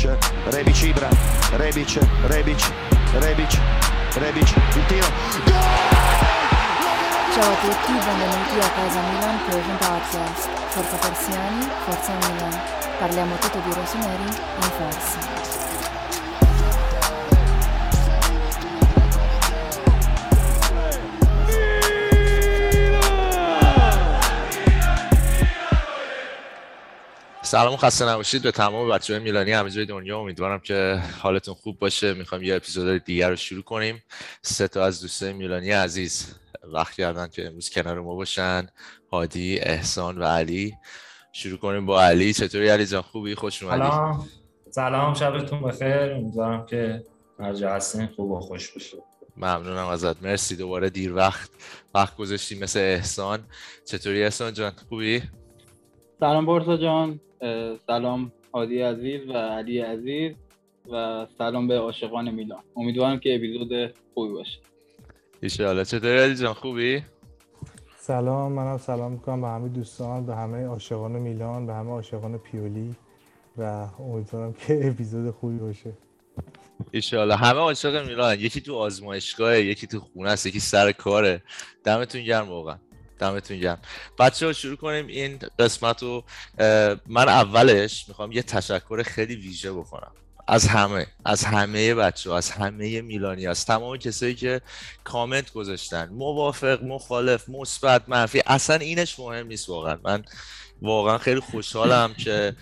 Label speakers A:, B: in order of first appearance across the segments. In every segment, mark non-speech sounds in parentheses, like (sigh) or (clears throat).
A: Rebic, Ibra, Rebic, Rebic, Rebic, Rebic, il tiro.
B: Ciao a tutti, benvenuti a Casa Milan Persian Podcast. Forza Persiani, Forza Milan. Parliamo tutto di rossoneri in farsi.
C: سلام خسته نباشید. به تمام بچه های میلانی همه جای دنیا امیدوارم که حالتون خوب باشه. می‌خوایم یه اپیزود دیگر رو شروع کنیم. سه تا از دوستای میلانی عزیز. وقت کردن که امروز کنار ما باشن. هادی احسان و علی. شروع کنیم با علی. چطوری علی جان؟ خوبی؟ خوش اومدی؟
D: سلام. سلام. شبتون بخیر. امیدوارم که هر جا هستین خوب و خوش باشه
C: ممنونم ازت. مرسی. دوباره دیر وقت وقت گذاشتی مثل احسان. چطوری احسان جان؟ خوبی؟
E: سلام بورسا جان. سلام هادی عزیز و علی عزیز و سلام به عاشقان میلان. امیدوارم که اپیزود خوبی باشه.
C: ایشالا چطوری علی جان؟ خوبی؟
F: سلام منم سلام می‌کنم به همه دوستان به همه عاشقان میلان به همه عاشقان پیولی و امیدوارم که اپیزود خوبی باشه.
C: ایشالا همه عاشق میلان. یکی تو آزمایشگاه یکی تو خونه است یکی سر کاره. دمتون گرم واقعا. دمتون گرم. بچه ها شروع کنیم این قسمت رو من اولش می‌خوام یه تشکر خیلی ویژه بکنم. از همه از همه بچه ها از همه میلانی از تمام کسایی که کامنت گذاشتن. موافق مخالف مثبت منفی اصلا اینش مهم نیست واقعا. من واقعا خیلی خوشحالم که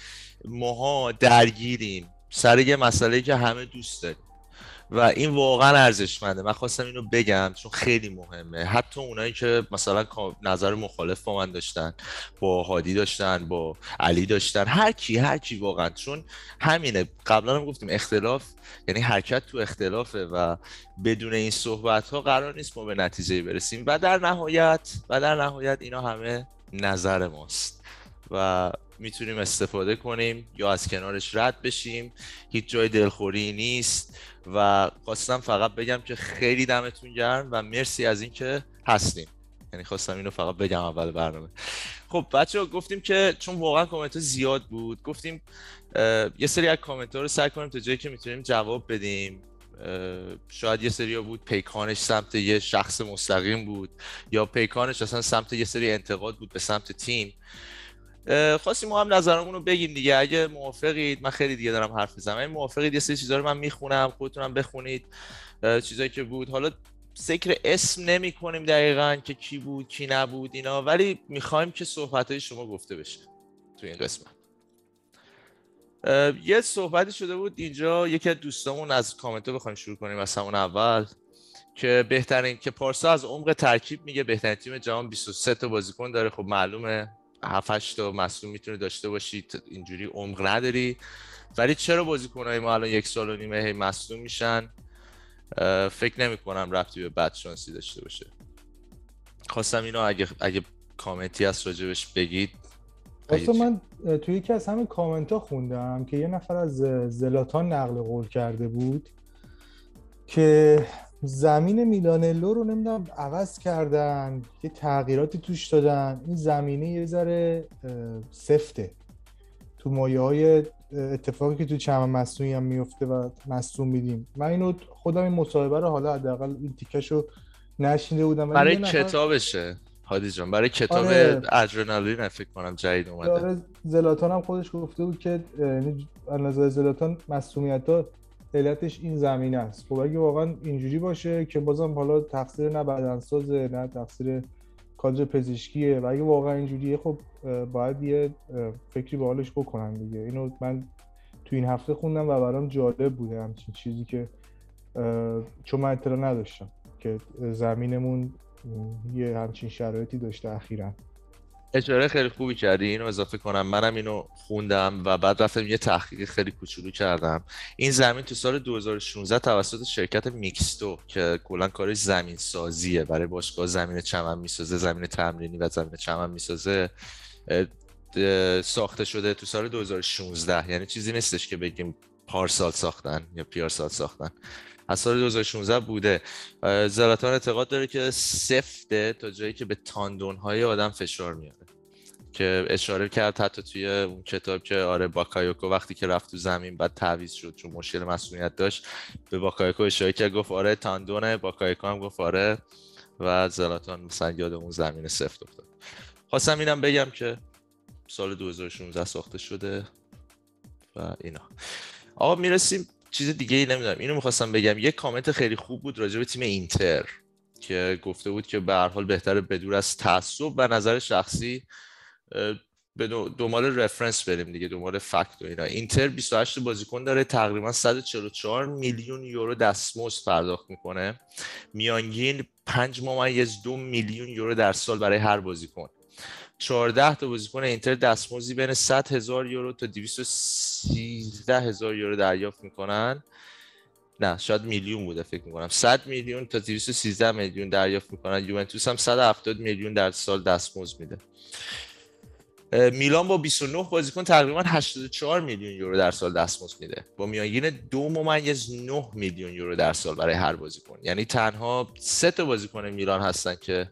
C: ماها درگیریم. سر یه مسئله که همه دوست داریم. و این واقعا ارزشمنده. من خواستم اینو بگم چون خیلی مهمه. حتی اونایی که مثلا نظر مخالف با من داشتن با هادی داشتن با علی داشتن هر کی هر کی واقعا. چون همینه. قبلا هم گفتیم اختلاف یعنی حرکت تو اختلافه و بدون این صحبت ها قرار نیست ما به نتیجه برسیم. و در نهایت و در نهایت اینا همه نظر ماست. و می‌تونیم استفاده کنیم یا از کنارش رد بشیم. هیچ جای دلخوری نیست و خواستم فقط بگم که خیلی دمتون گرم و مرسی از اینکه هستیم. یعنی خواستم اینو فقط بگم اول برنامه. خب بچه ها گفتیم که چون واقعا کامنت ها زیاد بود گفتیم یه سری از کامنت ها رو سعی کنیم تا جایی که می‌تونیم جواب بدیم. شاید یه سری بود پیکانش سمت یه شخص مستقیم بود یا پیکانش اصلا سمت یه سری انتقاد بود به سمت تیم. خواستیم ما هم نظرمون رو بگیم دیگه. اگه موافقید من خیلی دیگه دارم حرف می‌زنم. اگه موافقید یه سری چیزا رو من می‌خونم خودتونم بخونید. چیزایی که بود. حالا ذکر اسم نمی کنیم دقیقا که کی بود کی نبود اینا. ولی می‌خوایم که صحبت های شما گفته بشه تو این قسمت. یه صحبتی شده بود اینجا. یکی از دوستامون از کامنت بخوایم شروع کنیم از همون اول. که بهترین که پارسا از عمق ترکیب میگه. بهترین تیم جهان 23 تا بازیکن داره. خب معلومه. 7 تا مصدوم می‌تونه داشته باشید اینجوری عمق نداری. ولی چرا بازیکنهای ما الان یک سال و نیمه هی مصدوم میشن؟ فکر نمی کنم رفتی به بد شانسی داشته باشه. خواستم اینو اگه اگه کامنتی از راجبش بگید.
F: اصلا من توی یکی از همین کامنت ها خوندم که یه نفر از زلاتان نقل قول کرده بود که زمین میلانلو رو نمی‌دونم عوض کردن یه تغییراتی توش دادن. این زمینه یه ذره سفته. تو مایه های اتفاقی که تو چمن مصنوعی هم میفته و مصنوع میدیم. من اینو خودم این مصاحبه رو حالا حداقل این تیکشو نشینده بودم
C: برای کتابشه هادی جان. برای کتاب آره. ادرنالین فکر کنم جدید اومده.
F: آره زلاتان هم خودش گفته بود که از نظر زلاتان مصومیت ها علتش این زمین است. خب اگه واقعا اینجوری باشه که بازم حالا تقصیر نه بدنسازه نه تقصیر کادر پزشکیه و اگه واقعا اینجوریه خب باید یه فکری به حالش بکنن دیگه. اینو من تو این هفته خوندم و برام جالب بوده همچین چیزی که چون من اطلاع نداشتم که زمینمون یه همچین شرایطی داشته اخیرا.
C: اشاره خیلی خوبی کردی اینو اضافه کنم. منم اینو خوندم و بعد رفتم یه تحقیق خیلی کوچولو کردم. این زمین تو سال 2016 توسط شرکت میکستو که کلا کارش زمین سازیه برای باشگاه زمین چمن می‌سازه زمین تمرینی و زمین چمن می‌سازه ساخته شده تو سال 2016 یعنی چیزی نیستش که بگیم پارسال ساختن یا پیارسال ساختن. از سال 2016 بوده. زلاتان اعتقاد داره که سفته تا جایی که به تاندون های آدم فشار میاره. که اشاره کرد حتی توی اون کتاب که آره باکایوکو وقتی که رفت تو زمین بعد تعویض شد چون مشکل مسئولیت داشت به باکایوکو اشاره کرد گفت آره تاندونه. باکایوکو هم گفت آره و زلاتان مثلا یاد اون زمین سفت افتاد. خواستم اینم بگم که سال 2016 ساخته شده و اینا. آقا می‌رسیم چیز دیگه ای نمی‌دونم. اینو می‌خواستم بگم. یه کامنت خیلی خوب بود راجع به تیم اینتر که گفته بود که به هر حال بهتره بدور از تعصب و نظر شخصی به دنبال رفرنس بریم دیگه دنبال فکت و اینا. اینتر 28 بازیکن داره تقریبا 144 میلیون یورو دستمزد پرداخت می‌کنه. میانگین 5 ممیز دو میلیون یورو در سال برای هر بازیکن. 14 تا بازیکن اینتر دستمزدی بین 100 هزار یورو تا 213 هزار یورو دریافت می‌کنن. نه شاید میلیون بوده فکر می‌کنم. 100 میلیون تا 213 میلیون دریافت می‌کنن. یوونتوس هم 170 میلیون در سال دستمزد میده. میلان با 29 بازیکن تقریبا 84 میلیون یورو در سال دستمزد میده. با میانگین دو ممیز 9 میلیون یورو در سال برای هر بازیکن. یعنی تنها سه تا بازیکن میلان هستن که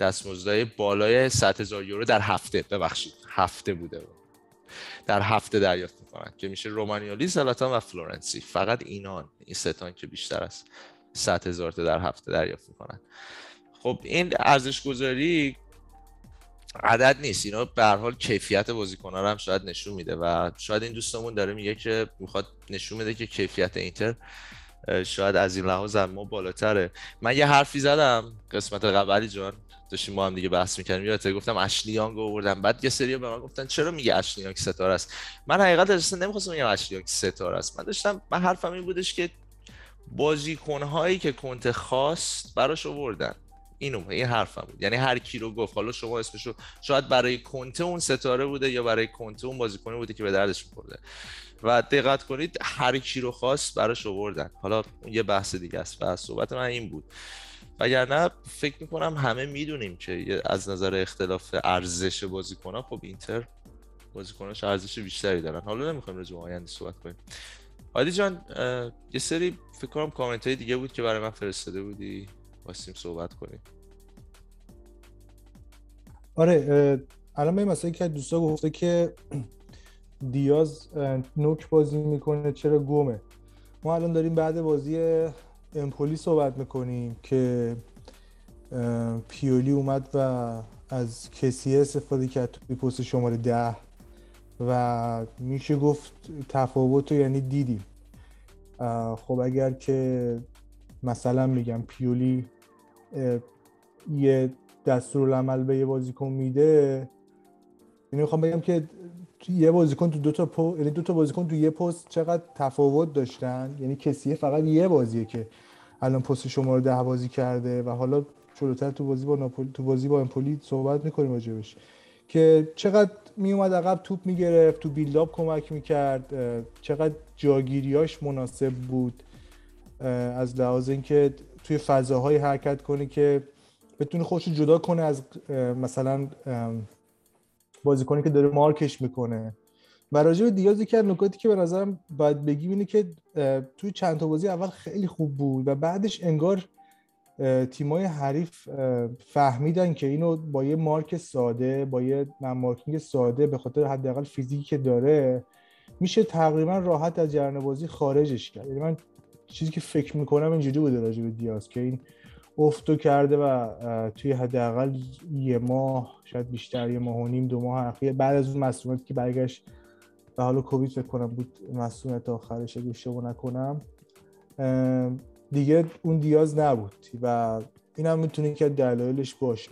C: دستمزدهای بالای 100 هزار یورو در هفته. ببخشید هفته بوده. در هفته دریافت می‌کنن که میشه رومانیولی زلاتان و فلورنسی. فقط اینان این سه تان که بیشتر از 100 هزار تا در هفته دریافت می‌کنن. خب این ارزش گذاری عدد نیست. اینا به هر حال کیفیت بازیکن‌ها رو هم شاید نشون میده و شاید این دوستمون داره میگه که می‌خواد نشون میده که کیفیت اینتر شاید از این لحاظ ما بالاتره. من یه حرفی زدم قسمت قبلی جان داشتیم ما هم دیگه بحث می‌کردیم. یادت گفتم اشلیانگ آوردم. بعد یه سری به من گفتن چرا میگه اشلیانگ ستاره است؟ من حقیقت اصلا نمی‌خواستم بگم اشلیانگ ستاره است. من داشتم من حرفم این بودش که بازیکنهایی که کنت خواست براش آوردن. اینو این حرفم بود. یعنی هر کی رو گفت حالا شما اسمشو شاید برای کنته اون ستاره بوده یا برای کنته اون بازیکن بوده که به دردش میخورده. و دقت کنید هر کی رو خواست براش آوردن. حالا یه بحث دیگه است و صحبت من این بود. وگرنه فکر می‌کنم همه می‌دونیم که از نظر اختلاف ارزش بازیکن خب اینتر بازیکناش ارزش بیشتری دارن. حالا نمی‌خوایم راجع آینده صحبت کنیم. عادی جان یه سری فکر کنم کامنت های دیگه بود که برای من فرستاده بودی. واسیم صحبت کنیم.
F: آره الان به مثلا که دوستا گفته که دیاز نوک بازی می‌کنه چرا گمه؟ ما الان داریم بعد بازی امپولی صحبت می‌کنیم که پیولی اومد و از کسی استفاده کرد توی پست شماره ده و میشه گفت تفاوت رو یعنی دیدیم. خب اگر که مثلا میگم پیولی یه دستورالعمل به یه بازیکن میده یعنی می‌خوام بگم که یه بازیکن تو دو تا پو... یعنی دو تا بازیکن تو یه پست چقدر تفاوت داشتن؟ یعنی کسیه فقط یه بازیه که الان پست شما رو ده بازی کرده و حالا جلوتر تو بازی با ناپولی تو بازی با امپولی صحبت می‌کنیم راجبش. که چقدر میومد عقب توپ می‌گرفت تو بیلداپ کمک می‌کرد چقدر جاگیریاش مناسب بود از لحاظ اینکه توی فضاهای حرکت کنه که بتونه خودش جدا کنه از مثلا بازیکنی که داره مارکش می‌کنه. و راجع به دیاز یکی نکاتی که به نظرم باید بگیم اینه که توی چند تا بازی اول خیلی خوب بود و بعدش انگار تیمای حریف فهمیدن که اینو با یه مارک ساده با یه مارکینگ ساده به خاطر حداقل فیزیکی که داره میشه تقریبا راحت از جریان بازی خارجش کرد. یعنی من چیزی که فکر می‌کنم اینجوری بوده راجع به دیاز که این افتو کرده و توی حداقل یه ماه شاید بیشتر یه ماه و نیم دو ماه اخیر بعد از اون مسئولیتی که برگشت و حالا کووید فکر کنم بود مسئولیت آخرش اگه اشتباه نکنم دیگه اون دیاز نبود و این هم می‌تونه که دلایلش باشه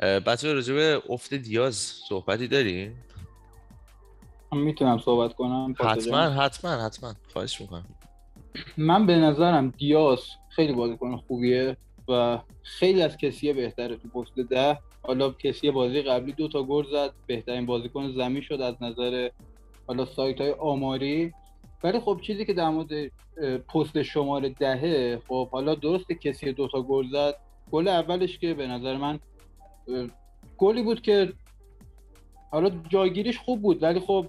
C: بچه راجع افت دیاز صحبتی دارین؟
E: می‌تونم صحبت کنم
C: حتما حتما حتما. خواهش می‌کنم.
E: من به نظرم دیاز خیلی بازیکن خوبیه و خیلی از کسیه بهتره تو پست ده. حالا کسی بازی قبلی دو تا گل زد بهترین بازیکن زمین شد از نظر حالا سایت های آماری. ولی خب چیزی که در مورد پست شماره دهه خب حالا درسته کسی دو تا گل زد. گل اولش که به نظر من گلی بود که حالا جایگیریش خوب بود ولی خب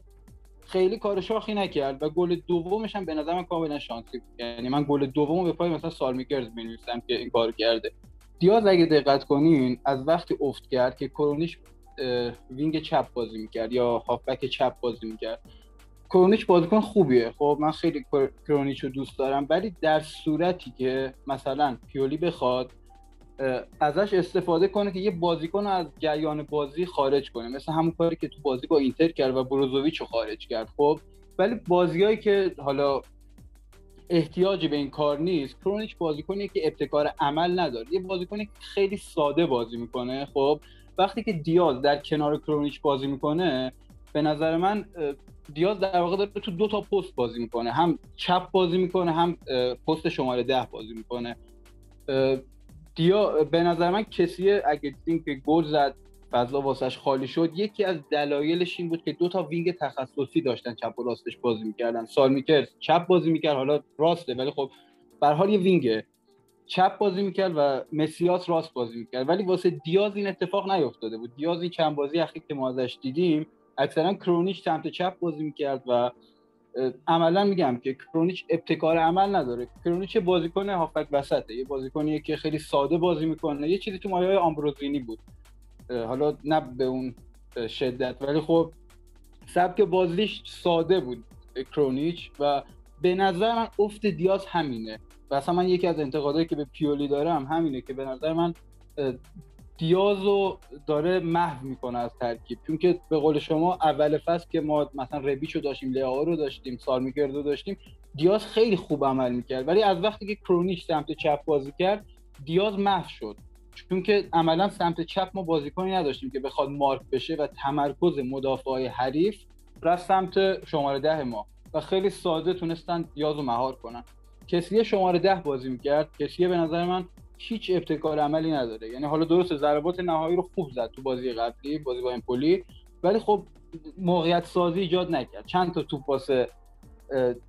E: خیلی کار شاخی نکرد و گل دومش هم به نظر من کاملا شانسی بود. یعنی من گل دومو به پای مثلا سالمیکرز می‌نویسم که این کار کرده. دیاز اگه دقت کنین از وقتی افت کرد که کرونیچ وینگ چپ بازی می‌کرد یا هافبک چپ بازی می‌کرد کرونیچ بازیکن خوبیه. خب من خیلی کرونیچ رو دوست دارم ولی در صورتی که مثلا پیولی بخواد ازش استفاده کنه که یه بازیکن از جریان بازی خارج کنه. مثل همون کاری که تو بازی با اینتر کرد و بروزوویچ رو خارج کرد خب؟ ولی بازیایی که حالا احتیاجی به این کار نیست کرونیچ بازیکنی که ابتکار عمل نداره. یه بازیکنی که خیلی ساده بازی می‌کنه خب؟ وقتی که دیاز در کنار کرونیچ بازی می‌کنه به نظر من دیاز در واقع داره تو دو تا پست بازی می‌کنه. هم چپ بازی می‌کنه هم پست شماره ده بازی می‌کنه. دیا به نظر من کسی اگه دیدیم که گل زد فضا واسش خالی شد یکی از دلایلش این بود که دو تا وینگ تخصصی داشتن چپ و راستش بازی می‌کردن. سالمیکرز چپ بازی می‌کرد حالا راسته ولی خب به حال یه وینگه چپ بازی می‌کرد و مسیاس راست بازی می‌کرد. ولی واسه دیاز این اتفاق نیفتاده بود. دیاز این چند بازی اخیر که ما ازش دیدیم اکثرا کرونیچ سمت چپ بازی می‌کرد و عملا میگم که کرونیچ ابتکار عمل نداره. کرونیچ بازیکن هافک وسطه یه بازیکنیه که خیلی ساده بازی می‌کنه. یه چیزی تو مایه آمبروزینی بود. حالا نه به اون شدت ولی خب سبک بازیش ساده بود کرونیچ و به نظر من افت دیاز همینه. و اصلا من یکی از انتقادهایی که به پیولی دارم همینه که به نظر من دیازو داره محو می‌کنه از ترکیب. چون که به قول شما اول فصل که ما مثلا ربیچو داشتیم لئو رو داشتیم سالمیکرد رو داشتیم دیاز خیلی خوب عمل می‌کرد. ولی از وقتی که کرونیش سمت چپ بازی کرد دیاز محو شد. چون که عملا سمت چپ ما بازیکنی نداشتیم که بخواد مارک بشه و تمرکز مدافع حریف رفت سمت شماره ده ما. و خیلی ساده تونستن دیاز رو مهار کنن. کسی شماره ده بازی می‌کرد؟ کسی به نظر من هیچ ابتکار عملی نداره. یعنی حالا درست ضربات نهایی رو خوب زد تو بازی قبلی بازی با امپولی ولی خب موقعیت سازی ایجاد نکرد. چند تا توپ واسه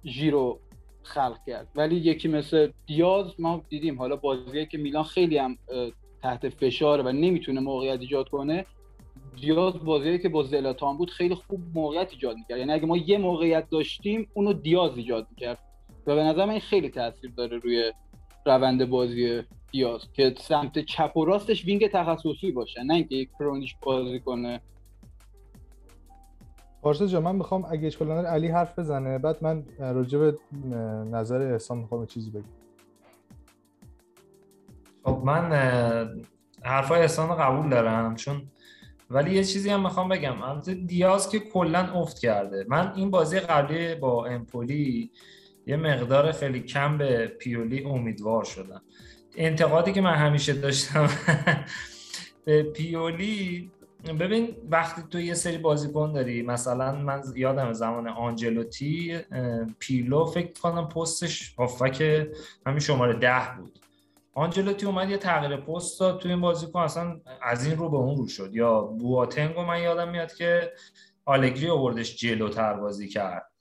E: ژیرو خلق کرد. ولی یکی مثل دیاز ما دیدیم. حالا بازیه که میلان خیلی هم تحت فشاره و نمی‌تونه موقعیت ایجاد کنه. دیاز بازیه که با زلاتان بود خیلی خوب موقعیت ایجاد می‌کرد. یعنی اگه ما یه موقعیت داشتیم اونو دیاز ایجاد می‌کرد. و به نظر من خیلی تاثیر داره روی روند بازی دیاز که سمت چپ و راستش وینگ تخصصی باشه نه اینکه یک کرونیش بازی کنه.
F: پارسا جا من می‌خوام اگه اشکال علی حرف بزنه بعد من راجع به نظر احسان می‌خوام چیزی بگم.
D: خب من حرفای احسان قبول دارم چون ولی یه چیزی هم می‌خوام بگم. دیاز که کلا افت کرده. من این بازی قبلی با امپولی یه مقدار خیلی کم به پیولی امیدوار شدم. انتقادی که من همیشه داشتم (laughs) به پیولی ببین وقتی تو یه سری بازیکن داری مثلا من یادم زمان آنجلوتی پیلو فکر کنم پستش هافک همین شماره ده بود. آنجلوتی اومد یه تغییر پست داد تو این بازیکن اصلا از این رو به اون رو شد. یا بواتنگو من یادم میاد که آلگری آوردش جلوتر بازی کرد.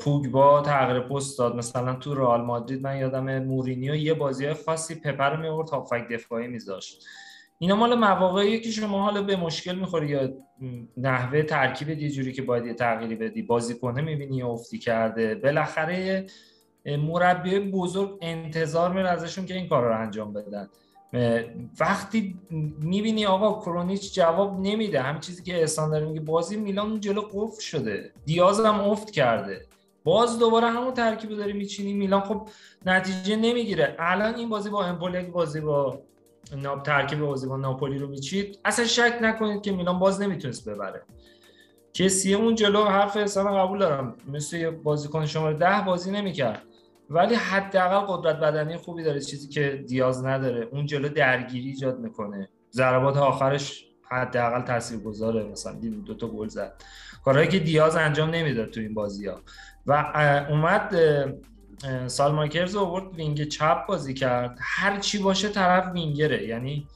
D: پوگبا تغییر پست داد. مثلا تو رئال مادرید من یادم مورینیو یه بازی خاصی پپر می آورد هافک دفاعی میذاشت اینا مال مواقعی که شما حالا به مشکل می‌خوری یا نحوه ترکیب یه جوری که باید یه تغییری بدی بازیکنه می‌بینی افتی کرده. بالاخره مربی بزرگ انتظار میره ازشون که این کار رو انجام بدن. وقتی می‌بینی آقا کرونیچ جواب نمیده همین چیزی که احسان داره میگه بازی میلان جلو قفل شده. دیاز هم افت کرده. باز دوباره همون ترکیب داری میچینی. میلان خب نتیجه نمی‌گیره. الان این بازی با امپولی بازی با ناب ترکیب بازی با ناپولی رو میچید. اصلا شک نکنید که میلان باز نمی‌تونست ببره. کسی اون جلو حرف احسان قبول دارم. مثل بازیکن شماره ده بازی نمی‌کرد. ولی حداقل قدرت بدنی خوبی داره چیزی که دیاز نداره. اون جلو درگیری ایجاد می‌کنه. ضربات آخرش حداقل تاثیرگذاره. مثلا دید دو تا گل زد. کارهایی که دیاز انجام نمی‌داد تو این بازی ها و اومد سالمیکرز آورد وینگ چپ بازی کرد. هر چی باشه طرف وینگره. یعنی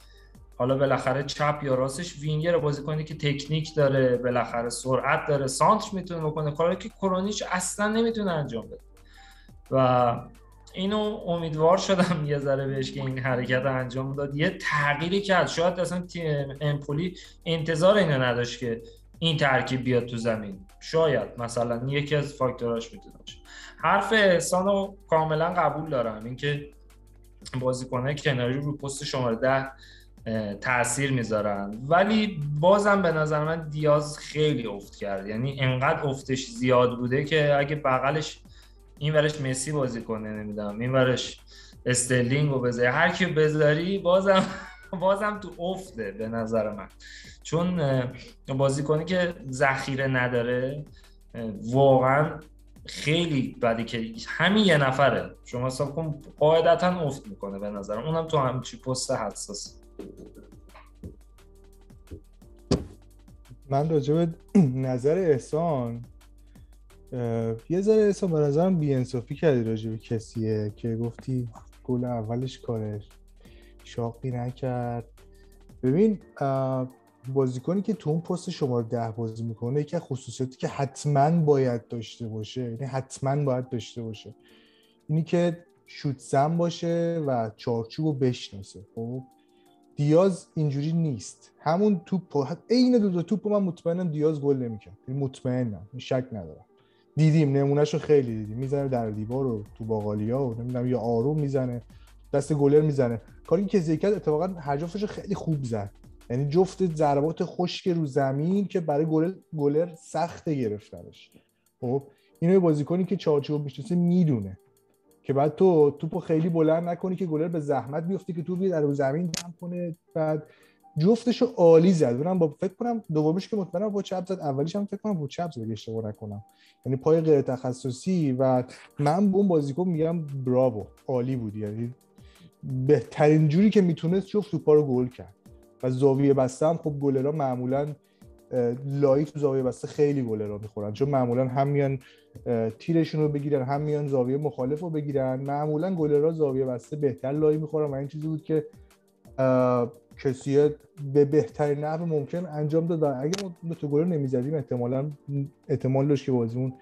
D: حالا بالاخره چپ یا راستش وینگر بازی کنه که تکنیک داره بالاخره سرعت داره سانتر می‌تونه بکنه. کاری که کرونیچ اصلا نمی‌تونه انجام بده. و اینو امیدوار شدم یه ذره بهش که این حرکت انجام داد. یه تغییری کرد. شاید اصلا امپولی انتظار اینو نداشت که این ترکیب بیاد تو زمین. شاید مثلا یکی از فاکتوراش می‌تونه باشه. حرف احسان رو کاملا قبول دارم. اینکه بازیکنه کناری رو پست شماره ده تاثیر می‌ذارن. ولی بازم به نظر من دیاز خیلی افت کرد. یعنی انقدر افتش زیاد بوده که اگه بغلش این ورش مسی بازی کنه نمی‌دونم. این ورش استرلینگ رو بذاری. هر کی بذاری بازم (laughs) بازم تو افته به نظر من. چون بازیکنی که ذخیره نداره واقعا خیلی بدی که همین یه نفره. شما حساب کن قاعدتا افت می‌کنه به نظرم اونم تو همچی پست حساس.
F: من راجع به (clears throat) نظر احسان یه ذره احسان به نظرم بیانصافی کردی راجع به کسیه که گفتی گل اولش کارش شاقی نکرد. ببین بازیکنی که تو اون پست شماره ده بازی می‌کنه یکی خصوصیاتی که حتما باید داشته باشه یعنی حتما باید داشته باشه اینی که شوت زن باشه و چارچوب رو بشناسه. خب دیاز اینجوری نیست. همون توپ عین دو, دو توپ من مطمئنم دیاز گل نمی‌کرد. یعنی مطمئنم شک ندارم. دیدیم نمونهش رو خیلی دیدیم. می‌زنه در دیوار و تو باقالیا و نمی‌دونم یا آروم می‌زنه دست گلر می‌زنه. کاری که کرد اتفاقا هر جفتش خیلی خوب زد. یعنی جفت ضربات خشک رو زمین که برای گلر گلر سخت گرفتنش. خب اینو بازیکنی که چارچوب می‌شناسه می‌دونه که بعد تو توپو خیلی بلند نکنی که گلر به زحمت بیفته که تو بیاد رو زمین دم کنه بعد جفتشو عالی زد. من با فکر کنم دومیش که مطمئنم با چپ زد. اولیش هم فکر کنم با چپ زد اشتباه نکنم. یعنی پای غیر تخصصی و من به اون بازیکن میگم براوو عالی بود یعنی بهترین جوری که می‌تونست جفت توپا رو گل کرد. و زاویه بسته هم خب گلرها معمولا لایی تو زاویه بسته خیلی گلرها می‌خورن. چون معمولا هم میان تیرشون رو بگیرن هم میان زاویه مخالف رو بگیرن. معمولا گلرها زاویه بسته بهتر لایی می‌خورن. و این چیزی بود که کسی به بهترین نحو ممکن انجام داد و اگه ما تو گلر نمی‌زدیم احتمالا احتمال داشت که بازیمون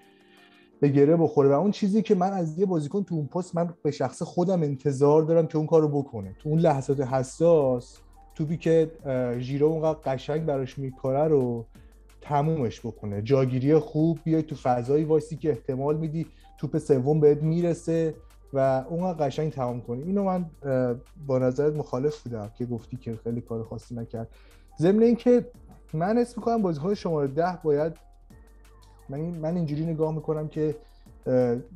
F: به گره بخوره. و اون چیزی که من از یه بازیکن تو اون پست من به شخص خودم انتظار دارم که اون کارو بکنه. تو اون لحظات حساس توپی که ژیرو اونقدر قشنگ براش میکاره رو تمومش بکنه. جاگیری خوب بیای تو فضایی وایسی که احتمال میدی توپ سوم بهت می‌رسه. و اونقدر قشنگ تمام کنی. اینو من با نظرت مخالف بودم که گفتی که خیلی کار خاصی نکرد. ضمن اینکه من اسم می‌کنم بازیکن شماره ده باید من, من اینجوری نگاه می‌کنم که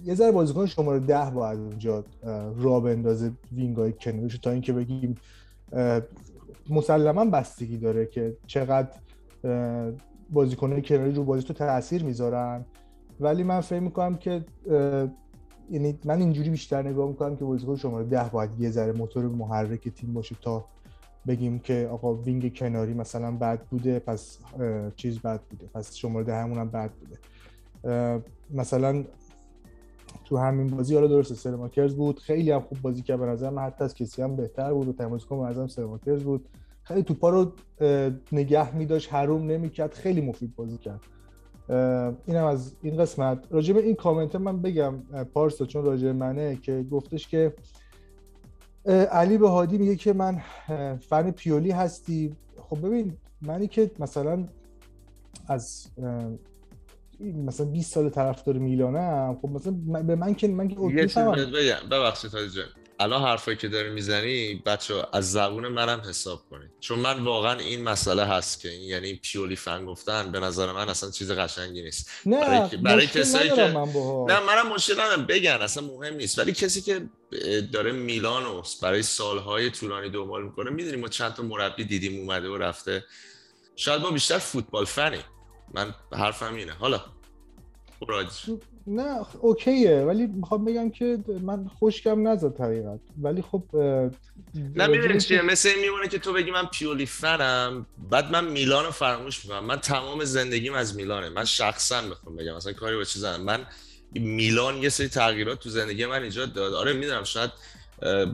F: یه ذره بازیکن شماره ده باید اونجا را بندازه وینگای کنارش تا اینکه بگیم مسلما بستگی داره که چقدر بازیکنهای کناری رو بازی تو تاثیر می‌ذارن. ولی من فکر می‌کنم که یعنی من اینجوری بیشتر نگاه می‌کنم که بازیکن شماره ده باید یه ذره موتور محرک تیم باشه تا بگیم که آقا وینگ کناری مثلا بد بوده پس چیز بد بوده پس شماره ده همون هم بد بوده. مثلا تو همین بازی حالا درسته سرماکرز بود خیلی هم خوب بازی کرد به نظر من حتی از کسی هم بهتر بود و تماس کن نظرم سرماکرز بود. خیلی توپا رو نگه میداشت حروم نمی‌کرد خیلی مفید بازی کرد. اینم از این قسمت. راجع به این کامنت من بگم پارسا چون راجع منه که گفتش که علی به هادی میگه که من فن پیولی هستی. خب ببین منی که مثلا از مثلا 20 سال طرفدار میلانم خب مثلا به من که من که
C: بگم. ببخشید الان حرفایی که داری می‌زنی بچه از زبون منم حساب کنید. چون من واقعا این مسئله هست که یعنی پیولی فن گفتن به نظر من اصلا چیز قشنگی نیست.
F: نه
C: برای, برای کسایی که
F: من
C: نه منم مشکل ندارم. بگن اصلا مهم نیست. ولی کسی که داره میلان برای سالهای طولانی دنبال می‌کنه می‌دونیم ما چند تا مربی دیدیم اومده و رفته. شاید ما بیشتر فوتبال فنی من حرفم اینه. حالا
F: نه اوکیه ولی می‌خوام بگم که من خوشکم نزد حقیقت. ولی خب
C: نه می‌دونی چیه؟ مثل این میمونه که تو بگی من پیولی فنم بعد من میلان رو فراموش می‌کنم. من تمام زندگیم از میلانه. من شخصا می‌خوام بگم مثلا کاری با چیزم من میلان یه سری تغییرات تو زندگی من ایجاد داد. آره می‌دونم شاید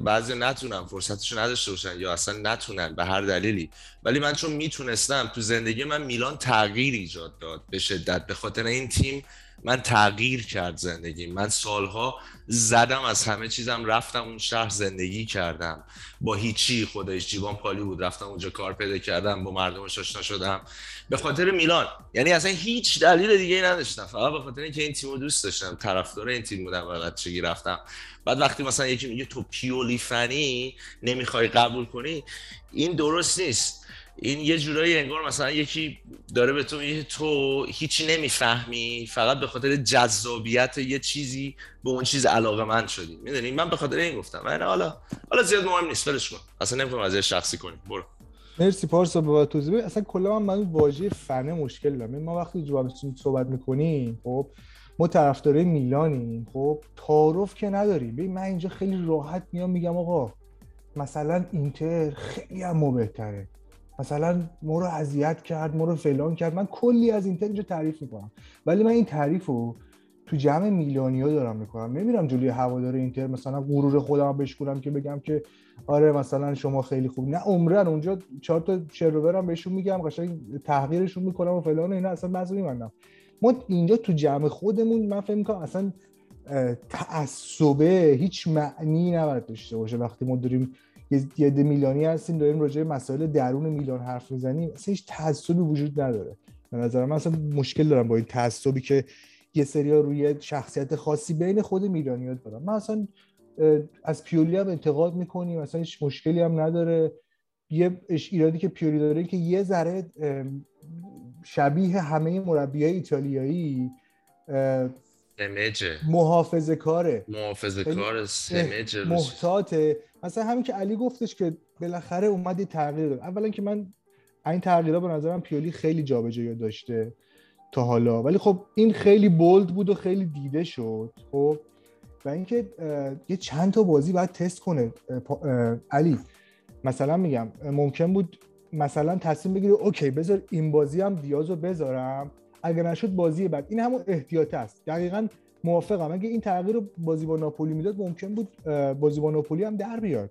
C: بعضی نتونن فرصتشو نداشته باشن یا اصلا نتونن به هر دلیلی. ولی من چون می‌تونستم تو زندگی من میلان تغییر ایجاد داد به شدت. به خاطر این تیم من تغییر کرد زندگی. من سالها زدم از همه چیزم رفتم اون شهر زندگی کردم. با هیچی خودش جیبان پالی بود. رفتم اونجا کار پیدا کردم با مردمش آشنا شدم. به خاطر میلان. یعنی اصلا هیچ دلیل دیگه نداشتم. فقط به خاطر اینکه این تیم دوست داشتم. طرفدار این تیم بودم و بچگی رفتم. بعد وقتی مثلا یکی میگه تو پیولی فنی نمی‌خوای قبول کنی این درست نیست. این یه جورایی انگار مثلا یکی داره به تو میگه تو هیچی نمی‌فهمی فقط به خاطر جذابیت یه چیزی به اون چیز علاقه من شدی. می‌دونی؟ من به خاطر این گفتم. من حالا حالا زیاد مهم نیست ولش کن. اصلا نمی‌خوام از شخصی کنیم. برو.
F: مرسی پارسا با توضیح. اصلا کلا من من واژه فنه مشکل دارم. ما وقتی جو صحبت می‌کنیم خب ما طرفدارای میلانیم. خب تعارف که نداریم. ببین من اینجا خیلی راحت میام میگم آقا مثلا اینتر خیلی هم بهتره. مثلا ما رو اذیت کرد ما رو فلان کرد. من کلی از اینتر اینجا تعریف می‌کنم. ولی من این تعریف رو تو جمع میلانیا دارم می‌کنم. نمیرم جلوی هوادار اینتر مثلا غرور خودم بشکونم که بگم که آره مثلا شما خیلی خوب. نه عمرن اونجا چهار تا شروورم بهشون میگم قشنگ تحقیرشون می‌کنم و فلان و اینا اصلا مزه میمنم ما اینجا تو جمع خودمون من فکر می‌کنم اصلا تعصبه هیچ معنی نباید داشته باشه وقتی ما داریم یه ده میلانی هستیم داریم راجع به مسائل درون میلان حرف می‌زنیم. اصلا هیچ تعصبی وجود نداره. به نظر من اصلا مشکل دارم با این تعصبی که یه سریا روی شخصیت خاصی بین خود میلانیات دارم من اصلا از پیولی هم انتقاد می‌کنیم اصلا هیچ مشکلی هم نداره. یه ایرادی که پیولی داره که یه ذره شبیه همه مربیای ایتالیایی
C: سمجه.
F: محافظه کاره
C: محافظه کار سمجه
F: محتاطه. مثلا همین که علی گفتش که بالاخره اومد یه تغییر داد. اولا که من این تغییرها به نظرم پیولی خیلی جابجایی داشته تا حالا. ولی خب این خیلی بولد بود و خیلی دیده شد خب؟ و اینکه یه چند تا بازی باید تست کنه علی. مثلا میگم ممکن بود مثلا تصمیم بگیره اوکی بذار این بازی هم دیازو بذارم. اگر نشد بازی بعد. این همون احتیاط است. دقیقا موافقم. اگه این تغییر رو بازی با ناپولی می‌داد ممکن بود بازی با ناپولی هم در بیاد.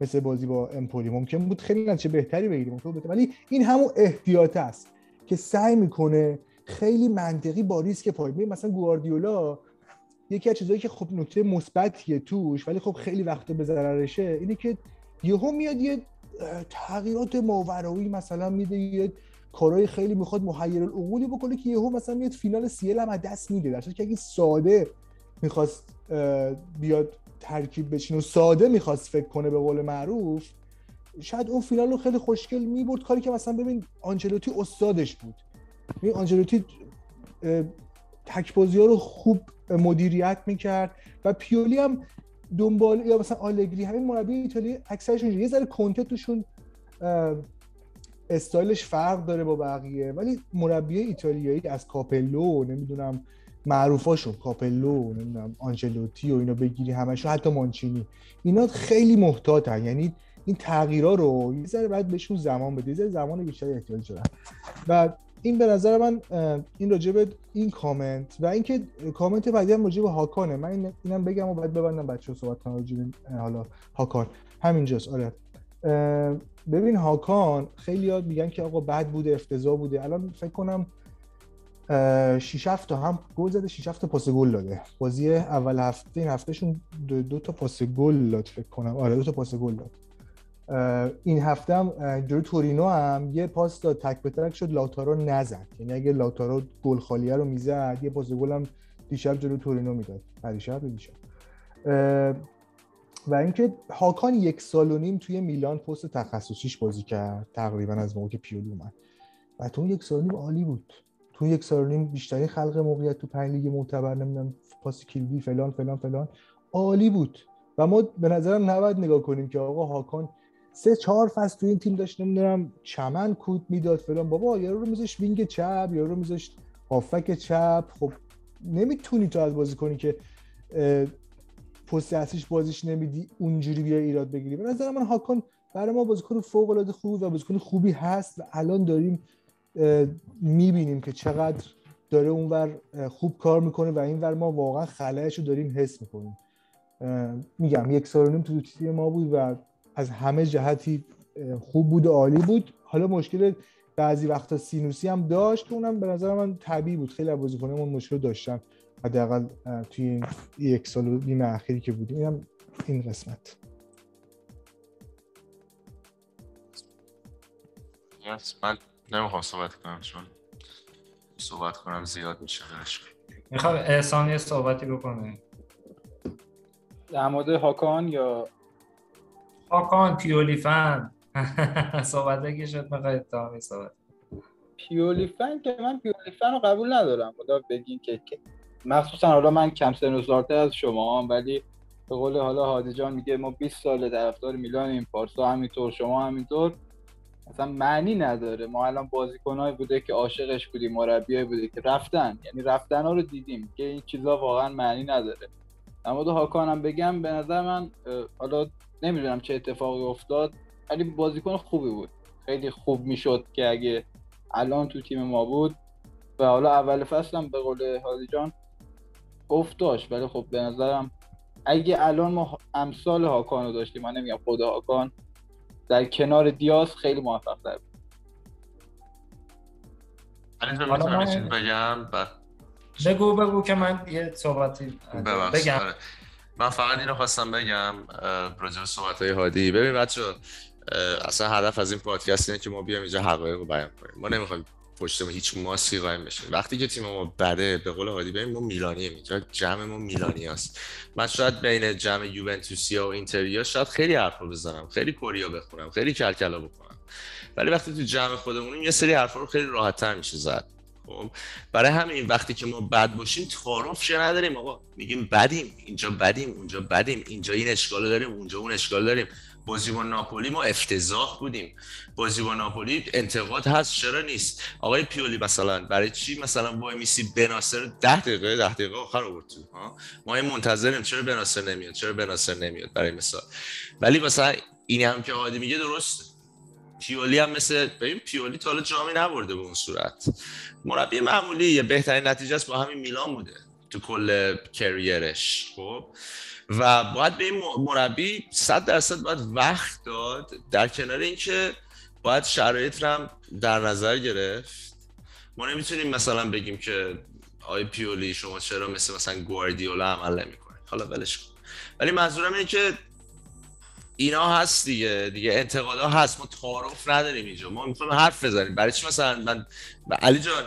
F: مثل بازی با امپولی. ممکن بود خیلی نتیجه بهتری بگیریم. ولی این همون احتیاط است که سعی می‌کنه خیلی منطقی با ریسک پای. مثلا گواردیولا یکی از چیزایی که خب نکته مثبتیه توش ولی خب خیلی وقت به ضررشه اینه که یهو میاد یه تغییرات ماورایی مثلا میده یه کارهای خیلی می‌خواد محیر العقولی بکنه که یهو مثلا میاد فینال سیل هم دست میده. در که اگه ساده می‌خواست بیاد ترکیب بچینه و ساده می‌خواست فکر کنه به قول معروف شاید اون فینال رو خیلی خوشگل می‌برد. کاری که مثلا ببین آنچلوتی استادش بود. این آنچلوتی تک بازی ها رو خوب مدیریت می‌کرد و پیولی هم دنبال یا مثلا آلگری همین مربی ایتالیا اکثرشون یه ذره کنته توشون استایلش فرق داره با بقیه ولی مربی ایتالیایی از کاپلو نمی‌دونم معروفاشون کاپلو نمی‌دونم آنچلوتی و اینا بگیری همشون حتی مانچینی. اینا خیلی محتاطن یعنی این تغییرها رو یه ذره باید بهشون زمان بده یه ذره زمان بیشتری احتیاج دارن. و این به نظر من این راجع این کامنت و اینکه کامنت بعدی هم راجع به هاکانه. من اینم بگم و بعد ببندم بچه‌ها صحبت کنم حالا هاکان. همینجاست. آره. ببین هاکان خیلی یاد میگن که آقا بد بوده افتضاح بوده. الان فکر کنم 6 7 تا هم گل زده 6 7 تا پاس گل داده. بازی اول هفته این هفتهشون دو, دو تا پاس گل داد فکر کنم. آره دو تا پاس گل داد. این هفته هم جلوی تورینو هم یه پاس داد تک به تک شد لاتارو نزد. یعنی اگه لاتارو گل خالیه رو می‌زد یه پاس گل هم دیشب جلوی تورینو می‌داد. پریشب دیشب و اینکه هاکان یک سال و نیم توی میلان پست تخصصیش بازی کرد تقریبا از موقع که پیولی اومد. و تو یک سال و نیم عالی بود. تو یک سال و نیم بیشترین خلق موقعیت تو پنج لیگ معتبر نمی‌دونم پاس کلیدی فلان فلان فلان عالی بود. و ما به نظرم نباید نگاه کنیم که آقا هاکان سه چهار فصل تو این تیم داشت نمی‌دونم چمن کود می‌داد فلان. بابا یارو رو میذاش وینگ چپ یارو رو میذاش هافک چپ. خب نمی‌تونی تو از بازی کنی که پست اصلیش بازیش نمیدی اونجوری بیا ایراد بگیری. به نظر من هاکان برای ما بازیکن فوق العاده خوب و بازیکن خوبی هست و الان داریم می‌بینیم که چقدر داره اونور خوب کار می‌کنه و اینور ما واقعا خلایش رو داریم حس می‌کنیم. میگم یک سال نیم تو تیم ما بود و از همه جهتی خوب بود و عالی بود. حالا مشکل بعضی وقتا سینوسی هم داشت که اونم به نظر من طبیعی بود. خیلی از بازیکنمون مشکل داشتن. حداقل توی این یک سال و نیم اخیری که بودیم اینم این قسمت.
C: من نمی‌خوام صحبت کنم چون صحبت کنم زیاد میشه
D: می‌خوام احسان یه صحبتی بکنه؟
E: در مورد هاکان یا؟
D: آکان پیولی فن. (laughs) صحبت که شد می‌خواید تا صحبت
E: پیولی فن که من پیولی فن رو قبول ندارم. خدا بگین که که- مخصوصا حالا من کم سن و از شما هم ولی به قول حالا هادی جان میگه ما 20 سال طرفدار میلانیم پارسا همینطور شما همینطور. اصلا معنی نداره. ما الان بازیکنایی بوده که عاشقش بودیم مربیایی بوده که رفتن. یعنی رفتن ها رو دیدیم که این چیزا واقعا معنی نداره. در مورد هاکان بگم به نظر من حالا نمی‌دونم چه اتفاقی افتاد ولی بازیکن خوبی بود. خیلی خوب می‌شد که اگه الان تو تیم ما بود. و حالا اول فصل هم به قول هادی جان افت داشت ولی خب به نظرم اگه الان ما امثال هاکان رو داشتیم من نمیگم خود هاکان در کنار دیاز خیلی موفق تر بود.
D: من-
C: بگم؟ بعد
D: بگو بگو که من یه صحبتی بگم.
C: آره. من فقط اینو خواستم بگم راجع به صحبت های هادی. ببین بچه اصلا هدف از این پادکست اینه که ما بیایم اینجا حقایق رو بیان کنیم. ما نمی‌خوایم پشت ما هیچ ماسکی قایم بشیم وقتی که تیم ما بده به قول هادی ببین ما میلانیم اینجا. جمع ما میلانی هست من شاید بین جمع یوونتوسیا و اینتریا شاید خیلی حرفا بزنم. خیلی کوریا بخونم. خیلی کلکلا بکنم. ولی وقتی تو جمع خودمونیم یه سری حرفا رو خیلی راحت میشه زد. خب؟ برای همین وقتی که ما بد باشیم تعارف چه نداریم آقا. میگیم بدیم. اینجا بدیم اونجا بدیم. اینجا این اشکال رو داریم اونجا اون اشکال داریم. بازی با ناپولی ما افتضاح بودیم. بازی با ناپولی انتقاد هست چرا نیست؟ آقای پیولی مثلا برای چی مثلا وای میسی بناصر 10 دقیقه 10 دقیقه آخر آورد تو ها؟ ما این منتظریم چرا بناصر نمیاد چرا بناصر نمیاد برای مثال. ولی مثلا این هم که هادی میگه درسته پیولی هم مثل ببین پیولی تا حالا جامی نبرده به اون صورت. مربی معمولی بهترین نتیجه است با همین میلان بوده تو کل کریرش خب؟ و باید به این مربی صد درصد باید وقت داد در کنار اینکه باید شرایط رو هم در نظر گرفت. ما نمی‌تونیم مثلا بگیم که آی پیولی شما چرا مثل مثلا گواردیولا عمل نمی‌کنید. حالا ولش کن. ولی منظورم اینه که اینا هست دیگه. دیگه انتقادا هست. ما تعارف نداریم اینجا. ما می‌خوایم حرف بزنیم. برای چی مثلا من علی جان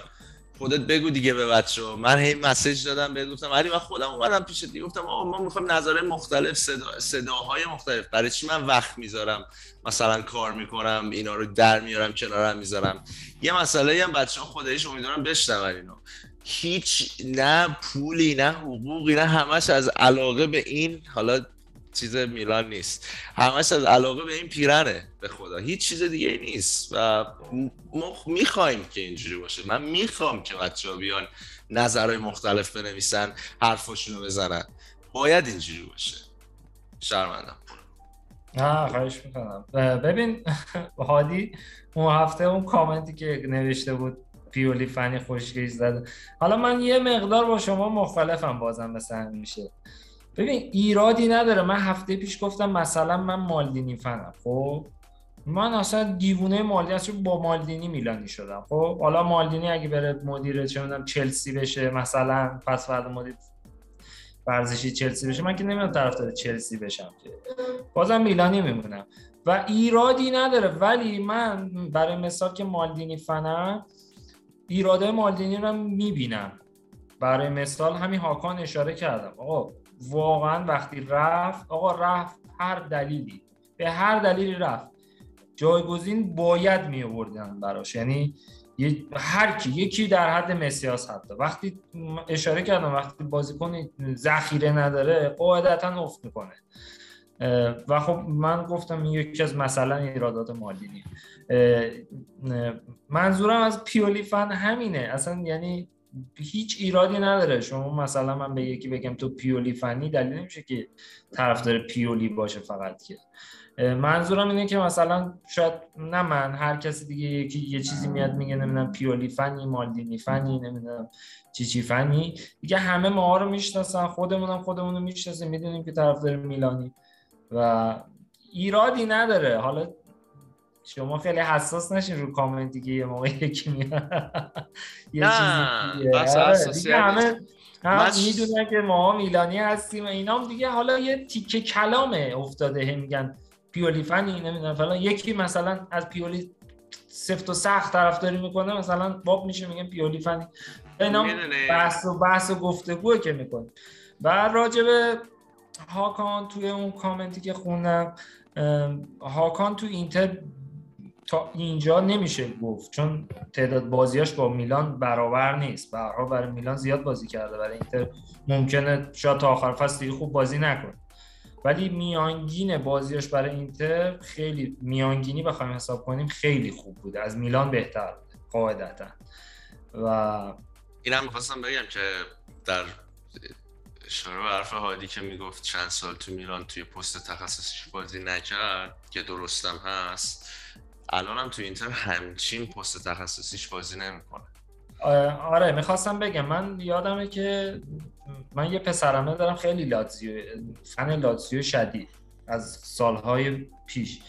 C: خودت بگو دیگه به بچه من هی مسیج دادم بهت گفتم علی من خودم اومدم پیش دیگه گفتم آقا ما می‌خوایم نظره مختلف صدا صداهای مختلف. برای چی من وقت می‌ذارم؟ مثلا کار می‌کنم اینا رو در میارم کنارم می‌ذارم. یه مسئله هم بچه ها خداییش امیدوارم بشنون اینو. هیچ نه پولی نه حقوقی نه همش از علاقه به این. حالا چیز میلان نیست. همش از علاقه به این پیرنه به خدا. هیچ چیز دیگه نیست و ما می‌خوایم که اینجوری باشه. من می‌خوام که بچه بیان نظرهای مختلف بنویسن حرفاشون رو بزنن. باید اینجوری باشه. شرمندم.
D: نه خواهش می‌کنم. ببین (laughs) هادی اون هفته اون کامنتی که نوشته بود پیولی فنی خوشگیش زده حالا من یه مقدار با شما مختلفم بازم مثل میشه. ببین ایرادی نداره. من هفته پیش گفتم مثلا من مالدینی فنم. خب؟ من اصلا دیوونه مالدینی با مالدینی میلانی شدم. خب؟ حالا مالدینی اگه بره مدیر چه می‌دونم چلسی بشه مثلا پس فردا مدیر ورزشی چلسی بشه. من که نمی‌دونم طرفدار چلسی بشم که. بازم میلانی میمونم. و ایرادی نداره. ولی من برای مثال که مالدینی فنم ایراده مالدینی رو می‌بینم. برای مثال همین هاکان اشاره کردم. آقا واقعا وقتی رفت آقا رفت هر دلیلی به هر دلیلی رفت. جایگزین باید می آوردن براش. یعنی هر کی یکی در حد مسیاس حتی. وقتی اشاره کردم وقتی بازیکن ذخیره نداره قاعدتا افت می‌کنه. و خب من گفتم این یکی از مثلا ایرادات مالینی منظورم از پیولی فن همینه. اصلا یعنی هیچ ایرادی نداره. شما مثلا من به یکی بگم تو پیولی فنی دلیل نمیشه که طرفدار پیولی باشه فقط که. منظورم اینه که مثلا شاید نه من هر کسی دیگه یکی یه چیزی میاد میگه نمی‌دونم پیولی فنی مالدینی فنی نمی‌دونم چی چی فنی. دیگه همه ما رو می‌شناسن خودمونم خودمون رو می‌شناسیم می‌دونیم که طرفدار میلانی. و ایرادی نداره. حالا شما خیلی حساس نشین رو کامنتی که یه موقع یکی میاد. (laughs)
C: یه نه بس
D: دیگه. همه هم می‌دونن که ما میلانی هستیم و اینا هم دیگه. حالا یه تیکه کلامه افتاده هم میگن پیولی فنی نمی‌دونم فلان. یکی مثلا از پیولی سفت و سخت طرفداری می‌کنه مثلا باب میشه میگن پیولی فنی. اینا بحث و بحث و گفتگوه که می‌کنه و راجب هاکان توی اون کامنتی که خوندم هاکان تو اینتر تا اینجا نمیشه گفت چون تعداد بازیاش با میلان برابر نیست. برها برای میلان زیاد بازی کرده برای اینتر ممکنه شاید تا آخر فصل خوب بازی نکنه. ولی میانگین بازیاش برای اینتر خیلی میانگینی بخوایم حساب کنیم خیلی خوب بوده از میلان بهتر بوده قاعدتا. و
C: اینم می‌خواستم بگم که در اشاره به حرف هادی که می‌گفت چند سال تو میلان توی پست تخصصیش بازی نکرد که درستم هست. الان هم تو اینتر همچین پست تخصصیش بازی نمی‌کنه.
D: آره می‌خواستم بگم من یادمه که من یه پسرمه دارم خیلی لاتزیو فن لاتزیو شدید از سالهای پیش.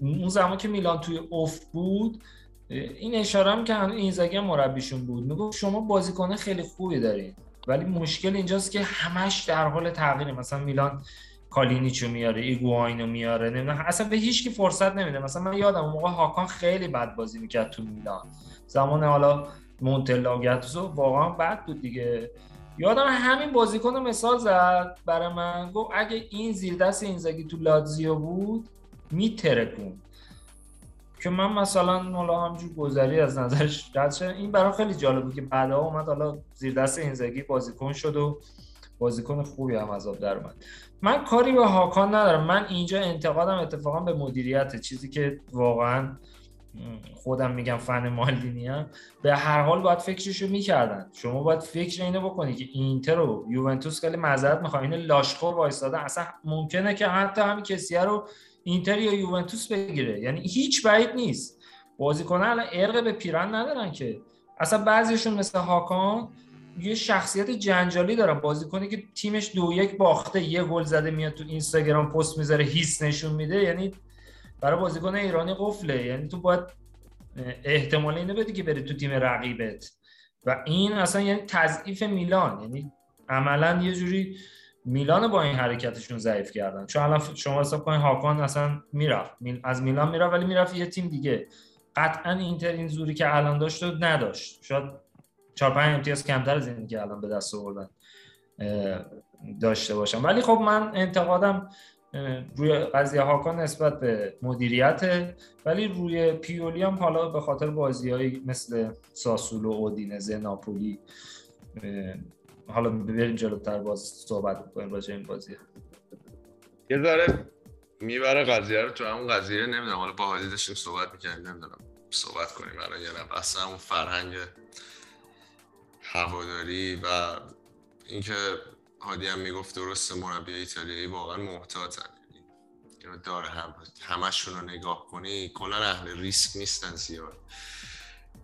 D: اون زمان که میلان توی اوف بود این اشاره هم این اینزاگی مربیشون بود می‌گفت شما بازیکن خیلی خوبی دارید ولی مشکل اینجاست که همش در حال تغییره. مثلا میلان کالینیچو میاره ایگواینو میاره نمی‌دونم. اصلا به هیچ کی فرصت نمیده. مثلا من یادم موقع هاکان خیلی بد بازی می‌کرد تو میلان. زمان حالا مونتلا گاتوزو واقعا بد بود دیگه. یادم همین بازیکن مثال زد برای من. گفت اگه این زیر دست اینزاگی تو لاتزیو بود میترکون که من مثلا حالا همجور گذری از نظرش رد این برای خیلی جالب بود که بعدا اومد حالا زیر دست اینزاگی بازیکن شد و بازیکن خوبی هم از در اومد. من کاری به هاکان ندارم. من اینجا انتقادم اتفاقا به مدیریت چیزی که واقعا خودم میگم فن مالدینی هم به هر حال باید فکرشو می‌کردن. شما باید فکر اینو بکنی که اینتر و یوونتوس خیلی معذرت می‌خوام. این لاشخور وایساده اصلا ممکنه که حتی همین کسیه رو اینتر یا یوونتوس بگیره. یعنی هیچ بعید نیست. بازیکنان الان ارق به پیرن ندارن که. اصلا بعضیشون مثل هاکان یه شخصیت جنجالی دارن بازیکنی که تیمش دو یک باخته یه گل زده میاد تو اینستاگرام پست می‌ذاره هیس نشون میده. یعنی برای بازیکن ایرانی قفله. یعنی تو باید احتمال اینو بدی که بری تو تیم رقیبت. و این اصلا یعنی تضعیف میلان. یعنی عملا یه جوری میلان با این حرکتشون ضعیف کردن. چون الان شما حساب کنید هاکان اصلا می‌رفت. از میلان می‌رفت ولی می‌رفت یه تیم دیگه. قطعا اینتر این زوری که الان داشت و نداشت. شاید 4 5 امتیاز کمتر از اینی که الان به دست آوردن داشته باشم. ولی خب من انتقادم روی قضیه هاکان نسبت به مدیریت ولی روی پیولی هم حالا به خاطر بازیهایی مثل ساسولو اودینزه ناپولی حالا بریم جلوتر باز صحبت بکنیم راجع این بازی.
C: یه ذره می‌بره قضیه رو تو همون قضیه نمی‌دونم حالا با حالی داشتیم صحبت می‌کنیم نمی‌دونم صحبت کنیم یا نه بحث همون فرهنگ هواداری و اینکه هادی هم می‌گفت درست مربی ایتالیایی واقعا محتاطن یعنی داره هم همشون رو نگاه کنی کلا اهل ریسک نیستن زیاد.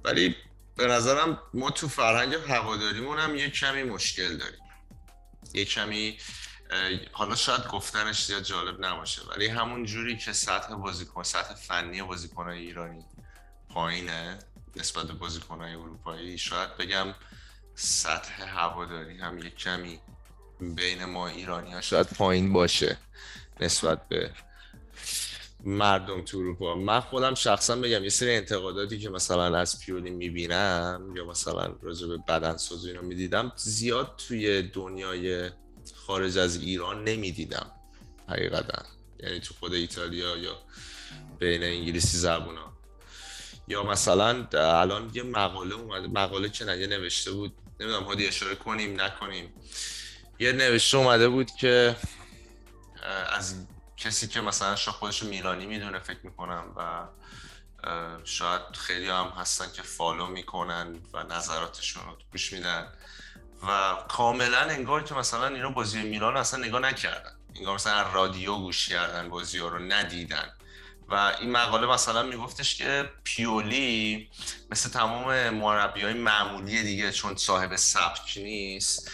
C: ولی به نظرم ما تو فرهنگ هواداریمون هم یه کمی مشکل داریم. یه کمی حالا شاید گفتنش زیاد جالب نباشه ولی همون جوری که سطح بازیکن سطح فنی بازیکنهای ایرانی پایینه نسبت به بازیکنهای اروپایی شاید بگم سطح هواداری هم یک کمی بین ما ایرانی ها شاید پایین باشه نسبت به مردم تو اروپا. من خودم شخصا بگم یه سری انتقاداتی که مثلا از پیولی می‌بینم یا مثلا راجع به بدنساز اینا می‌دیدم زیاد توی دنیای خارج از ایران نمی‌دیدم حقیقتا. یعنی تو خود ایتالیا یا بین انگلیسی زبونا. یا مثلا الان یه مقاله اومده مقاله که نگه نوشته بود نمی‌دونم هادی اشاره کنیم نکنیم. یه نوشته اومده بود که از کسی که مثلا شاید خودش میرانی می‌دونه فکر می‌کنم و شاید خیلی هم هستن که فالو می‌کنن و نظراتشون رو گوش میدن. و کاملا انگار که مثلا اینا بازی میلان اصلا نگاه نکردن. انگار مثلا رادیو گوش کردن بازی رو ندیدن. و این مقاله مثلا میگفتش که پیولی مثل تمام مربی های معمولی دیگه چون صاحب سبک نیست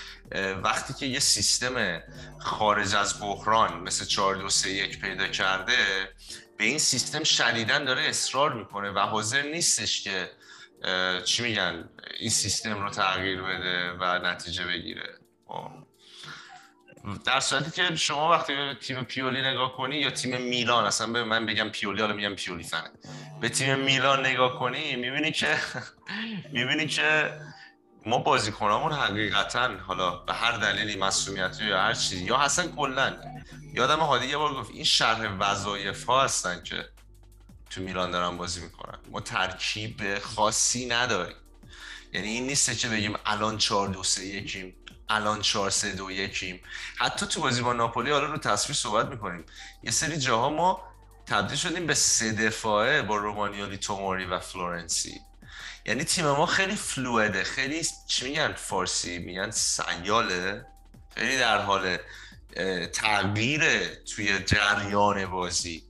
C: وقتی که یه سیستم خارج از بحران مثل 4 2 3 1 پیدا کرده به این سیستم شدیدن داره اصرار می‌کنه و حاضر نیستش که چی میگن این سیستم رو تغییر بده و نتیجه بگیره خب. در صورتی که شما وقتی به تیم پیولی نگاه کنی یا تیم میلان اصلا به من بگم پیولی حالا میگم پیولی فنه به تیم میلان نگاه کنی می‌بینی که (laughs) می‌بینی که ما بازیکنامون حقیقتا حالا به هر دلیلی مسئولیتی یا هر چیزی یا اصلا کلا. یادم هادی یه بار گفت این شرح وظایف ها هستن که تو میلان دارن بازی می‌کنن. ما ترکیب خاصی نداریم. یعنی این نیست که بگیم الان 4 2 3 یکیم. الان 4 3 2 یکیم. حتی تو بازی با ناپولی حالا رو تصویر صحبت می‌کنیم. یه سری جاها ما تبدیل شدیم به سه دفاعه با رومانیولی توموری و فلورنسی. یعنی تیم ما خیلی fluid ه خیلی چی میگن فارسی؟ میگن سیاله. خیلی در حال تغییر توی جریان بازی.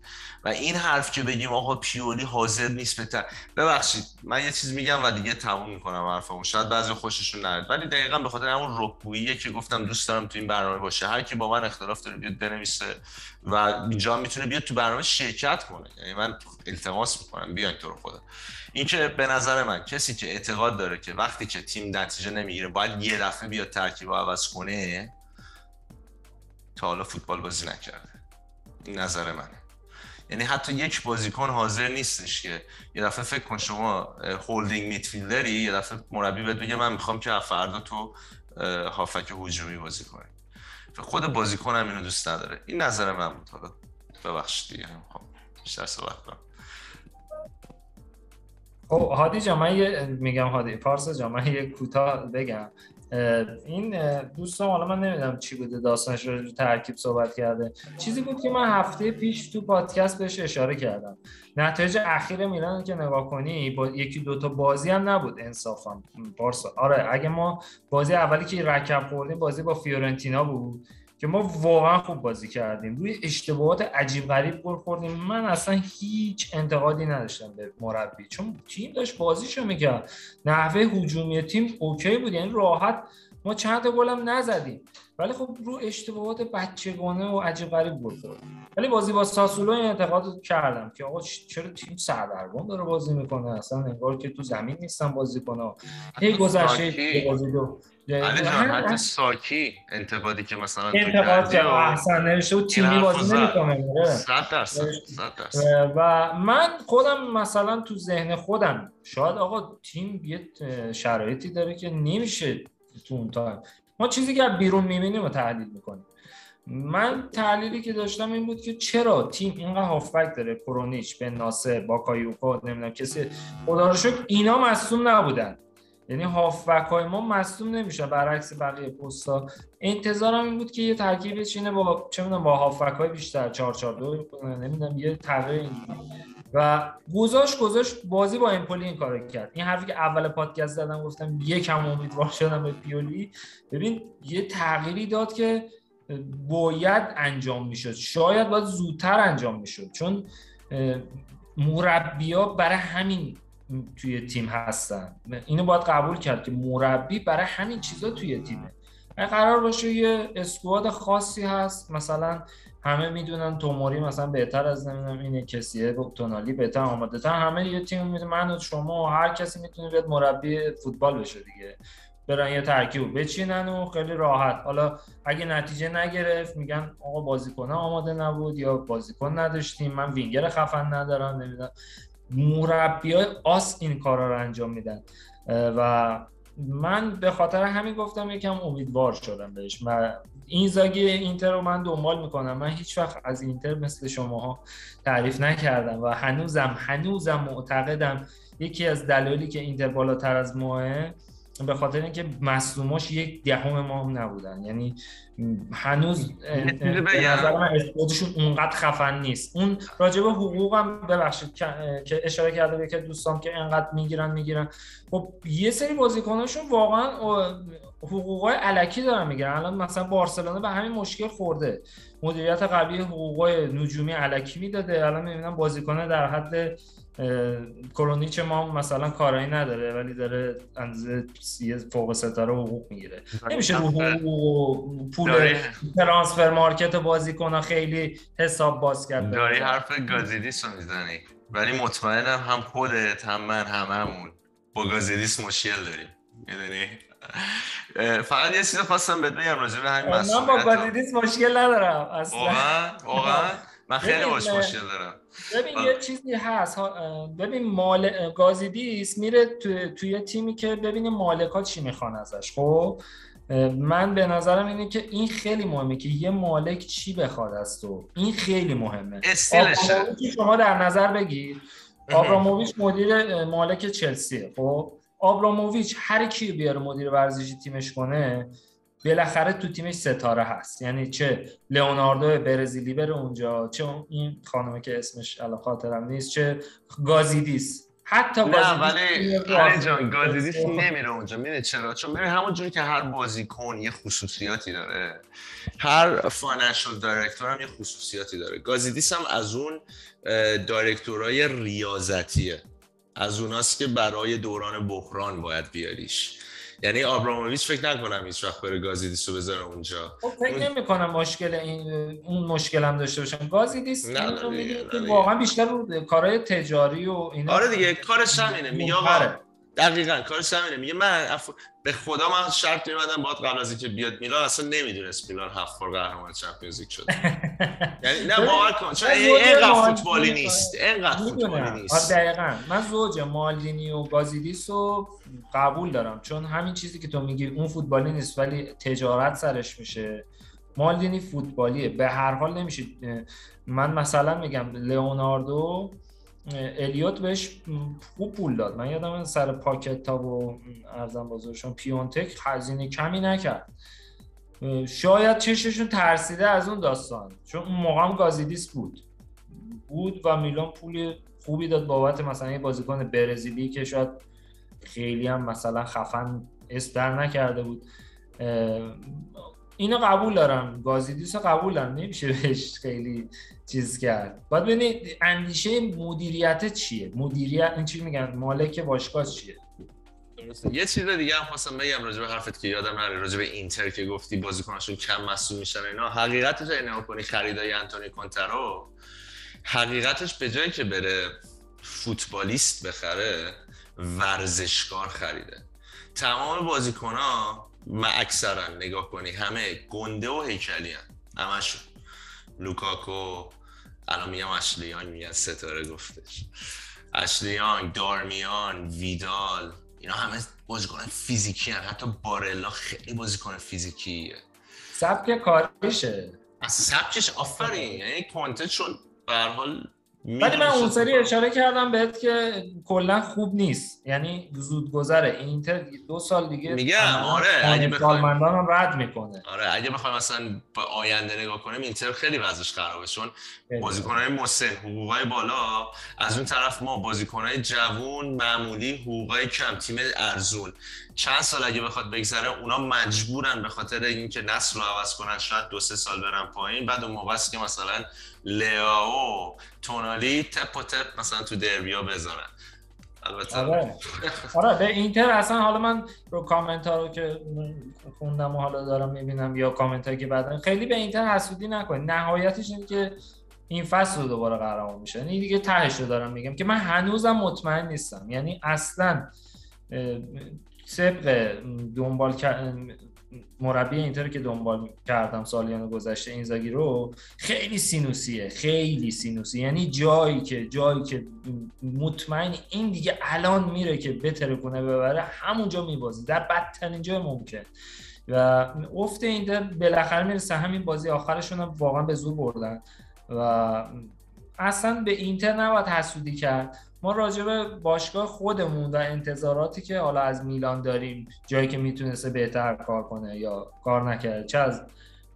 C: و این حرف که بگیم آقا پیولی حاضر نیست به ببخشید من یه چیز میگم و دیگه تموم می‌کنم حرفمو. شاید بعضی خوششون نیاد. ولی دقیقا به خاطر همون رک‌گوییه که گفتم دوست دارم تو این برنامه باشه. هر کی با من اختلاف داره بیاد بنویسه و اینجا می‌تونه بیاد تو برنامه شرکت کنه. یعنی من التماس می‌کنم. بیاین تو رو خدا. این که به نظر من کسی که اعتقاد داره که وقتی که تیم نتیجه نمی‌گیره باید یه دفعه بیاد ترکیب عوض کنه تا حالا فوتبال بازی نکرده. این نظر منه. یعنی حتی یک بازیکن حاضر نیستش که یه دفعه فکر کن شما هولدینگ میتفیلدری یه دفعه مربی بهت بگه من می‌خوام که فردا تو هافک هجومی بازی کنی. خود بازیکن هم اینو دوست نداره. این نظر من بود. حالا ببخشید دیگه خب بیشتر صحبت کنم.
D: خب هادی جا من میگم هادی پارسا جا من یه کوتاه بگم. این دوستان حالا من نمی‌دونم چی بوده داستانش رو ترکیب صحبت کرده. چیزی بود که من هفته پیش تو پادکست بهش اشاره کردم. نتایج اخیر میلان که نگاه کنی با یکی دوتا بازی هم نبود انصافا. پارسا آره اگه ما بازی اولی که رکب خوردیم بازی با فیورنتینا بود. که ما واقعا خوب بازی کردیم. روی اشتباهات عجیب غریب گل خوردیم. من اصلا هیچ انتقادی نداشتم به مربی. چون تیم داشت بازیشو می‌کرد. نحوه هجومی تیم اوکی بود. یعنی راحت ما چند تا گلم نزدیم. ولی خب رو اشتباهات بچگانه و عجیب غریب گل خوردیم. ولی بازی با ساسولو این انتقاد کردم که آقا چرا تیم سردرگم داره بازی می‌کنه؟ اصلا انگار که تو زمین نیستن بازی کنه هی گذشته بازی دو
C: حتی ساکی انتقادی که مثلا
D: انتقاد که احسن نوشته و تیمی بازی نمی‌کنه
C: 100 درصد
D: و من خودم مثلا تو ذهن خودم شاید آقا تیم یه شرایطی داره که نمیشه تو اون تایم ما چیزی که بیرون می‌بینیم و تحلیل می‌کنیم. من تحلیلی که داشتم این بود که چرا تیم اینقدر هافبک داره؟ کرونیچ به ناسه باکایوکو نمی‌دونم کسی خدا رو شکر اینا مصوم نبودن. یعنی هافبک های ما مصدوم نمیشن برعکس بقیه پستا. انتظارم این بود که یه ترکیب چینه با چه می‌دونم با هافبک های بیشتر 4 4 2 نمی‌دونم یه تغییر این. و گذاشت گذاشت بازی با امپولی این کارو کرد. این حرفی که اول پادکست زدم گفتم یکم امیدوار شدم به پیولی. ببین یه تغییری داد که باید انجام می‌شد. شاید باید زودتر انجام می‌شد. چون مربیا برای همین توی تیم هستن. اینو باید قبول کرد که مربی برای همین چیزا توی تیمه. قرار باشه یه اسکواد خاصی هست. مثلا همه می‌دونن توموری مثلا بهتر از نمی‌دونم اینه کسیه تونالی بهتر آماده تر همه یه تیم می‌دونن من و شما و هر کسی می‌تونه بیاد مربی فوتبال بشه دیگه. برن یه ترکیب بچینن و خیلی راحت. حالا اگه نتیجه نگرفت میگن آقا بازیکن آماده نبود یا بازیکن نداشتیم. من وینگر خفن ندارم نمی‌دونم. های آس این کارا رو انجام میدن. و من به خاطر همین گفتم یکم امیدوار شدم بهش. و این زاگی اینتر رو من دنبال می‌کنم. من هیچ وقت از اینتر مثل شماها تعریف نکردم و هنوزم هنوزم معتقدم یکی از دلایلی که اینتر بالاتر از ماه به خاطر اینکه مصدوماش یک دهم ما هم نبودن. یعنی هنوز به نظر من اسپورتشون اونقدر خفن نیست. اون راجبه حقوقم ببخشید که اشاره کرده به که دوستان که انقدر می‌گیرن می‌گیرن. خب یه سری بازیکناشون واقعا حقوقای علکی دارن می‌گیرن الان مثلا بارسلونا به همین مشکل خورده. مدیریت قبلی حقوقای نجومی علکی می‌داده. الان می‌بینم بازیکن در حد کرونیچ ما مثلا کارایی نداره ولی داره اندازه فوق ستاره حقوق می‌گیره. نمیشه رو حقوق پول ترانسفر مارکت بازیکن خیلی حساب باز کرد.
C: داری حرف گازیدیس رو می‌زنی. ولی مطمئنم هم خودت هم من هممون با گازیدیس مشکل داریم. می‌دونی؟ فقط یه چیز خواستم بهت بگم راجع به همین
D: من با گازیدیس مشکل ندارم اصلا.
C: واقعا؟ واقعا؟ من خیلی باش مشکل دارم.
D: ببین یه چیزی هست ببین مال گازیدیس میره تو... توی تیمی که ببینیم مالکا چی می‌خوان ازش خب؟ من به نظرم اینه که این خیلی مهمه که یه مالک چی بخواد از تو. این خیلی مهمه.
C: استیلشه
D: شما در نظر بگیر. آبراموویچ مدیر مالک چلسیه خب؟ آبراموویچ هر کی بیاره مدیر ورزشی تیمش کنه بالاخره تو تیمش ستاره هست. یعنی چه لئوناردو برزیلی بره اونجا چه این خانمه که اسمش الان خاطرم نیست چه گازیدیس. حتی
C: نه ولی علی جان گازیدیس نمیره اونجا. میره چرا؟ چون میره همون جوری که هر بازیکن یه خصوصیاتی داره. هر financial director هم یه خصوصیاتی داره. گازیدیس هم از اون دایرکتورای ریاضتیه. از اوناست که برای دوران بحران باید بیاریش. یعنی آبراموویچ فکر نکنم هیچ وقت بره گازیدیس رو بذاره اونجا.
D: خب فکر نمی کنم مشکل این اون مشکل هم داشته باشم. گازیدیس رو میگه که واقعا بیشتر رو کارهای تجاری و اینا
C: آره دیگه کارش همینه میگه دقیقا کارش همینه. میگه من اف... به خدا من شرط میمدم باید قبل از اینکه بیاد میلان اصلا نمی‌دونست میلان هفت بار قهرمان چمپیونز لیگ شده یعنی نه باور کن. چون اینقدر فوتبالی نیست. اینقدر فوتبالی نیست.
D: دقیقا. من زوج مالدینی و گازیدیس رو قبول دارم. چون همین چیزی که تو میگی اون فوتبالی نیست ولی تجارت سرش میشه. مالدینی فوتبالیه. به هر حال نمیشه من مثلا میگم لئوناردو الیوت بهش خوب پول داد. من یادم سر پاکت تا و ارزم بازارشون پیونتک هزینه کمی نکرد. شاید چششون ترسیده از اون داستان. چون اون موقع هم گازیدیس بود. بود و میلان پول خوبی داد بابت مثلا یه بازیکن برزیلی که شاید خیلی هم مثلا خفن استر نکرده بود. اینو قبول دارم. گازیدیس قبول نمیشه بهش خیلی چیز کرد. باید ببینید اندیشه مدیریت چیه؟ مدیریت این چی میگن؟ مالک باشگاه چیه؟
C: یه چیز دیگه هم خواستم بگم راجع به حرفت که یادم نره راجع به اینتر که گفتی بازیکناشون کم مسئول میشن اینا. حقیقتش اینو کنی خریدای انتونی کونترو حقیقتش به جایی که بره فوتبالیست بخره ورزشکار خریده. تمام بازیکن‌ها ما اکثرا نگاه کنی همه گنده و هیکلی هم. همشون. لوکاکو الان میگم اشلیان میگن ستاره گفتش. اشلیان دارمیان ویدال اینا همه بازیکن فیزیکی هن. حتی بارلا خیلی بازیکن فیزیکیه.
D: سبک کاریشه.
C: از سبکش آفرین. یعنی کنته چون به حال
D: ولی من اون سری اشاره کردم بهت که کلا خوب نیست. یعنی زود گذره اینتر دو سال دیگه
C: میگم آره
D: اگه بخوایم هم رد می‌کنه.
C: آره اگه بخوایم مثلا به آینده نگاه کنیم اینتر خیلی وضعش خرابه. چون بازیکنهای مسن حقوقای بالا از اون طرف ما بازیکنهای جوون معمولی حقوقای کم تیم ارزون. چند سال اگه بخواد بگذره اونا مجبورن به خاطر اینکه نسل رو عوض کنن شاید دو سه سال برن پایین. بعد اون موقع که مثلا لیاو تونالی تپ و تپ مثلا تو دربیا بذارن البته
D: آره. (laughs) آره به اینتر اصلا حالا من رو کامنت ها رو که خوندم و حالا دارم می‌بینم یا کامنت هایی که بعدا خیلی به اینتر حسودی نکنید. نهایتش اینه که این فصل رو دوباره قهرمان میشه. این دیگه تهش رو دارم میگم که من هنوزم مطمئن نیستم. یعنی اصلا طبق دنبال مربی اینتر که دنبال کردم سالیان گذشته اینزاگی رو خیلی سینوسیه خیلی سینوسی. یعنی جایی که جایی که مطمئن این دیگه الان میره که بتره کنه ببره همونجا میبازی در بدترین جای ممکن. و افت اینتر بالاخره می‌رسه همین بازی آخرشون هم واقعا به زور بردن. و اصلا به اینتر نباید حسودی کرد. ما راجع به باشگاه خودمون و انتظاراتی که حالا از میلان داریم جایی که می‌تونسته بهتر کار کنه یا کار نکرده چه از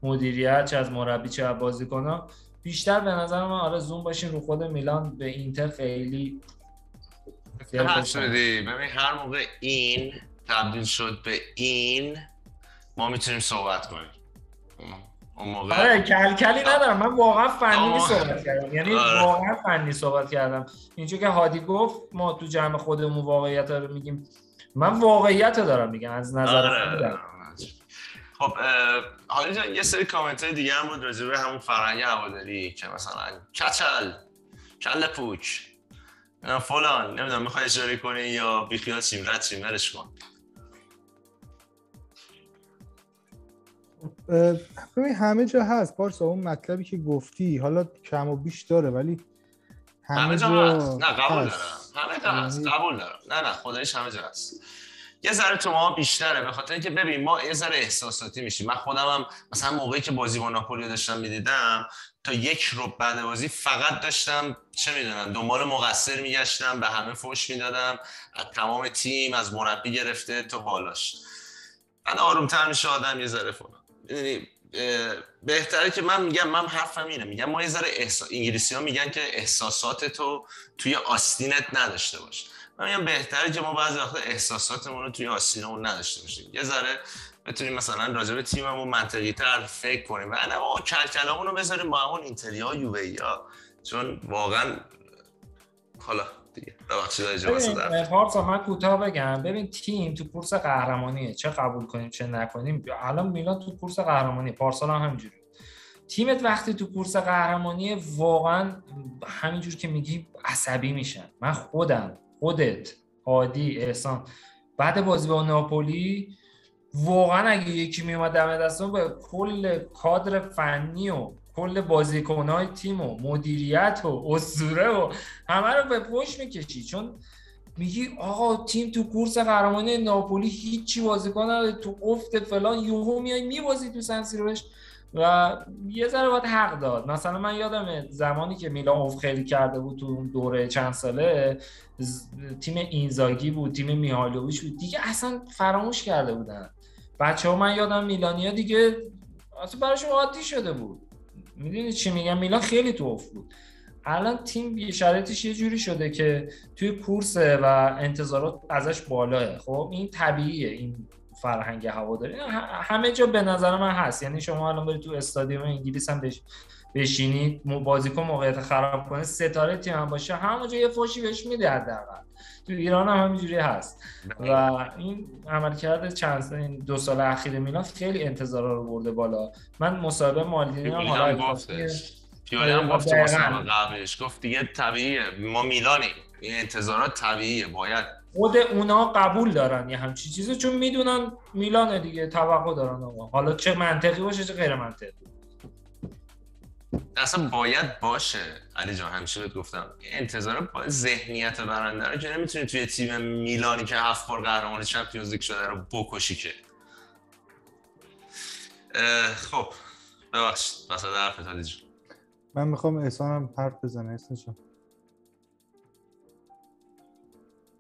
D: مدیریت چه از مربی چه از بازیکن‌ها بیشتر به نظر من آره زوم باشین رو خود میلان به اینتر خیلی
C: ببین هر موقع این تبدیل شد به این ما می‌تونیم صحبت کنیم. اون موقع
D: آره کلکلی ندارم. من واقعا فنی صحبت کردم. یعنی آره. واقعا فنی صحبت کردم. اینجور که هادی گفت ما تو جمع خودمون واقعیت رو میگیم. من واقعیت رو دارم میگم از نظر آره.
C: خب حالی جان یه سری کامنت های دیگه هم بود راجع به همون فرهنگ هواداری که مثلا کچل کل پوچ فلان نمی‌دونم می‌خوای اجاره کنی یا بیخیال شیم رد شیم ولش کن.
F: ببین همه جا هست. پارسا اون مطلبی که گفتی حالا کم و بیش داره ولی
C: همه جا هست. نه قبول
F: هست.
C: دارم. همه جا هست.
F: یعنی-
C: قبول دارم. نه نه خدایش همه جا هست. یه ذره تو ما بیشتره به خاطر اینکه ببین ما یه ذره احساساتی میشیم. من خودم هم مثلا موقعی که بازی با ناپولی داشتم می‌دیدم تا یک رو بعد بازی فقط داشتم چه می‌دونم دنبال مقصر میگشتم به همه فوش می‌دادم از تمام تیم از مربی گرفته تا بالاش. من آرومتر میشه آدم یه ذره فلان بهتره که من میگم من حرفم اینه. میگم ما یه ذره احسا... انگلیسی ها میگن که احساسات تو توی آستینت نداشته باش. من میگم بهتره که ما بعضی وقتا احساساتمون رو توی آستینمون نداشته باشیم. یه ذره بتونیم مثلا راجع به تیممون منطقی تر فکر کنیم. و نه ما کلکلامون رو بذاریم با همون اینتریا یوویا چون واقعا حالا دیگه. ببخشید
D: پارسا من کوتاه بگم. ببین تیم تو کورس قهرمانیه. چه قبول کنیم چه نکنیم. الان میلان تو کورس قهرمانی پارسال هم همینجوری. تیمت وقتی تو کورس قهرمانی واقعا همینجور که میگی عصبی میشن. من خودم خودت عادی احسان. بعد بازی با ناپولی واقعا اگه یکی میومد دم دستم به کل کادر فنی و کل بازیکنهای تیم و مدیریت و اسطوره و همه رو به پشت می‌کشی. چون میگی آقا تیم تو کورس قهرمانی ناپولی هیچی بازیکن نداره. تو افت فلان یوهو میای میبازی تو سن سیروش و یه ذره باید حق داد. مثلا من یادم زمانی که میلان افت خیلی کرده بود تو اون دوره چند ساله تیم اینزاگی بود تیم میهایلوویچ بود. دیگه اصلا فراموش کرده بودن. بچه ها من یادم میلانیا دیگه اصلا براشون عادی شده بود. می‌دونید چی میگم؟ میلان خیلی تو بود. الان تیم شرایطش یه جوری شده که توی کورسه و انتظارات ازش بالاه خب این طبیعیه این فرهنگ هواداری. ه- همه جا به نظر من هست. یعنی شما الان برید تو استادیوم انگلیس هم بش... بشینید بازیکن موقعیت خراب کنه ستاره تیم هم باشه همونجا یه فوشی بهش میده حداقل. تو ایران هم همینجوری هست. و این عملکرد چند این دو سال اخیر میلان خیلی انتظارا رو برده بالا. من مصاحبه مالدینی هم حالا
C: گفتش پیولی هم گفت قبلش. گفت دیگه طبیعیه. ما میلانیم. این انتظارات طبیعیه. باید.
D: خود اونا قبول دارن یه همچین چیزی چون می‌دونن میلانه دیگه توقع دارن آقا. حالا چه منطقی باشه چه غیر منطقی
C: اصلا باید باشه. علی جان همیشه بهت گفتم این انتظارات با ذهنیت برنده رو که نمی‌تونی توی تیم میلانی که هفت بار قهرمان چمپیونز لیگ شده رو بکشی که. خب ببخشید وسط حرفت علی جان.
F: من می‌خوام احسانم حرف بزنه احسان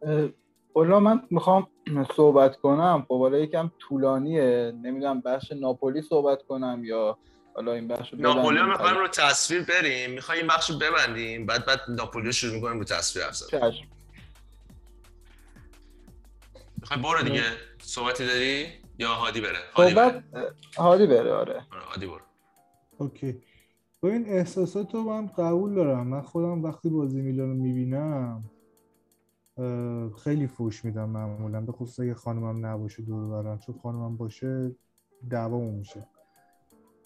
E: اه، والا من می‌خوام صحبت کنم. خب حالا یکم طولانیه. نمی‌دونم بخش ناپولی صحبت کنم یا حالا این بخش رو
C: ناپولی رو
E: ببندیم.
C: می‌خوایم رو تصویر بریم. می‌خوایم این بخش رو ببندیم. بعد بعد ناپولی رو شروع می‌کنیم رو تصویر حرف زدن.
E: چشم.
C: می‌خوای برو دیگه. صحبتی داری؟ یا هادی بره؟ هادی
E: صحبت
C: بره.
E: هادی بره آره.
C: آره، هادی برو.
F: اوکی. ببین احساسات رو من قبول دارم. من خودم وقتی بازی میلان رو می‌بینم خیلی فوش میدم معمولا. به خصوص اگه خانمم نباشه دور برم چون خانمم باشه دعوامون میشه.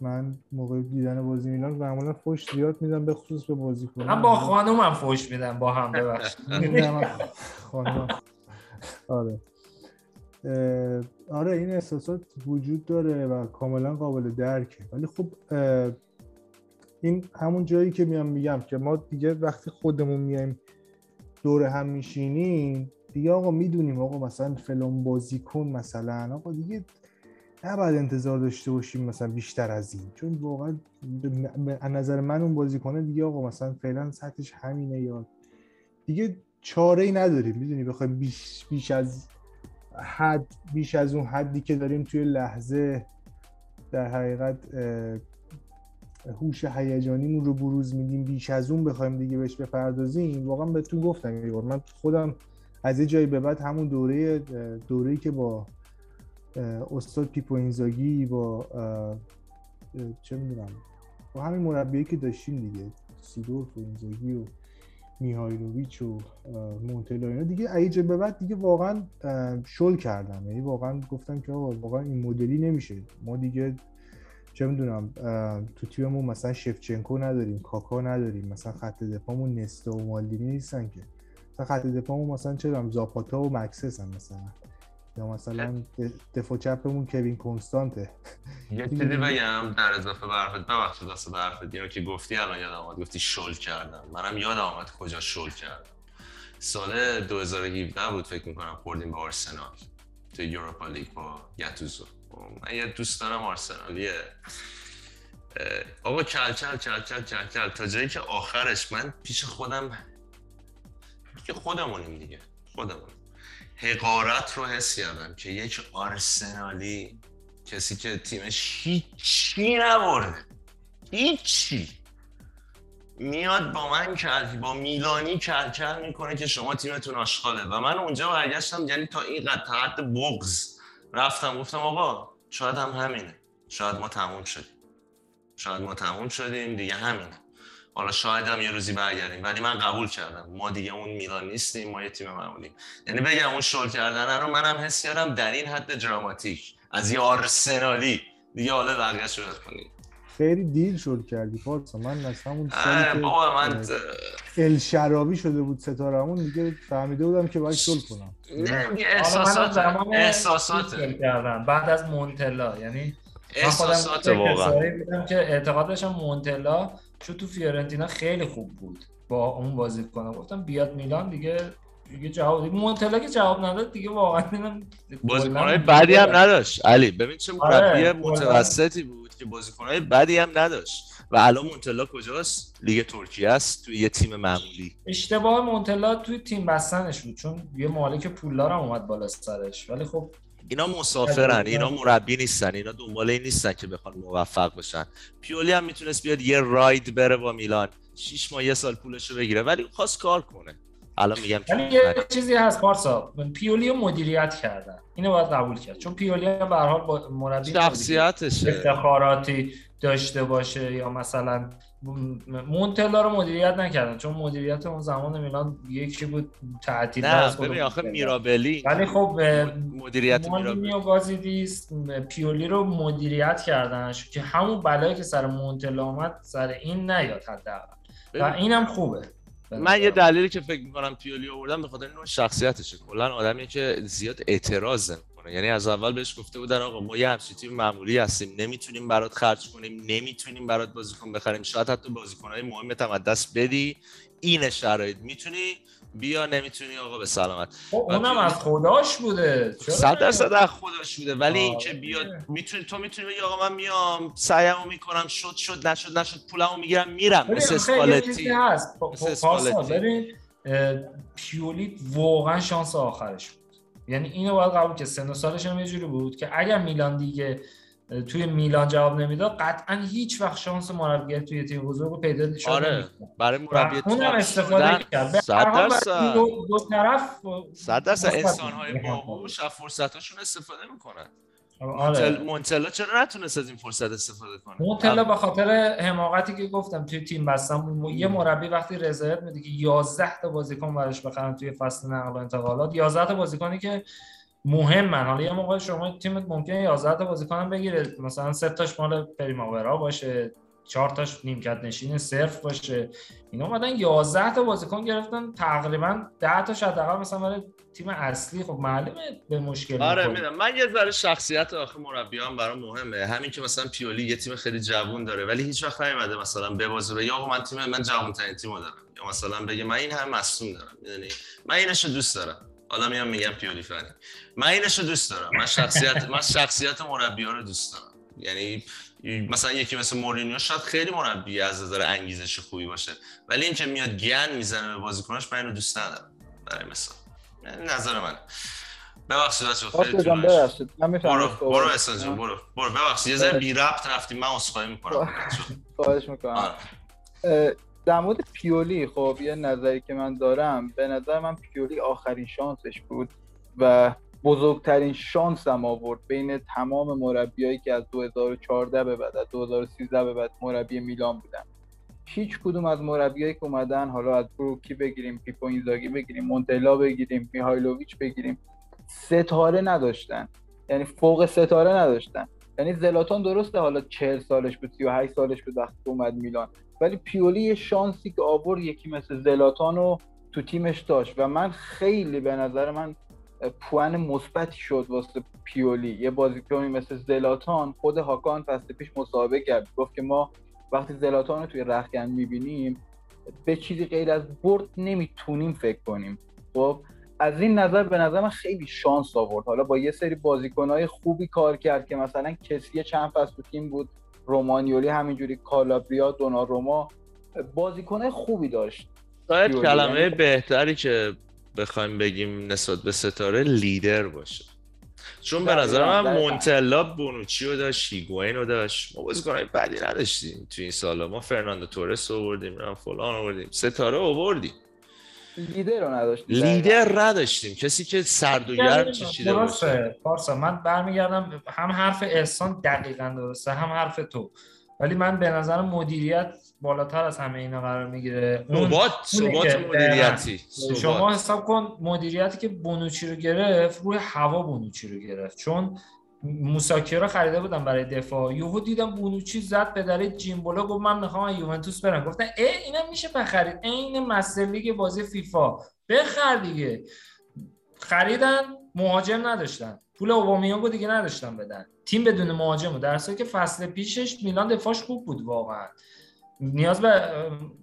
F: من موقع دیدن بازی میلان معمولا فوش زیاد میدم به خصوص به بازی کنم.
D: من با خانومم فوش میدم با هم ببخشید. (laughs)
F: آره. آره این احساسات وجود داره و کاملا قابل درکه. ولی خب این همون جایی که میام میگم که ما دیگه وقتی خودمون میایم دور هم میشینیم دیگه آقا می‌دونیم آقا مثلا فلان بازیکن مثلا آقا دیگه نباید انتظار داشته باشیم مثلا بیشتر از این. چون واقعا به- به از نظر من اون بازیکنه دیگه آقا مثلا فعلا سطحش همینه یا دیگه چاره ای نداریم. می‌دونی بخوایم بیش, بیش از حد بیش از اون حدی که داریم توی لحظه در حقیقت هوش هیجانیمون رو بروز میدیم بیش از اون بخوایم دیگه بهش بپردازیم. واقعا بهتون گفتم یه بار. من خودم از یه جایی به بعد همون دوره دوره‌ای که با استاد پیپو اینزاگی با چه می‌دونم با همین مربیایی که داشتیم دیگه سیدورف و اینزاگی و میهایلوویچ و مونتلا اینا. دیگه ایجا به بعد دیگه واقعا شل کردم یعنی واقعا گفتم که آقا واقعا این مدلی نمیشه. ما دیگه چه می‌دونم تو تیممون مثلا شفچنکو نداریم کاکا نداریم مثلا خط دفاعمون نستا و مالدینی نیستن که. خط دفاعمون مثلا چه زاپاتا و مکسس هم مثلا. یا مثلا د- دفاع چپمون کوین کنستانته.
G: یه چیزی بگم در اضافه به حرفت. ببخشید دست به حرفت. اینو که گفتی الان یادم آمد گفتی شل کردم. منم یادم آمد کجا شل کردم. سال 2017 بود فکر می‌کنم خوردیم به آرسنال. تو یوروپا لیگ با گتوزو من یه دوست دارم آرسنالیه. آقا کل کل کل کل کل کل. تا جایی که آخرش من پیش خودم که خودمونیم دیگه. خودمون حقارت رو حس کردم که یک آرسنالی کسی که تیمش هیچی نبرده هیچی. میاد با من کل با میلانی کل می‌کنه که شما تیمتون آشغاله. و من اونجا برگشتم یعنی تا این حد بغض رفتم گفتم آقا شاید هم همینه. شاید ما تموم شدیم. شاید ما تموم شدیم دیگه همینه. حالا شاید هم یه روزی برگردیم ولی من قبول کردم. ما دیگه اون میلان نیستیم ما یه تیم معمولیم. یعنی بگم اون شل کردن رو منم حس کردم در این حد دراماتیک. از یه آرسنالی. دیگه حالا بقیه شد کنید
F: خیلی دیر شد کردی پارسا من از همون
G: اه،
F: سالی که
G: بابا من
F: الشراوی شده بود ستارمون دیگه فهمیده بودم که باید شل کنم.
G: نه احساسات احساسات
D: بعد از مونتلا. یعنی
G: احساسات واقعا.
D: که اعتقاد داشتم مونتلا چون تو فیورنتینا خیلی خوب بود با اون بازی کنم گفتم بیاد میلان دیگه دیگه جواب دیگه مونتلا که جواب نداد دیگه واقعا اینم
C: بازیکنهای بدی هم نداشت. علی ببین چه
D: آره،
C: مربی
D: کلاً.
C: متوسطی بود که بازیکنهای بدی هم نداشت. و الان مونتلا کجاست؟ لیگ ترکیه است توی یه تیم معمولی.
D: اشتباه مونتلا توی تیم بستنش بود چون یه مالک پولدار هم اومد بالا سرش. ولی خب
C: اینا مسافرن اینا مربی نیستن اینا دنبال این نیستن که بخوان موفق بشن. پیولی هم می‌تونست بیاد یه راید بره با میلان. شیش ماه یه سال پولش رو بگیره ولی خواست کار کنه. الان میگم
D: ولی
C: که
D: یه چیزی هست پارسا پیولی رو مدیریت کردن. اینو باید قبول کرد. چون پیولی هم به هر حال با مربی
C: شخصیتشه.
D: افتخاراتی داشته باشه یا مثلا مونتلا رو مدیریت نکردن چون مدیریت اون زمان میلان یکی بود تعطیل
C: نه ببین آخه میرابلی
D: ولی خب
C: مدیریت میرابلی.
D: گازیدیس پیولی رو مدیریت کردن که همون بلایی که سر مونتلا اومد سر این نیاد حداقل. و اینم خوبه. به
C: من یه. دلیلی که فکر می‌کنم پیولی آوردم به خاطر نوع شخصیتشه. کلا آدمیه که زیاد اعتراض نمی‌کنه یعنی از اول بهش گفته بودن آقا ما یه همچین تیم معمولی هستیم نمی‌تونیم برات خرج کنیم نمی‌تونیم برات بازیکن بخریم. شاید حتی بازیکنهای مهمت هم از دست بدی. این شرایط. می‌تونی؟ بیا نمی‌تونی؟ آقا به سلامت.
D: خب اونم از خداش بوده.
C: صد؟ درصد از خودش بوده. ولی. اینکه بیاد می‌تونی تو می‌تونی بگی آقا من میام سعیمو می‌کنم شد شد نشد نشد پولمو می‌گیرم میرم. مثل اسپالتی.
D: هست. پا-
C: مثل
D: پارسا
C: اسپالتی.
D: پیولی واقعا شانس آخرش بود. یعنی اینو باید قبول که سن و سالش هم یه جوری بود که اگر میلان دیگه توی میلان جواب نمی‌داد قطعا هیچ وقت شانس مربیگری توی تیم بزرگ رو پیدا شد
C: آره. برای مربی
D: اونم استفاده کرد
C: صد درصد.
D: دو, دو طرف
C: صد درصد انسان‌های. باهوش از فرصتاشون استفاده می‌کنن
D: آره.
C: مونتل- مونتلا چرا نتونست از این فرصت استفاده کنه؟
D: مونتلا به خاطر حماقتی که گفتم توی تیم بستم یه مربی وقتی رضایت میده که 11 تا بازیکن براش بخرن توی فصل نقل و انتقالات 11 تا بازیکنی که مهمن. حالا یه موقع شما تیمت ممکنه 11 تا بازیکن بگیره. مثلا سه تاش مال پریماورا باشه چهار تاش نیمکت نشین صرف باشه. اینا اومدن 11 تا بازیکن گرفتن تقریبا 10 تاش حداقل مثلا برای تیم اصلی خب معلومه به مشکل
C: آره. می‌دونم. من یه ذره شخصیت آخه مربیان برام مهمه. همین که مثلا پیولی یه تیم خیلی جوون داره ولی هیچ وقت نیومده مثلا ببازه بگه آقا من تیم من جوون ترین تیمو دارم. یا مثلا بگه من این هم مصدوم دارم می‌دونی؟ من اینشو دوست دارم. حالا میام میگم پیولی فنی. من اینشو دوست دارم. من شخصیت من شخصیت مربی رو دوست دارم. یعنی مثلا یکی مثل مورینیو شاید خیلی مربی از نظر انگیزش خوبی باشه ولی اینکه میاد گن می‌زنه به بازیکناش من اینو دوست ندارم. برای مثال. نظر منه. ببخشید بچه‌ها خیلی.
E: ببخشید. من می‌فهمم
C: برو برو احسان جان برو. برو ببخشید. یه ذره. بی ربط رفتیم من عذرخواهی می‌کنم.
E: خواهش می‌کنم. در مورد پیولی خب یه نظری که من دارم به نظر من پیولی آخرین شانسش بود و بزرگترین شانس هم آورد بین تمام مربیایی که از 2014 به بعد از 2013 به بعد مربی میلان بودن. هیچ کدوم از مربیایی که اومدن حالا از بروکی بگیریم پیپو اینزاگی بگیریم مونتلا بگیریم میهایلوویچ بگیریم ستاره نداشتن. یعنی فوق ستاره نداشتن. یعنی زلاتان درسته حالا 40 سالش بود 38 سالش بود وقتی اومد میلان. ولی پیولی یه شانسی که آورد یکی مثل زلاتان رو تو تیمش داشت. و من خیلی به نظر من پوان مثبتی شد واسه پیولی. یه بازیکنی مثل زلاتان خود هاکان فصل پیش مصاحبه کرد. گفت که ما وقتی زلاتان رو توی رخکن می‌بینیم به چیزی غیر از برد نمی‌تونیم فکر کنیم. خب از این نظر به نظر من خیلی شانس آورد. حالا با یه سری بازیکنهای خوبی کار کرد که مثلا کسی چند فصل تو تیم بود رومانیولی همینجوری کالابریا دوناروما بازیکنهای خوبی داشت.
C: شاید کلمه بهتری که بخوایم بگیم نسبت به ستاره لیدر باشه. چون به نظر من مونتلا بونوچی رو داشت هیگوین رو داشت. ما بازیکنهای بدی نداشتیم تو این سالا. ما فرناندو تورس آوردیم فلان آوردیم. ستاره آوردیم.
E: لیدر رو نداشتیم
C: لیدر نداشتیم. کسی که سرد و گرم چشیده باشه
D: پارسا من برمیگردم هم حرف احسان دقیقا درسته هم حرف تو. ولی من به نظر مدیریت بالاتر از همه اینا قرار می‌گیره.
C: ثبات ثبات مدیریتی
D: شما حساب کن مدیریتی که بونوچی رو گرفت روی هوا بونوچی رو گرفت. چون موساکی رو خریده بودم برای دفاع. یهو دیدم بونوچی زد به در جیمبولا گفت من می‌خوام یوونتوس برم. گفتن ای اینا میشه بخرید. عین مستر لیگ بازی فیفا. بخر دیگه. خریدن مهاجم نداشتن. پول اوبامیانگو دیگه نداشتن بدن. تیم بدون مهاجم در که فصل پیشش میلان دفاعش خوب بود واقعا. نیاز به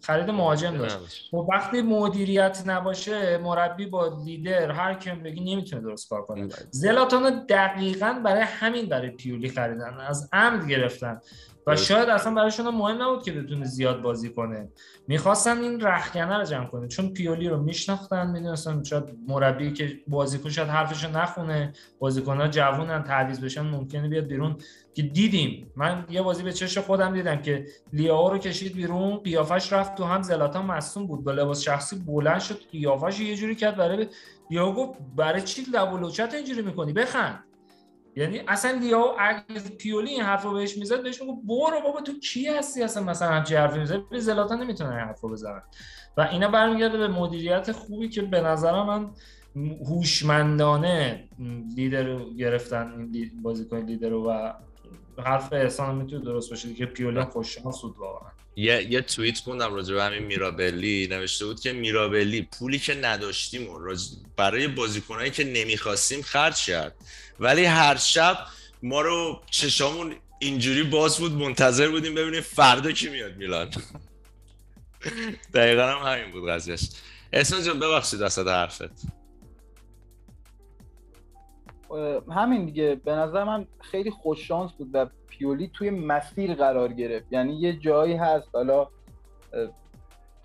D: خرید مهاجم داشت. و خب وقتی مدیریت نباشه مربی با لیدر هر کم بگی نمی‌تونه درست کار کنه. زلاتان دقیقا برای همین برای پیولی خریدن از عمد گرفتن. و شاید اصلا برایشون مهم نبود که بتونه زیاد بازی کنه. می‌خواستن این رخکنه رو جمع کنه. چون پیولی رو میشناختن می‌دونستن شاید مربی که بازیکن شاید حرفشو نخونه بازیکن‌ها جوونن تعویض بشن ممکنه بیاد بیرون. که دیدیم. من یه بازی به چش خودم دیدم که لیاو رو کشید بیرون قیافش رفت تو هم زلاتان مصوم بود. با لباس شخصی بلند شد قیافش یه جوری کرد برای لیاو گفت برای چی لب و اینجوری می‌کنی؟ بخند. یعنی اصلا لیاو اگه پیولی این حرف رو بهش می‌زد بهش میگه برو بابا تو کی هستی اصلا مثلا همچی حرفی می‌زد زلاتان نمی‌تونه این حرف رو بزنن و اینا برمیگرده به مدیریت خوبی که به نظر من هوشمندانه لیدر رو گرفتن این بازیکن لیدر رو و حرف احسان می‌تونه درست باشه که پیولی خوششانس بود واقعا.
C: یه یه توییت خوندم راجع به همین میرابلی. نوشته بود که میرابلی پولی که نداشتیم و برای بازیکنایی که نمی‌خواستیم خرج کرد. ولی هر شب ما رو چشامون اینجوری باز بود منتظر بودیم ببینیم فردا کی میاد میلان. دقیقا هم همین بود قضیهش. احسان جان ببخشید وسط حرفت.
E: همین دیگه. به نظر من خیلی خوش شانس بود و پیولی توی مسیر قرار گرفت. یعنی یه جایی هست حالا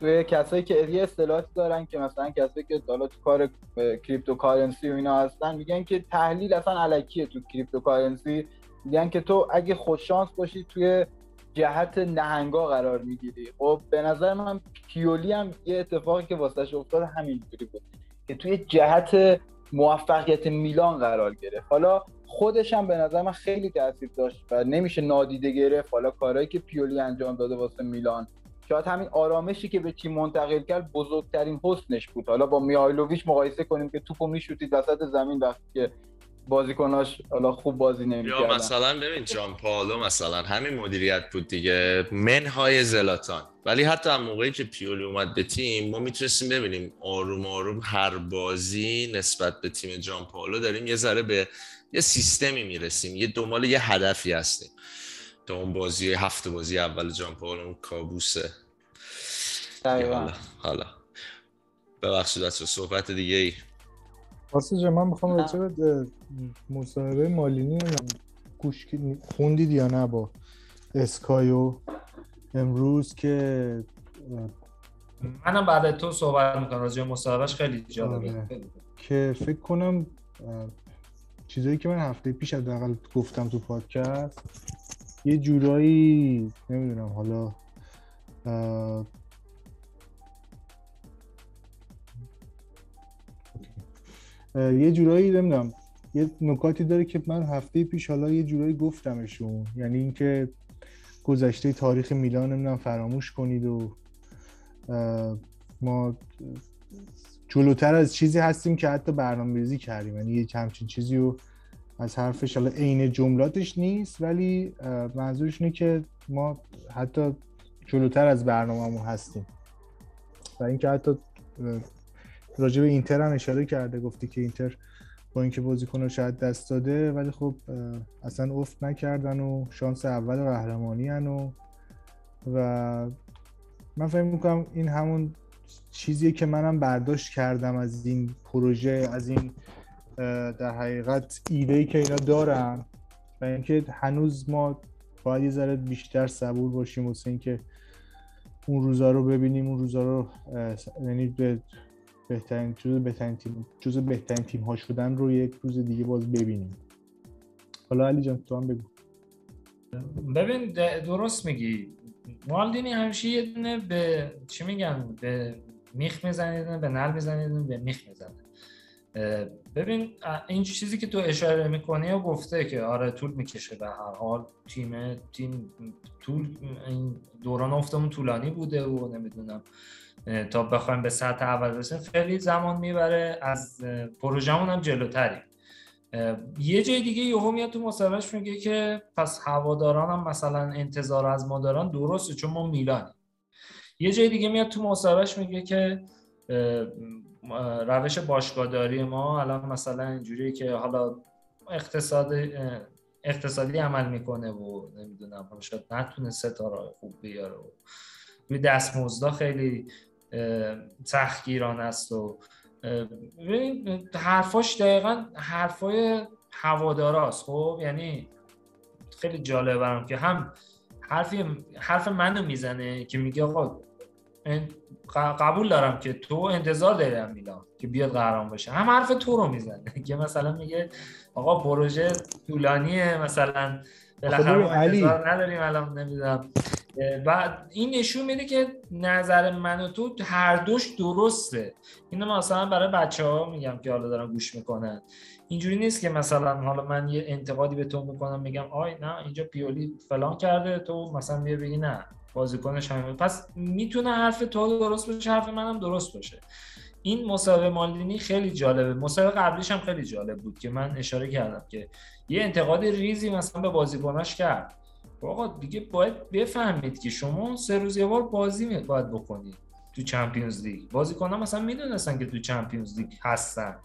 E: توی کسایی که یه اصطلاحاتی دارن که مثلا کسایی که حالا تو کار cryptocurrency و اینا هستن میگن که تحلیل اصلا الکیه تو cryptocurrency میگن که تو اگه خوششانس باشی توی جهت نهنگا قرار می‌گیری. خب به نظر من پیولی هم یه اتفاقی که واسش افتاد همینجوری بود که توی جهت موفقیت میلان قرار گرفت. حالا خودش هم به نظر من خیلی تاثیر داشت و نمیشه نادیده گرفت. حالا کارهایی که پیولی انجام داده واسه میلان شاید همین آرامشی که به تیم منتقل کرد بزرگترین حسنش بود. حالا با میایلوویچ مقایسه کنیم که توپو میشوتید وسط زمین وقتی که بازیکناش حالا خوب بازی نمی‌کردن.
C: یا مثلا ببین جان پالو مثلا همین مدیریت بود دیگه. منهای زلاتان. ولی حتی هم موقعی که پیولی اومد به تیم ما می‌تونستیم ببینیم آروم آروم هر بازی نسبت به تیم جان پالو داریم یه ذره به یه سیستمی می‌رسیم. یه دنبال یه هدفی هستیم. تا اون بازی هفته بازی اول جان پال اون کابوسه حالا حالا. ببخشید از صحبت دیگه ای.
F: واسه من می‌خوام راجع به مصاحبه مالینی گوش خوندید یا نه با اسکایو امروز که
D: منم بعد تو صحبت می‌کنم راجع مصاحبهش خیلی جالبه. آره.
F: که فکر کنم چیزایی که من هفته پیش حداقل گفتم تو پادکست یه جورایی نمی‌دونم حالا یه جورایی نمی‌دونم یه نکاتی داره که من هفته پیش حالا یه جورایی گفتمشون. یعنی اینکه گذشته تاریخ میلان نمی‌دونم فراموش کنید و ما جلوتر از چیزی هستیم که حتی برنامه ریزی کردیم. یعنی یه همچین چیزی رو از حرفش حالا عین جملاتش نیست ولی منظورش اینه که ما حتی جلوتر از برنامهمون هستیم. و اینکه حتی راجع به اینتر هم اشاره کرده گفتی که اینتر با اینکه بازیکن رو شاید دست داده ولی خب اصلا افت نکردن و شانس اول قهرمانی و و من فکر می‌کنم این همون چیزیه که منم برداشت کردم از این پروژه از این در حقیقت ایده که اینا دارن و اینکه هنوز ما باید یه ذره بیشتر صبور باشیم واسه اینکه اون روزا رو ببینیم اون روزا رو یعنی به بهترین جز بهترین تیم جز بهترین تیم ها شدن رو یک روز دیگه باز ببینیم. حالا علی جان تو هم بگو.
D: ببین درست میگی. والدینی همیشه یه دونه به چی میگن به میخ می‌زنه به نل می‌زنه به میخ می‌زنه. ببین این چیزی که تو اشاره می‌کنی و گفته که آره طول می‌کشه به هر حال. تیم تیم طول این دوران افتمون طولانی بوده و نمی‌دونم. تا بخوایم به سطح اول برسیم خیلی زمان می‌بره. از پروژمون هم جلوتری. یه جای دیگه یهو میاد تو مصاحبهش میگه که پس هواداران هم مثلا انتظار از ما دارن. درسته چون ما میلانیم. یه جای دیگه میاد تو مصاحبهش میگه که روش باشگاهداری ما الان مثلا اینجوریه که حالا اقتصاد اقتصادی عمل می‌کنه و نمی‌دونم شاید نتونه ستاره خوب بیاره و روی دستمزدا خیلی تحقیران است و حرفاش دقیقا حرفای هواداراست خب یعنی خیلی جالبه برام که هم حرفی حرف منو می‌زنه که میگه آقا قبول دارم که تو انتظار داری هم میلان که بیاد قهرمان بشه هم حرف تو رو می‌زنه. (laughs) که مثلا میگه آقا پروژه طولانیه مثلا بالاخره انتظار نداریم الان نمی‌دونم. و این نشون میده که نظر من و تو هر دوش درسته. اینو مثلا برای بچه ها میگم که حالا دارن گوش می‌کنن. اینجوری نیست که مثلا حالا من یه انتقادی به تو می‌کنم میگم آی نه اینجا پیولی فلان کرده تو مثلا بیا بگی نه. بازیکنش همین پس می‌تونه حرف تو درست باشه حرف منم درست باشه. این مسابقه مالدینی خیلی جالبه. مسابقه قبلیش هم خیلی جالب بود که من اشاره کردم که یه انتقاد ریزی مثلا به بازیکناش کرد. آقا دیگه باید بفهمید که شما سه روز یه بار بازی باید بکنید تو چمپیونز لیگ. بازیکن‌ها مثلا می‌دونستن که تو چمپیونز لیگ هستن.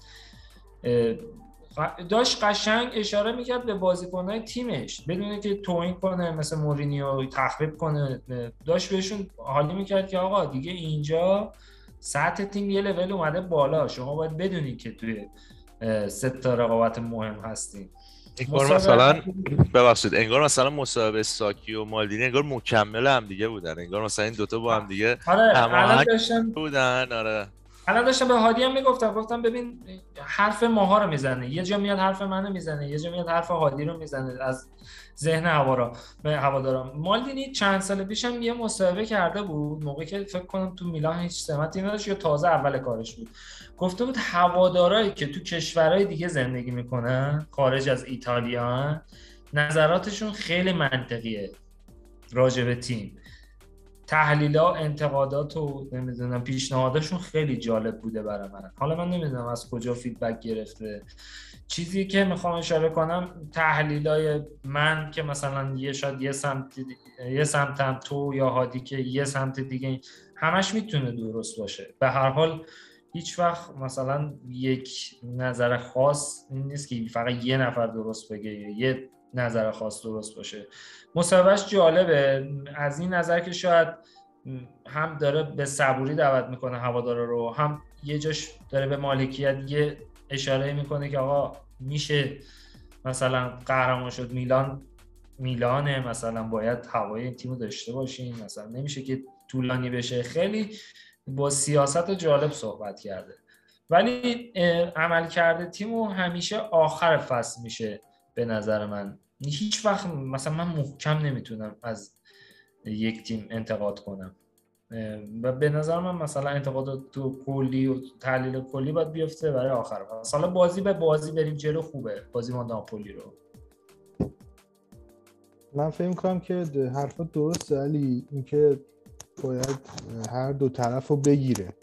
D: داشت قشنگ اشاره می‌کرد به بازیکنهای تیمش. بدونه که توین کنه مثل مورینیو تخریب کنه داشت بهشون حالی می‌کرد که آقا دیگه اینجا سطح تیم یه لول اومده بالا. شما باید بدونید که توی سه تا رقابت مهم هستیم
C: انگار مثلا ببخشید انگار مثلا مصاحبه ساکی و مالدینی انگار مکمل هم دیگه بودن. انگار مثلا این دوتا با هم دیگه
D: آره داشتم
C: بودن. آره.
D: الان داشتم به هادی هم می‌گفتم گفتم ببین حرف ماها رو می‌زنه یه جا میاد حرف منو می‌زنه یه جا میاد حرف هادی رو می‌زنه از ذهن هوارا به هوادارا. مالدینی چند سال پیش هم یه مصاحبه کرده بود موقعی که فکر کنم تو میلان هیچ سمتی نداشت یا تازه اول کارش بود. گفته بود هوادارایی که تو کشورهای دیگه زندگی می‌کنن خارج از ایتالیا نظراتشون خیلی منطقیه راجع به تیم. تحلیلا انتقادات و نمی‌دونم پیشنهاداشون خیلی جالب بوده برای من. حالا من نمی‌دونم از کجا فیدبک گرفته. چیزی که می‌خوام اشاره کنم تحلیلای من که مثلا یه شاید یه سمت یه سمتم تو یا هادی که یه سمت دیگه همش می‌تونه درست باشه. به هر حال هیچ وقت مثلا یک نظر خاص این نیست که فقط یه نفر درست بگه یه نظر خاص درست باشه. مصاحبهش جالبه. از این نظر که شاید هم داره به صبوری دعوت می‌کنه هوادارا رو هم یه جاش داره به مالکیت یه اشاره می‌کنه که آقا میشه مثلا قهرمان شد میلان میلانه مثلا باید هوای این تیم داشته باشیم مثلا نمیشه که طولانی بشه. خیلی با سیاست جالب صحبت کرده. ولی عمل کرده تیم همیشه آخر فصل میشه به نظر من. هیچ وقت مثلا من محکم نمی‌تونم از یک تیم انتقاد کنم. و به نظر من مثلا انتقاد تو کلی و تحلیل کلی باید بیفته برای آخر. مثلا بازی به بازی بریم جلو خوبه. بازی ما ناپولی رو.
F: من فکر کنم که حرفات درسته علی اینکه باید هر دو طرف رو بگیره.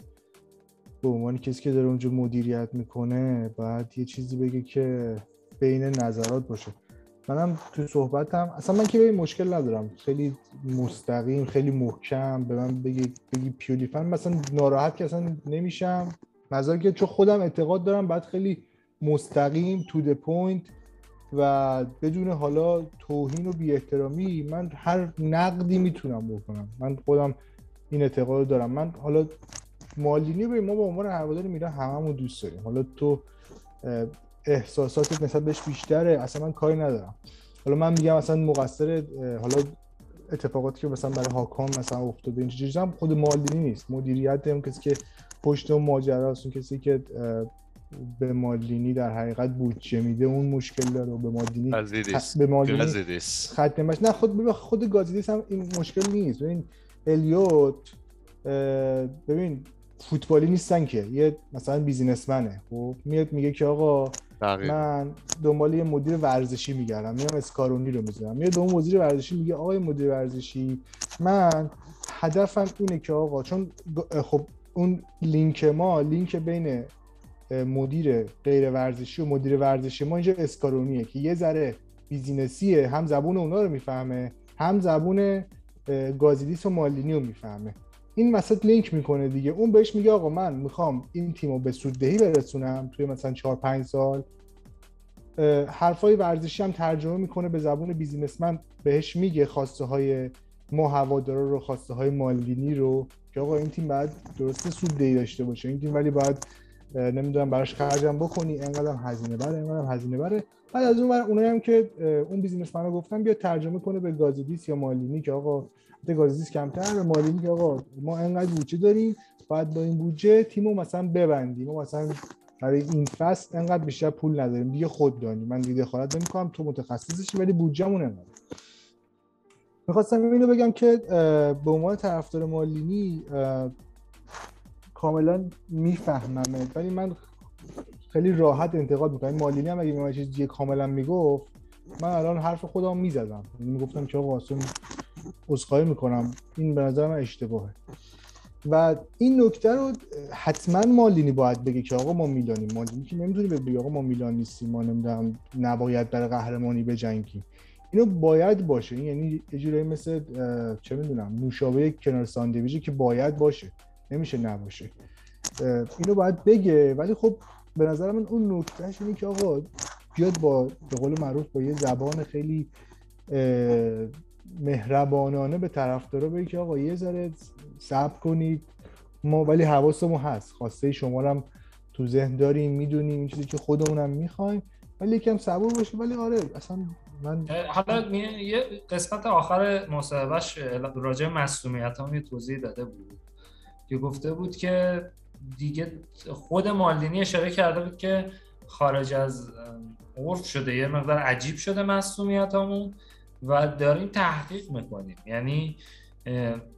F: به عنوان کسی که داره اونجا مدیریت می‌کنه باید یه چیزی بگه که بین نظرات باشه. منم تو صحبتم اصلا من که به مشکل ندارم. خیلی مستقیم خیلی محکم به من بگی بگی پیولی فن. مثلا ناراحت که اصلا نمیشم. نظر که چون خودم اعتقاد دارم بعد خیلی مستقیم to the point و بدون حالا توهین و بی احترامی من هر نقدی می‌تونم بکنم. من خودم این اعتقاد دارم. من حالا مالدینی به ما به عنوان هوادار میلان هممون دوست داریم. حالا تو احساساتت نسبت بهش بیشتره اصلا من کاری ندارم. حالا من میگم مثلا مقصر حالا اتفاقاتی که مثلا برای هاکان مثلا افتاده این چیزا خود مالدینی نیست. مدیریت اون کسی که پشت اون ماجرا اون کسی که به مالدینی در حقیقت بودجه میده اون مشکل داره و به مالدینی
C: به
F: مالدینی خط نه خود خود گازیدیس هم این مشکل نیست. ببین الیوت ببین فوتبالی نیستن که. یه مثلا بیزینسمنه. خب میاد میگه که آقا من دنبال یه مدیر ورزشی میگردم میام اسکارونی رو می‌ذارم. میاد اون مدیر ورزشی میگه آقای مدیر ورزشی من هدفم اینه که آقا چون خب اون لینک ما لینک بین مدیر غیر ورزشی و مدیر ورزشی ما اینجا اسکارونیه که یه ذره business یه هم زبون اونا رو می‌فهمه هم زبون گازیدیس و مالدینی رو می‌فهمه. این وسط لینک می‌کنه دیگه. اون بهش میگه آقا من می‌خوام این تیم رو به سوددهی برسونم توی مثلا 4 5 سال. حرفای ورزشی هم ترجمه می‌کنه به زبون businessman. بهش میگه خواسته های ما هوادارا رو خواسته های مالینی رو که آقا این تیم بعد درسته سوددهی داشته باشه. این تیم ولی باید نمی‌دونم براش خرجم بکنی. انقدر هزینه بره انقدر هزینه بره. بعد از اون اونایی هم که اون بیزینسمن گفتن بیا ترجمه کنه به گازیدیس یا مالینی که آقا گازیدیس کمتر به مالینی که آقا ما انقدر بودجه داریم باید با این بودجه تیمو مثلا ببندیم. ما مثلا برای این فصل انقدر بیشتر پول نداریم. دیگه خود دانیم من دیگه دخالت نمی‌کنم تو متخصصشی ولی بودجهمون انقدر می‌خواستم اینو بگم که به عنوان طرفدار مالینی کاملا می‌فهمم. ولی من خیلی راحت انتقاد می‌کنم. مالینی هم اگه من چیزی کاملا می‌گفت من الان حرف خودم می‌زدم. یعنی می‌گفتم آقا اصلا عذرخواهی می‌کنم. این به نظر من اشتباهه. و این نکته رو حتما مالینی باید بگه که آقا ما میلانیم مالینی که نمی‌تونی بگه آقا ما میلان نیستیم ما نمی‌دونم نباید برای قهرمانی بجنگیم. اینو باید باشه. این یعنی یه جورایی مثل چه می‌دونم نوشابه کنار ساندویچی که باید باشه. نمیشه نباشه. اینو باید بگه. ولی خب به نظر من اون نکتهش اینه که آقا بیاد با به قول معروف با یه زبان خیلی مهربانانه به طرفدارا بگه که آقا یه ذره صبر کنید. ما ولی حواسمون هست. خواسته شما هم تو ذهن داریم می‌دونیم این چیزی که خودمونم می‌خوایم. ولی یکم صبور باشیم ولی آره اصلا من
D: حالا یه قسمت آخر مصاحبهش راجع مسئولیت هم یه توضیح داده بود. که گفته بود که دیگه خود مالدینی اشاره کرده بود که خارج از عرف شده. یه مقدار عجیب شده مسئولیت همون و داریم تحقیق می‌کنیم. یعنی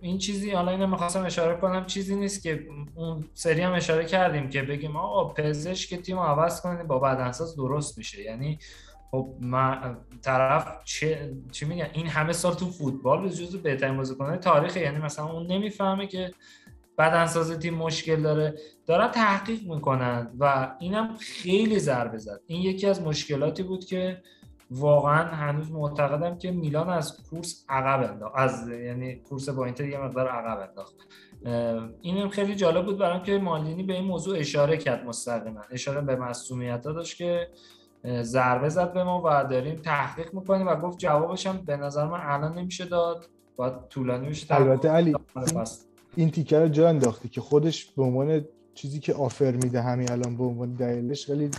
D: این چیزی حالا اینو می‌خواستم اشاره کنم چیزی نیست که اون سری هم اشاره کردیم که بگیم آقا پزشک تیم عوض کنید با بدنساز درست میشه. یعنی خب من طرف چه چی میگن؟ این همه سال تو فوتبال به جزو بهترین بازیکنان تاریخ یعنی مثلا اون نمی‌فهمه که بدنساز تیم مشکل داره. دارن تحقیق می‌کنن و اینم خیلی ضربه زد. این یکی از مشکلاتی بود که واقعا هنوز معتقدم که میلان از کورس عقب انداخت. از یعنی کورس با اینتر یه مقدار عقب انداخت. اینم خیلی جالب بود برام که مالینی به این موضوع اشاره کرد مستقیما. اشاره به مسئولیت داشت که ضربه زد به ما و داریم تحقیق می‌کنیم و گفت جوابش هم به نظر من الان نمیشه داد. باید طولانی بشه.
F: البته علی این تیکر رو جا انداخته که خودش به عنوان چیزی که آفر میده همین الان به عنوان دلیلش خیلی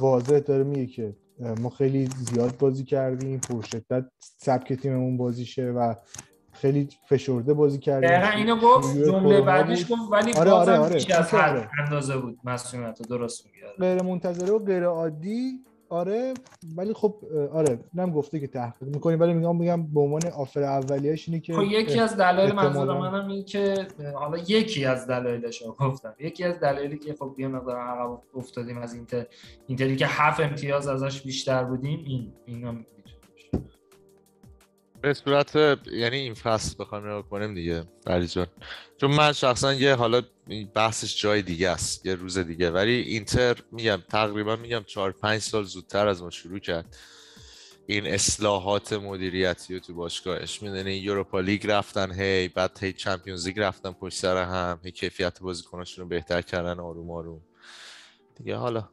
F: واضح داره میگه که ما خیلی زیاد بازی کردیم پرشدت سبک تیممون بازیشه و خیلی فشرده بازی کردیم.
D: دقیقا اینو گفت جمله بعدش گفت ولی آره آره آره. از اندازه بود مسئولیت درست میگه
F: غیر منتظره و غیر عادی آره ولی خب آره نم گفته که تحقیق می‌کنیم ولی میگم میگم به عنوان آفر اولیه‌اش اینه که
D: خب یکی از دلایل منظور منم اینه که حالا یکی از دلایلش رو گفتم. یکی از دلایلی که خب یه مقدار عقب افتادیم از اینتر اینتری که هفت امتیاز ازش بیشتر بودیم این اینا
C: به صورت یعنی این فصل بخوایم نگاه کنیم دیگه علی جان. چون من شخصا یه حالا بحثش جای دیگه است یه روز دیگه. ولی اینتر میگم تقریبا میگم 4 5 سال زودتر از ما شروع کرد این اصلاحات مدیریتی رو تو باشگاهش می‌دونی یوروپا لیگ رفتن هی بعد هی چمپیونز لیگ رفتن پشت سر هم هی کیفیت بازیکناشون رو بهتر کردن آروم آروم. دیگه حالا.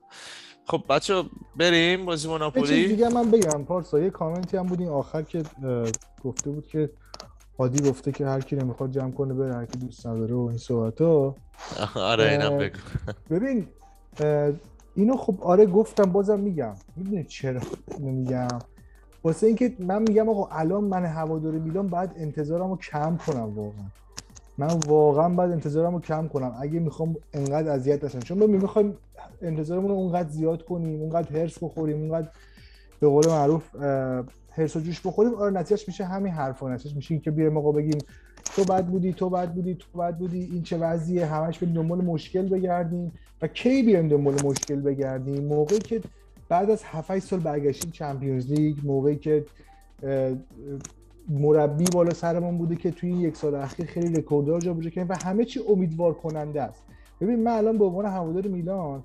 C: خب بچه بریم بازی موناپولی
F: دیگه من بگم. پارسا یه کامنتی هم بود این آخر که گفته بود که عادی گفته که هر کی نمی‌خواد جمع کنه بره هر کی دوست نداره و این صحبت ها (laughs)
C: آره اینم بگو. (laughs)
F: ببین اینو خب آره گفتم بازم میگم. می‌دونی چرا اینو میگم؟ واسه اینکه من میگم آقا الان من هوادار میلان باید انتظارم رو کم کنم واقعا. من واقعا باید انتظارم رو کم کنم. اگه می‌خوام انقدر اذیت نشم. چون ببین می‌خوایم انتظارمون رو اونقدر زیاد کنیم اونقدر هرس بخوریم اونقدر به قول معروف هرس و جوش بخوریم. آره نتیجهش میشه همین حرفا. نتیجهش میشه که بیایم آقا بگیم تو بد بودی تو بد بودی تو بد بودی این چه وضعیه؟ همش بریم دنبال مشکل بگردیم. و کی بیایم دنبال مشکل بگردیم؟ موقعی که بعد از 7 سال برگشتیم چمپیونز لیگ موقعی که مربی بالا سرمون بوده که توی این یک سال اخیر خیلی رکورددار جابجا کردیم و همه چی امیدوار کننده است. ببین من الان به عنوان هوادار میلان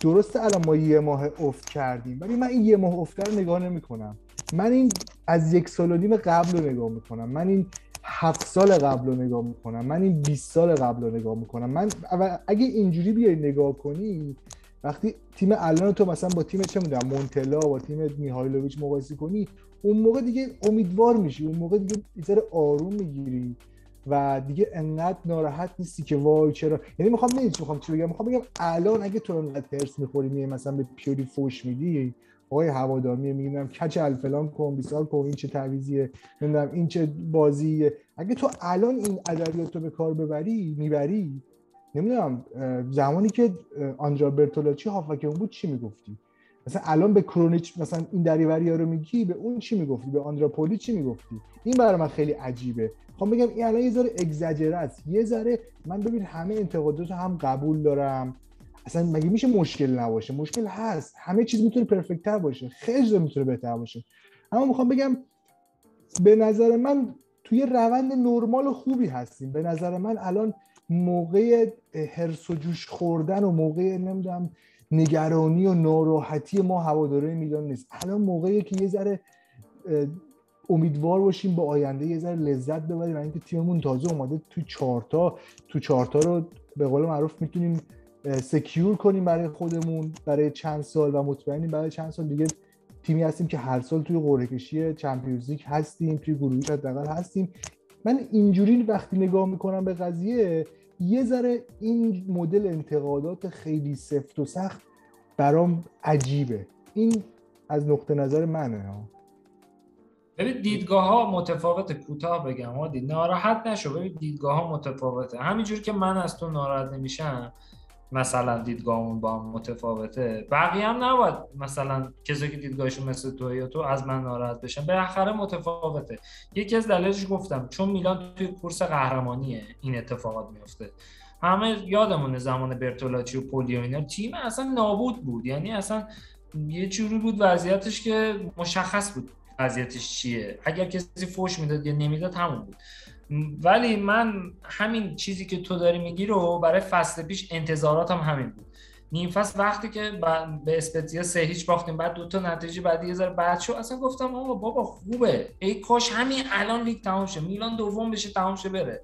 F: درسته الان ما یه ماه افت کردیم ولی من این یه ماه افت رو نگاه نمی کنم من این از یک سال و نیم قبل رو نگاه می‌کنم. من این هفت سال قبل رو نگاه می‌کنم. من این 20 سال قبل رو نگاه می‌کنم. من اگه اینجوری بیای نگاه کنی وقتی تیم الان تو مثلا با تیم چه می‌دونم مونتلا با تیم میهایلوویچ مقایسه کنی اون موقع دیگه امیدوار میشی. اون موقع دیگه یه آروم می‌گیری. و دیگه انقدر ناراحت نیستی که وای چرا؟ یعنی می‌خوام نمی‌دونی می‌خوام چی بگم می‌خوام بگم الان اگه تو انقدر هرس می‌خوری میای مثلا به پیوری فوش میدی آقای هوادار میگه میگم کچ الفلان کن بیسار کن این چه تعویضیه نمی‌دونم این چه بازیه. اگه تو الان این ادبیات رو به کار ببری می‌بری. نمی‌دونم زمانی که آندرا برتولاچی هافک اون بود چی می‌گفتی؟ مثلا الان به کرونیچ مثلا این دریوری رو میگی به اون چی می‌گفتی؟ به آندراپولی چی می‌گفتی؟ این برای من خیلی عجیبه. خب بگم این الان یه ذره اگزاجره است. یه ذره من ببین همه انتقادات هم قبول دارم. اصلا مگه میشه مشکل نباشه؟ مشکل هست. همه چیز می‌تونه پرفکت تر باشه. خیلی می‌تونه بهتر باشه. اما می‌خوام بگم به نظر من توی روند نرمال خوبی هستیم. به نظر من الان موقع هرس و جوش خوردن و موقع نمی‌دونم نگرانی و ناراحتی ما هواداره میلان نیست. الان موقعی که یه ذره امیدوار باشیم به آینده یه ذره لذت ببریم اینکه تیممون تازه اومده تو چارتا تو چارتا رو به قول معروف می‌تونیم سکیور کنیم برای خودمون برای چند سال و مطمئنیم برای چند سال. دیگه تیمی هستیم که هر سال توی قرعه کشی چمپیونز لیگ هستیم توی گروهی حداقل هستیم. من اینجوری وقتی نگاه می‌کنم به قضیه یه ذره این مدل انتقادات خیلی سفت و سخت برام عجیبه. این از نقطه نظر منه ها.
D: ببین دیدگاه ها متفاوته کوتاه بگم عادی ناراحت نشو. ببین دیدگاه ها متفاوته. همینجور که من از تو ناراحت نمیشم مثلا دیدگاهمون با هم متفاوته. بقیه هم نباید مثلا کسی که دیدگاهشون مثل تو یا تو از من ناراحت بشن بالاخره متفاوته. یکی از دلایلش گفتم چون میلان توی کورس قهرمانیه این اتفاقات میفته همه یادمونه زمان برتولاچی و پولی و اینا تیم اصلا نابود بود. یعنی اصلا یه جوری بود وضعیتش که مشخص بود وضعیتش چیه. اگر کسی فوش می‌داد یا نمی‌داد همون بود. ولی من همین چیزی که تو داری میگی رو برای فصل پیش انتظاراتم هم همین بود. نیم فصل وقتی که به اسپتزیا سه هیچ باختیم بعد دو تا نتیجه بعدی یه ذره بد شد اصلا گفتم آقا بابا خوبه. ای کاش همین الان لیگ تمام شه میلان دوم بشه تمام شه بره.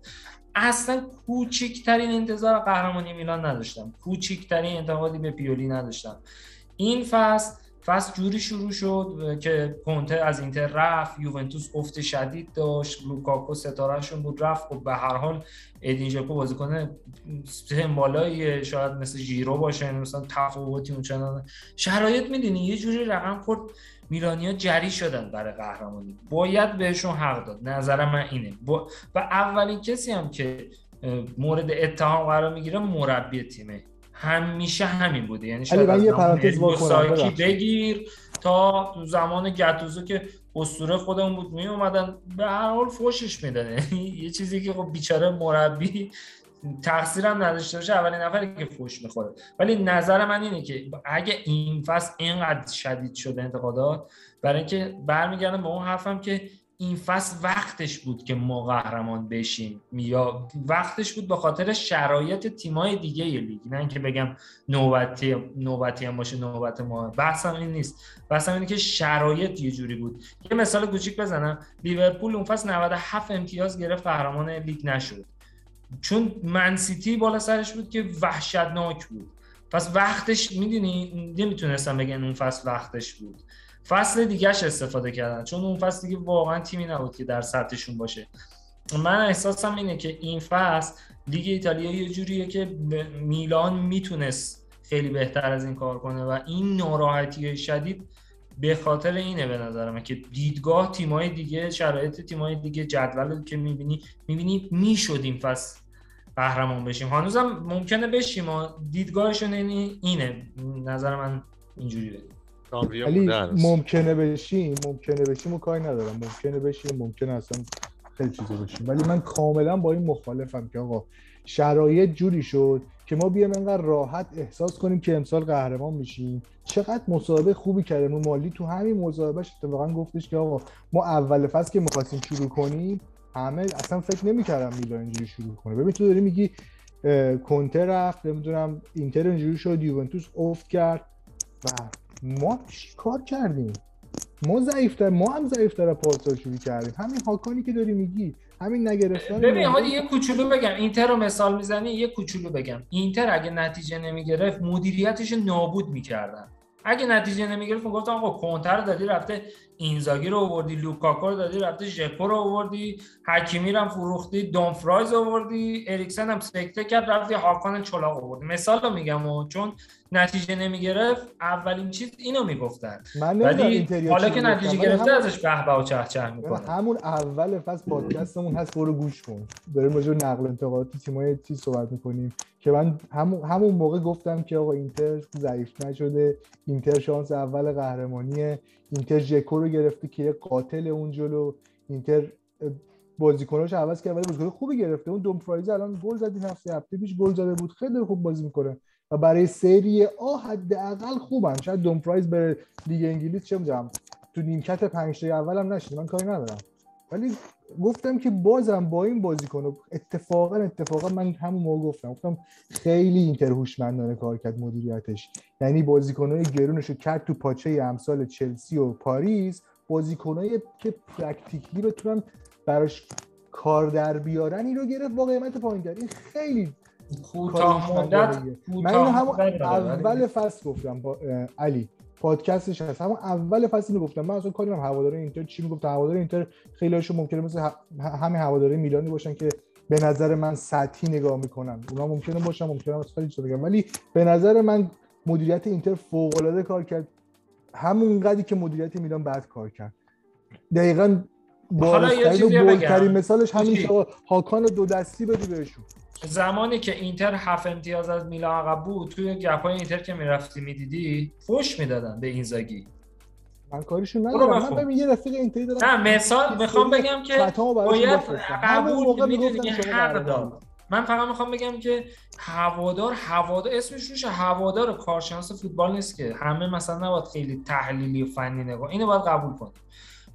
D: اصلا کوچکترین انتظار قهرمانی میلان نداشتم. کوچکترین انتقادی به پیولی نداشتم. این فصل فصل جوری شروع شد که کنته از اینتر رفت یوونتوس افت شدید داشت لوکاکو ستارهشون بود رفت. خب به هر حال ادین ژکو بازیکن بالایی شاید مثل ژیرو باشه مثلا تفاوتی اونچنان. شرایط می‌دونی یه جوری رقم خورد. میلانیا جری شدن برای قهرمانی. باید بهشون حق داد. نظر من اینه. و اولین کسی هم که مورد اتهام قرار می‌گیره مربی تیمه. همیشه همین بوده. یعنی
F: شاید من یه
D: بگیر تا زمان گتوزو که اسطوره خودمون بود می اومدن به هر حال فوشش میدن. (laughs) یه چیزی که خب بیچاره مربی تقصیرم نداشته باشه اولین نفری که فوش می‌خوره. ولی نظر من اینه که اگه این فصل اینقدر شدید شده انتقادات برای اینکه برمیگردم به اون حرفم که این فصل وقتش بود که ما قهرمان بشیم. یا وقتش بود به خاطر شرایط تیمای دیگه لیگ. نه اینکه بگم نوبتی نوبتی هم باشه نوبت ما. بحثم این نیست. بحثم اینه که شرایط یه جوری بود. یه مثال کوچیک بزنم. لیورپول اون فصل 97 امتیاز گرفت قهرمان لیگ نشد. چون منسیتی بالا سرش بود که وحشتناک بود. پس وقتش می‌دونی؟ نمی‌تونستم بگن اون فصل وقتش بود. فصل دیگهش استفاده کردن. چون اون فصل دیگه واقعا تیمی نبود که در سطحشون باشه. من احساسم اینه که این فصل لیگ ایتالیا یه جوریه که میلان می‌تونست خیلی بهتر از این کار کنه و این ناراحتی شدید به خاطر اینه به نظرم که دیدگاه تیمای دیگه شرایط تیمای دیگه جدول که می‌بینی می‌بینی می‌شد این فصل قهرمان بشیم. هنوزم ممکنه بشیم. دیدگاهشون اینه نظر من اینجوری بگیم
F: ولی ممکنه بشیم ممکنه بشیم و کاری ندارم. ممکنه بشیم ممکنه اصلا خیلی چیزا بشیم. ولی من کاملا با این مخالفم که آقا شرایط جوری شد که ما بیایم انقدر راحت احساس کنیم که امسال قهرمان میشیم. چقدر مصاحبه خوبی کردیم. مالی تو همین مصاحبهش اتفاقا گفتش که آقا ما اول فصل که می‌خواستیم شروع کنیم همه اصلا فکر نمی‌کردم میلان اینجوری شروع کنه. ببین تو داری میگی کنتر رفت نمی‌دونم اینتر اینجوری شد یوونتوس افت کرد. و ما کار کردیم؟ ما ضعیفتر ما هم ضعیفتر پارسال شروع کردیم. همین هاکانی که داری میگی همین نگرفتن
D: ببین حالا یه کوچولو بگم. اینتر رو مثال می‌زنی یه کوچولو بگم. اینتر اگه نتیجه نمی‌گرفت مدیریتش نابود می‌کردن. اگه نتیجه نمی‌گرفت گفتم آقا کنته رو دادی رفته اینزاگی رو آوردی لوکاکو رو دادی رفته ژکو رو آوردی حکیمی رو فروختی دومفرایز آوردی اریکسن هم سکته کرد رفتی هاکان چلاق آوردی. مثال رو میگم و چون نتیجه نمی‌گرفت اولین چیز اینو می‌گفتن. ولی حالا که نتیجه گرفته ازش به به و چه چه می‌کنه.
F: همون اول فصل پادکستمون هست برو گوش کن. داریم راجع نقل انتقالات تیمای تی صحبت می‌کنیم. که من همون همون موقع گفتم که آقا اینتر ضعیف نشده اینتر شانس اول قهرمانی اینتر ژکو رو گرفته که یه قاتل اون جلو اینتر بازیکناش عوض کرد ولی بازیکن خوبی گرفته. اون دومفرایز الان گل زد این هفته هفته پیش گل زده بود. خیلی خوب بازی می‌کنه و برای سری آ حداقل خوبن. شاید دومفرایز به لیگ انگلیس چه می‌دونم تو نیمکت پنج تا اولم نشد من کاری ندارم. ولی گفتم که بازم با این بازیکن اتفاقا اتفاقا من همون موقع گفتم گفتم خیلی اینتر هوشمندانه کار کرد مدیریتش. یعنی بازیکنای گرونش رو کرد تو پاچه امسال چلسی و پاریس. بازیکنایی که practically بتونن براش کار در بیارن این رو گرفت با قیمت پایین این خیلی
D: کوتاه مدت
F: من همون اول فصل گفتم با علی. پادکستش هست. همون اول فصل اینو گفتم. من اصلا کاری هم هواداره اینتر چی می‌گفت؟ هواداره اینتر خیلی هاشون ممکنه مثل همین هواداره میلانی باشن که به نظر من سطحی نگاه می‌کنن. اونا ممکنه باشن ممکنه خیلی چیزا بگم ولی به نظر من مدیریت اینتر فوق العاده کار کرد. همون قدری که مدیریت میلان بعد کار کرد. دقیقاً بارسترین مثالش همین هاکان دو دستی بدی بهشون.
D: زمانی که اینتر هفت امتیاز از میلان عقب بود توی گپای اینتر که می‌رفتی می‌دیدی فوش می‌دادن به اینزاگی.
F: من کارشون ندارم. من یه رفیق اینتری دارم.
D: نه مثال می‌خوام بگم که باید قبول می‌دونی حق داد. من فقط می‌خوام بگم که هوادار هوادار اسمش روش هوادار کارشناس فوتبال نیست که همه مثلا نباید خیلی تحلیلی و فنی نگاه اینو باید قبول کنیم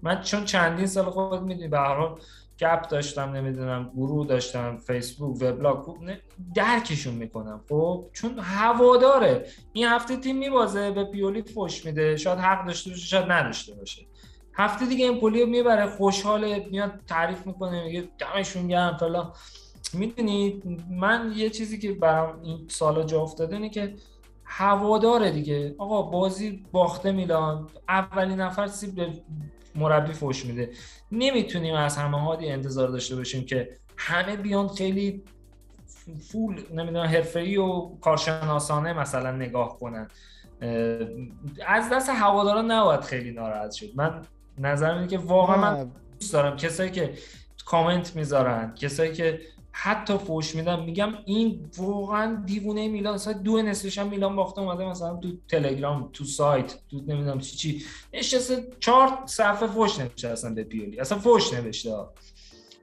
D: من چون چندین سال خود می‌دونی به هر حال گپ داشتم نمی‌دونم گروه داشتم فیسبوک وبلاگ درکشون می‌کنم خب؟ چون هواداره. این هفته تیم میبازه به پیولی فوش میده. شاید حق داشته باشه شاید نداشته باشه. هفته دیگه این پولیو می‌بره خوشحاله میاد تعریف می‌کنه میگه دمشون گرم فلان. می‌دونید من یه چیزی که برام این سالا جا افتاده اینه که هواداره دیگه. آقا بازی باخته میلان اولین نفر سیب مربی فوش میده. نمی‌تونیم از همه هادی انتظار داشته باشیم که همه بیان خیلی فول نمی‌دونم حرفه‌ای و کارشناسانه مثلا نگاه کنن. از دست هواداران نباید خیلی ناراحت شد من نظرم اینه که واقعا من دوست دارم. کسایی که کامنت می‌ذارن کسایی که حتی فوش میدم میگم این واقعا دیوونه میلان. سایت دو نصفش هم میلان باخته اومده مثلا تو تلگرام تو سایت تو نمی‌دونم چی چی. نشسته چهار صفحه فوش نوشته اصلا به پیولی. اصلا فوش نوشته.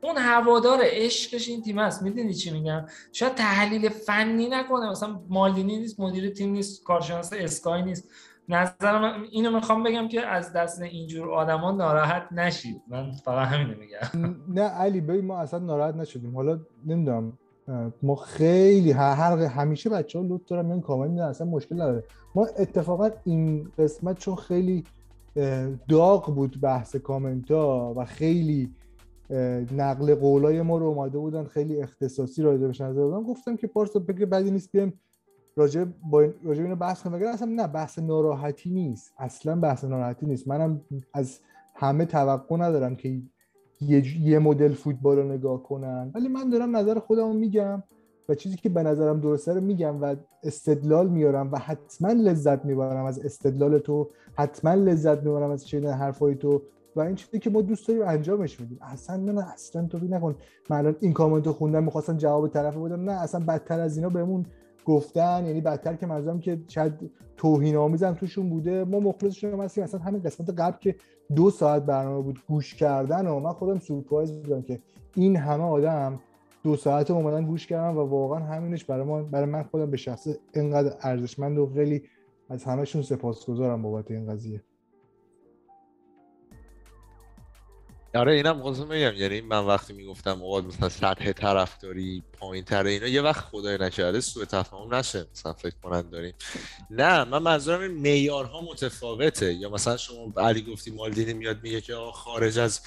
D: اون هوادار عشقش این تیم است می‌دونی چی میگم؟ شاید تحلیل فنی نکنه. مثلا مالدینی نیست مدیر تیم نیست کارشناس اسکای نیست. نظرم اینو می‌خوام بگم که از دست اینجور آدما ناراحت نشید. من فقط همینو میگم.
F: نه علی ببین ما اصلا ناراحت نشدیم. حالا نمی‌دونم ما خیلی هر همیشه بچه ها لطف دارن میان کامنت میدن اصلا مشکل نداره. ما اتفاقا این قسمت چون خیلی داغ بود بحث کامنت ها و خیلی نقل قولای ما رو اومده بودن خیلی اختصاصی راجع بهش نظر دادم گفتم که پارسا فکر بدی نیست بیایم راجع با راجع اینو بحث کنیم اصلا نه بحث ناراحتی نیست. اصلا بحث ناراحتی نیست. منم از همه توقع ندارم که یه, یه مدل فوتبال رو نگاه کنن. ولی من دارم نظر خودم میگم و چیزی که به نظرم درسته رو میگم و استدلال میارم و حتما لذت می‌برم از استدلال تو. حتما لذت می‌برم از شنیدن حرفای تو. و این چیزی که ما دوست داریم انجامش میدیم اصلا نه اصلا تو نکن. من الان این کامنت رو خوندم می‌خواستم جواب طرف بودم نه اصلا بدتر از اینا بهمون گفتن یعنی بدتر که منظورم که شاید توهین آمیزم توشون بوده. ما مخلصشون هستیم اصلا همین قسمت قبل که دو ساعت برنامه بود گوش کردن و من خودم سورپرایز بودم که این همه آدم دو ساعت اومدن گوش کردن و واقعا همینش برای ما برای من خودم به شخص اینقدر ارزشمند و خیلی از همهشون سپاسگزارم بابت این قضیه.
C: آره اینم خواستم بگم. یعنی من وقتی می‌گفتم آقا مثلا سطح طرفداری پایین تره اینا یه وقت خدای نکرده سوء تفاهم نشه. مثلا فکر کنن داریم. نه من منظورم این معیارها متفاوته. یا مثلا شما علی گفتی مالدینی میاد میگه که آقا خارج از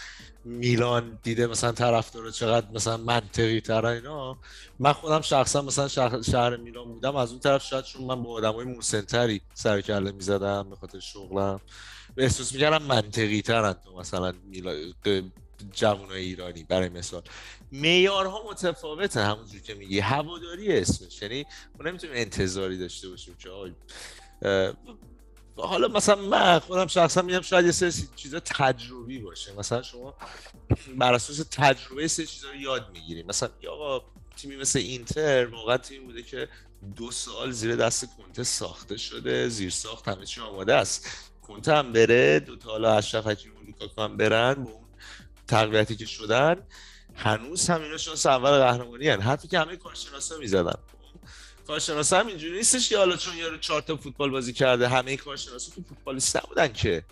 C: میلان دیده مثلا طرفدار چقدر مثلا منطقی تر اینا. من خودم شخصا مثلا شهر, میلان بودم از اون طرف شاید چون من با آدمای موسنتری سر کله می‌زدم به خاطر شغلم. احساس می‌کردم منطقی ترن تو مثلا جوان ایرانی برای مثال. میارها متفاوته همونجور که میگی. هواداری اسمش. یعنی ما نمی‌تونیم انتظاری داشته باشیم که حالا مثلا من خودم شخصا میگم شاید یه سری چیزا تجربی باشه. مثلا شما بر اساس تجربه سه چیزا رو یاد می‌گیریم مثلا آقا تیمی مثل اینتر واقعا تیمی بوده که دو سال زیر دست کنته ساخته شده زیر ساخت همه چی آماده است. کنته هم بره. دو تا حالا اشرف حکیمی و لوکاکو هم برن با اون تقویتی که شدن. هنوز هم اینا شانس اول قهرمانی هن. حرفی که همه کارشناسا می‌زدن. کارشناسا هم اینجوری نیستش که حالا چون یارو چهار تا فوتبال بازی کرده همه کارشناسا تو فوتبالیست نبودن که.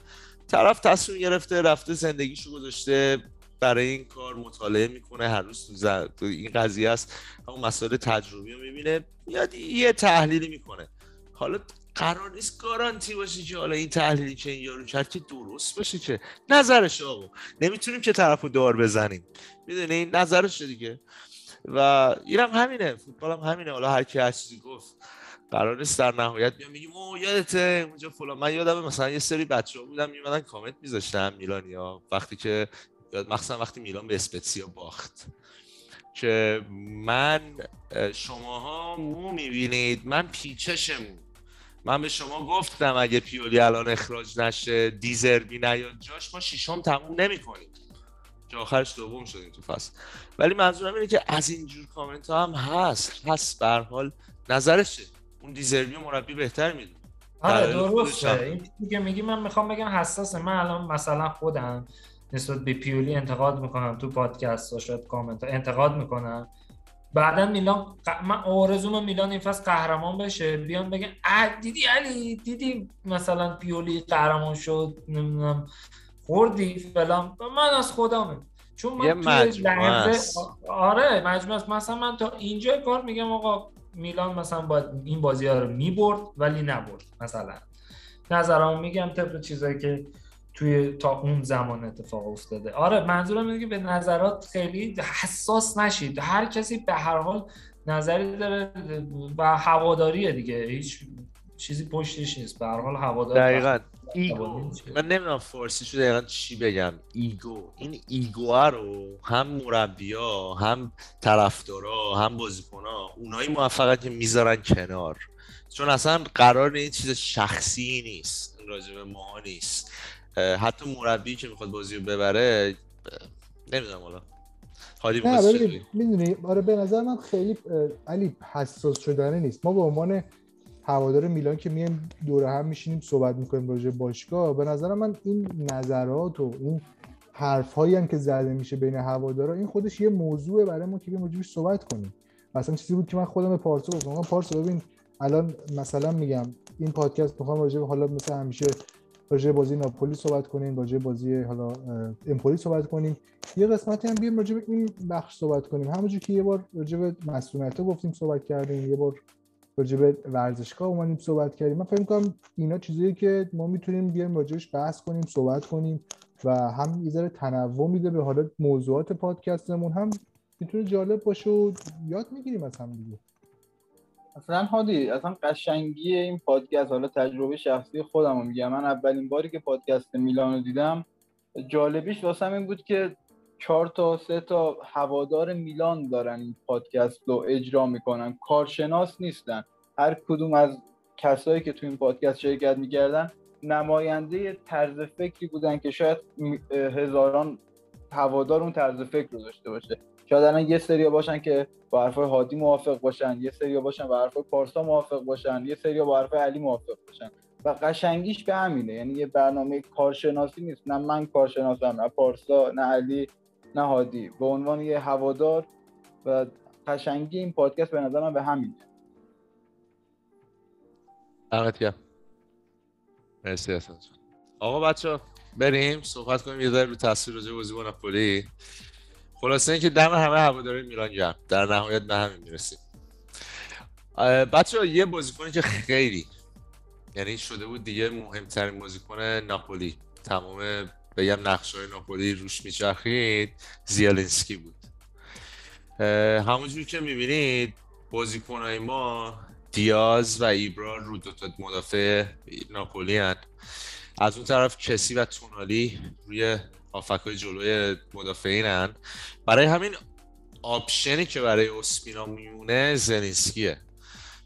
C: طرف تصمیم گرفته رفته زندگیشو گذاشته برای این کار مطالعه می‌کنه. هر روز تو, این قضیه است. همون مسائل تجربی رو می‌بینه. میاد یه تحلیلی می‌کنه. حالا قرار نیست گارانتی باشه که حالا این تحلیلی که این یارو کرد که درست باشه که. نظرش آقا. نمی‌تونیم که طرفو دار بزنیم. می‌دونی؟ نظرش دیگه. و اینم همینه. فوتبال هم همینه. حالا هر کی هر چیزی گفت. قرار نیست در نهایت میام میگیم او یادته اونجا فلان. من یادم مثلا یه سری بچه ها بودم میمدن کامنت میذاشتم میلانیا. وقتی که مخصوصا وقتی میلان به اسپتسیا باخت. که من شماها مو می‌بینید. من پیچشمون. من به شما گفتم اگه پیولی الان اخراج نشه دیزربی نیاد جاش ما شیشم تموم نمی‌کنیم. که آخرش دوم شدیم تو فصل. ولی منظورم اینه که از اینجور کامنت ها هم هست. هست به حال. نظرشه. اون دیزربی مربی بهتر می‌دونه.
D: آره درسته. این دیگه میگی من می‌خوام بگم حساسه. من الان مثلا خودم نسبت به پیولی انتقاد می‌کنم تو پادکست و شاید کامنت انتقاد می‌کنم. بعدا میلان من آرزوم میلان این فصل قهرمان بشه. بیان بگن دیدی علی؟ دیدی مثلا پیولی قهرمان شد نمی‌دونم خوردی فلان. من از خودمه چون من توی لحظه آره مجموعه مثلا من تا اینجا کار میگم آقا میلان مثلا باید این بازی ها رو می‌برد ولی نبرد. مثلا. نظرمو میگم طبق چیزایی که توی تا اون زمان اتفاق افتاده. آره منظورم اینه که به نظرات خیلی حساس نشید. هر کسی به هر حال نظری داره و هواداریه دیگه. هیچ چیزی پشتش نیست. به هر حال هوادار
C: دقیقا. ego. من نمی‌دونم فارسی شده دقیقا چی بگم. ego. این ego رو هم مربیا هم طرفدارا هم بازیکنا اونایی موفقت که می‌ذارن کنار. چون اصلا قرار این چیز شخصی نیست. راجع به ما نیست. حتی مربی که می‌خواد بازی رو ببره نمی‌دونم حالا. حالی
F: می‌دونی آره به نظر من خیلی علی حساس شدنه نیست. ما به عنوان هوادار میلان که میایم دوره هم میشینیم صحبت می‌کنیم راجع باشگاه به نظر من این نظرات و این حرف هایی هم که زده میشه بین هوادارا این خودش یه موضوع برای ما که بیایم صحبت کنیم. مثلا چیزی بود که من خودم به پارسا گفتم. پارسا ببین الان مثلا میگم این پادکست می‌خوام راجع به حالا مثل همیشه راجع بازی ناپولی صحبت کنیم راجع بازی حالا امپولی صحبت کنیم. یه قسمتی هم بیایم راجع به این بخش صحبت کنیم. همونجور که یه بار راجع به مسئولیت‌ها گفتیم صحبت کردیم یه بار راجع به ورزشگاه اومدیم صحبت کردیم. من فکر می‌کنم اینا چیزایی که ما می‌تونیم بیایم راجعش بحث کنیم صحبت کنیم و هم یه ذره تنوع میده به حالا موضوعات پادکستمون هم می‌تونه جالب باشه و یاد می‌گیریم از هم دیگه.
E: اصلا هادی اصلا قشنگی این پادکست حالا تجربه شخصی خودم رو میگم. من اولین باری که پادکست میلان رو دیدم جالبیش واسم این بود که چهار تا سه تا هوادار میلان دارن این پادکست رو اجرا می‌کنن. کارشناس نیستن. هر کدوم از کسایی که تو این پادکست شرکت می‌کردن نماینده طرز فکری بودن که شاید هزاران هوادار اون طرز فکر رو داشته باشه. شاید الان یه سریا باشن که با حرفای هادی موافق باشن یه سریا باشن با حرفای پارسا موافق باشن یه سریا با حرفای علی موافق باشن. و قشنگیش به همینه یعنی یه برنامه کارشناسی نیست. نه من کارشناسم نه پارسا نه علی نه هادی. به عنوان یه هوادار و قشنگی این پادکست به نظر من به همینه.
C: دمت مرسی حسن آقا بچه بریم صحبت کنیم. یه ذره رو تصویر راجع به بازی با ناپولی. خلاصه اینکه دم همه هواداری میلان گرم. در نهایت به همین می‌رسیم. بچه یه بازیکنی که خیلی یعنی شده بود دیگه مهمترین بازیکن ناپولی. تمام بگم نقش های ناپولی روش میچرخید زیالینسکی بود. همونجور که می‌بینید بازیکنهای ما دیاز و ایبرا رو دو تا مدافع ناپولی هن. از اون طرف کسی و تونالی روی هافبکای جلوی مدافعین هن. برای همین option ی که برای اسپینا میمونه زلینسکیه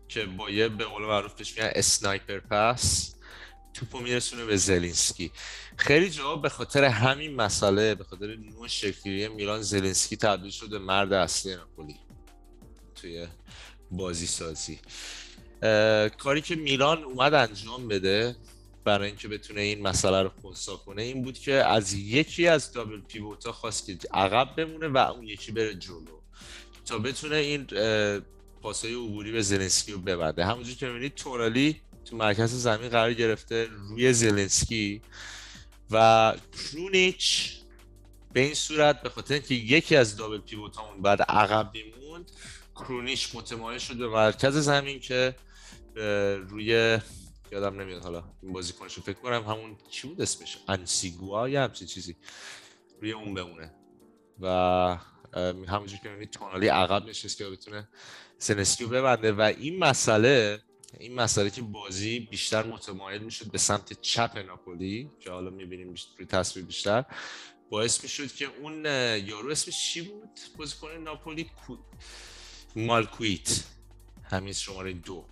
C: که با یه به قول معروف بهش میگن sniper pass توپو میرسونه به زلینسکی. خیلی جا به خاطر همین مسئله به خاطر نوع شکلی میلان زلینسکی تبدیل شد به مرد اصلی ناپولی توی بازی سازی کاری که میلان اومد انجام بده برای اینکه بتونه این مسئله رو خونسا کنه این بود که از یکی از دابل پیوتا خواست که عقب بمونه و اون یکی بره جلو تا بتونه این پاسای عبوری به زلنسکی رو ببنده. همونجور که می‌بینید تورالی تو مرکز زمین قرار گرفته روی زلنسکی و کرونیچ به این صورت به خاطر اینکه یکی از دابل پیوتامون بعد عقب میموند کرونیچ متمایل شد به مرکز زمین که روی یادم نمیاد حالا این بازیکنش فکر کنم همون چی بود اسمش؟ انسیگوا یا همچین چیزی. روی اون بمونه. و همونجور که می‌بینید تونالی عقب نشست که بتونه زلنسکی رو ببنده. و این مسئله این مسئله که بازی بیشتر متمایل می‌شد به سمت چپ ناپولی که حالا می‌بینیم روی تصویر بیشتر باعث می‌شد که اون یارو اسمش چی بود؟ بازیکن ناپولی کو... مالکویت. همین شماره دو.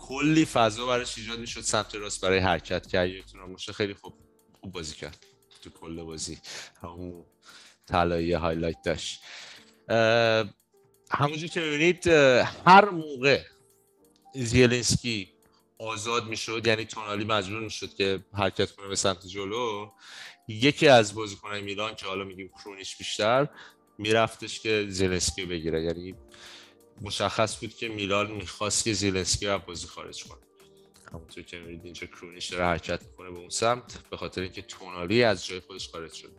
C: کلی فضا براش ایجاد می‌شد سمت راست برای حرکت کرد باشه خیلی خوب خوب بازی کرد تو کل بازی. همون طلایی highlight داشت. همونجور که می‌بینید هر موقع زیلنسکی آزاد می‌شد یعنی تونالی مجبور می‌شد که حرکت کنه به سمت جلو یکی از بازیکنهای میلان که حالا میگیم کرونیش بیشتر میرفتش که زیلنسکی بگیره. یعنی مشخص بود که میلان می‌خواست که زیلنسکی رو از بازی خارج کنه. همونطور که می‌بینید اینجا کرونیش داره حرکت می‌کنه به اون سمت به خاطر اینکه تونالی از جای خودش خارج شد.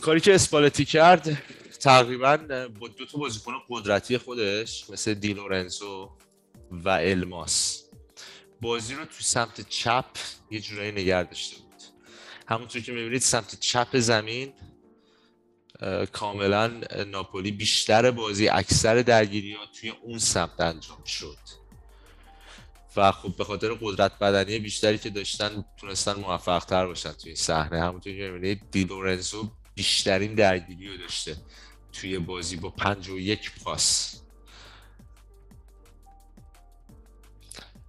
C: کاری که اسپالتی کرد تقریبا با دو تا بازیکن قدرتی خودش مثل دی لورنزو و الماس. بازی رو تو سمت چپ یه جورایی نگه داشته بود. همونطور که می‌بینید سمت چپ زمین کاملا ناپولی بیشتر بازی اکثر درگیری ها توی اون سمت انجام شد. و خب به خاطر قدرت بدنی بیشتری که داشتن تونستن موفق تر باشن توی صحنه. همونطور که می‌بینید دی لورنزو بیشترین درگیری رو داشته توی بازی با پنج و یک پاس.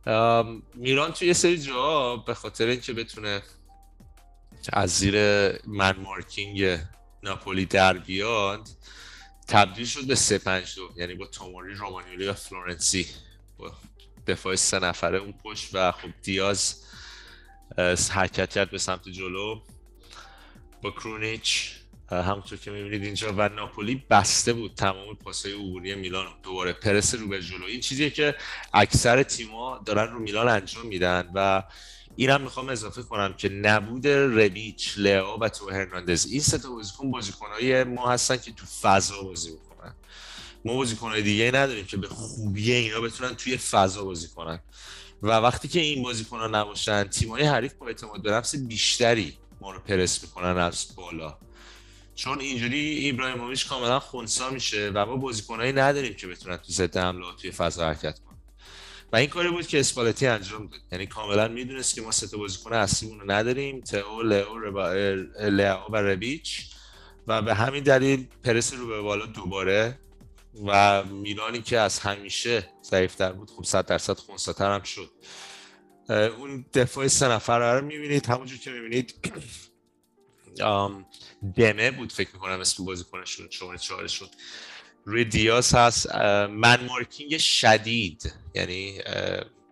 C: ام، میلان توی یه سری جاها به خاطر اینکه بتونه از زیر man marking ناپولی در بیاد تبدیل شد به 3 5 2 یعنی با توموری رومانیولی و فلورنسی. با دفاع سه نفره اون پشت و خب دیاز حرکت کرد به سمت جلو. با کرونیچ همونطور که می‌بینید اینجا و ناپولی بسته بود تمام پاسای عبوری میلان دوباره پرس رو به جلو. این چیزیه که اکثر تیما دارن رو میلان انجام میدن و اینم می‌خوام اضافه کنم که نبود ربیچ، لئو و تو هرناندز. این سه تا بازیکن بازیکنای ما هستن که تو فضا بازی می‌کنن. ما بازیکنای دیگه نداریم که به خوبی اینا بتونن توی فضا بازی کنن. و وقتی که این بازیکن‌ها نباشن تیم‌های حریف با اعتماد به نفس بیشتری ما رو پرس می‌کنن از بالا. چون اینجوری ابراهیموویچ کاملا خونسا میشه و ما بازیکنایی نداریم که بتونن تو ضد حمله توی فضا حرکت کنن. و این کاری بود که اسپالتی انجام داد. یعنی کاملا می‌دونست که ما سه تا بازیکن اصلیمون رو نداریم تئو لئو لئو و ربیچ. و به همین دلیل پرس رو به بالا دوباره و میلانی که از همیشه ضعیفتر بود خب 100 درصد خونساتر هم شد. اون دفاع سه نفر رو می‌بینید. همونجور که می‌بینید دمه بود فکر می‌کنم اسم بازیکنشون شماره چهارشون روی دیاز هست من مارکینگ شدید یعنی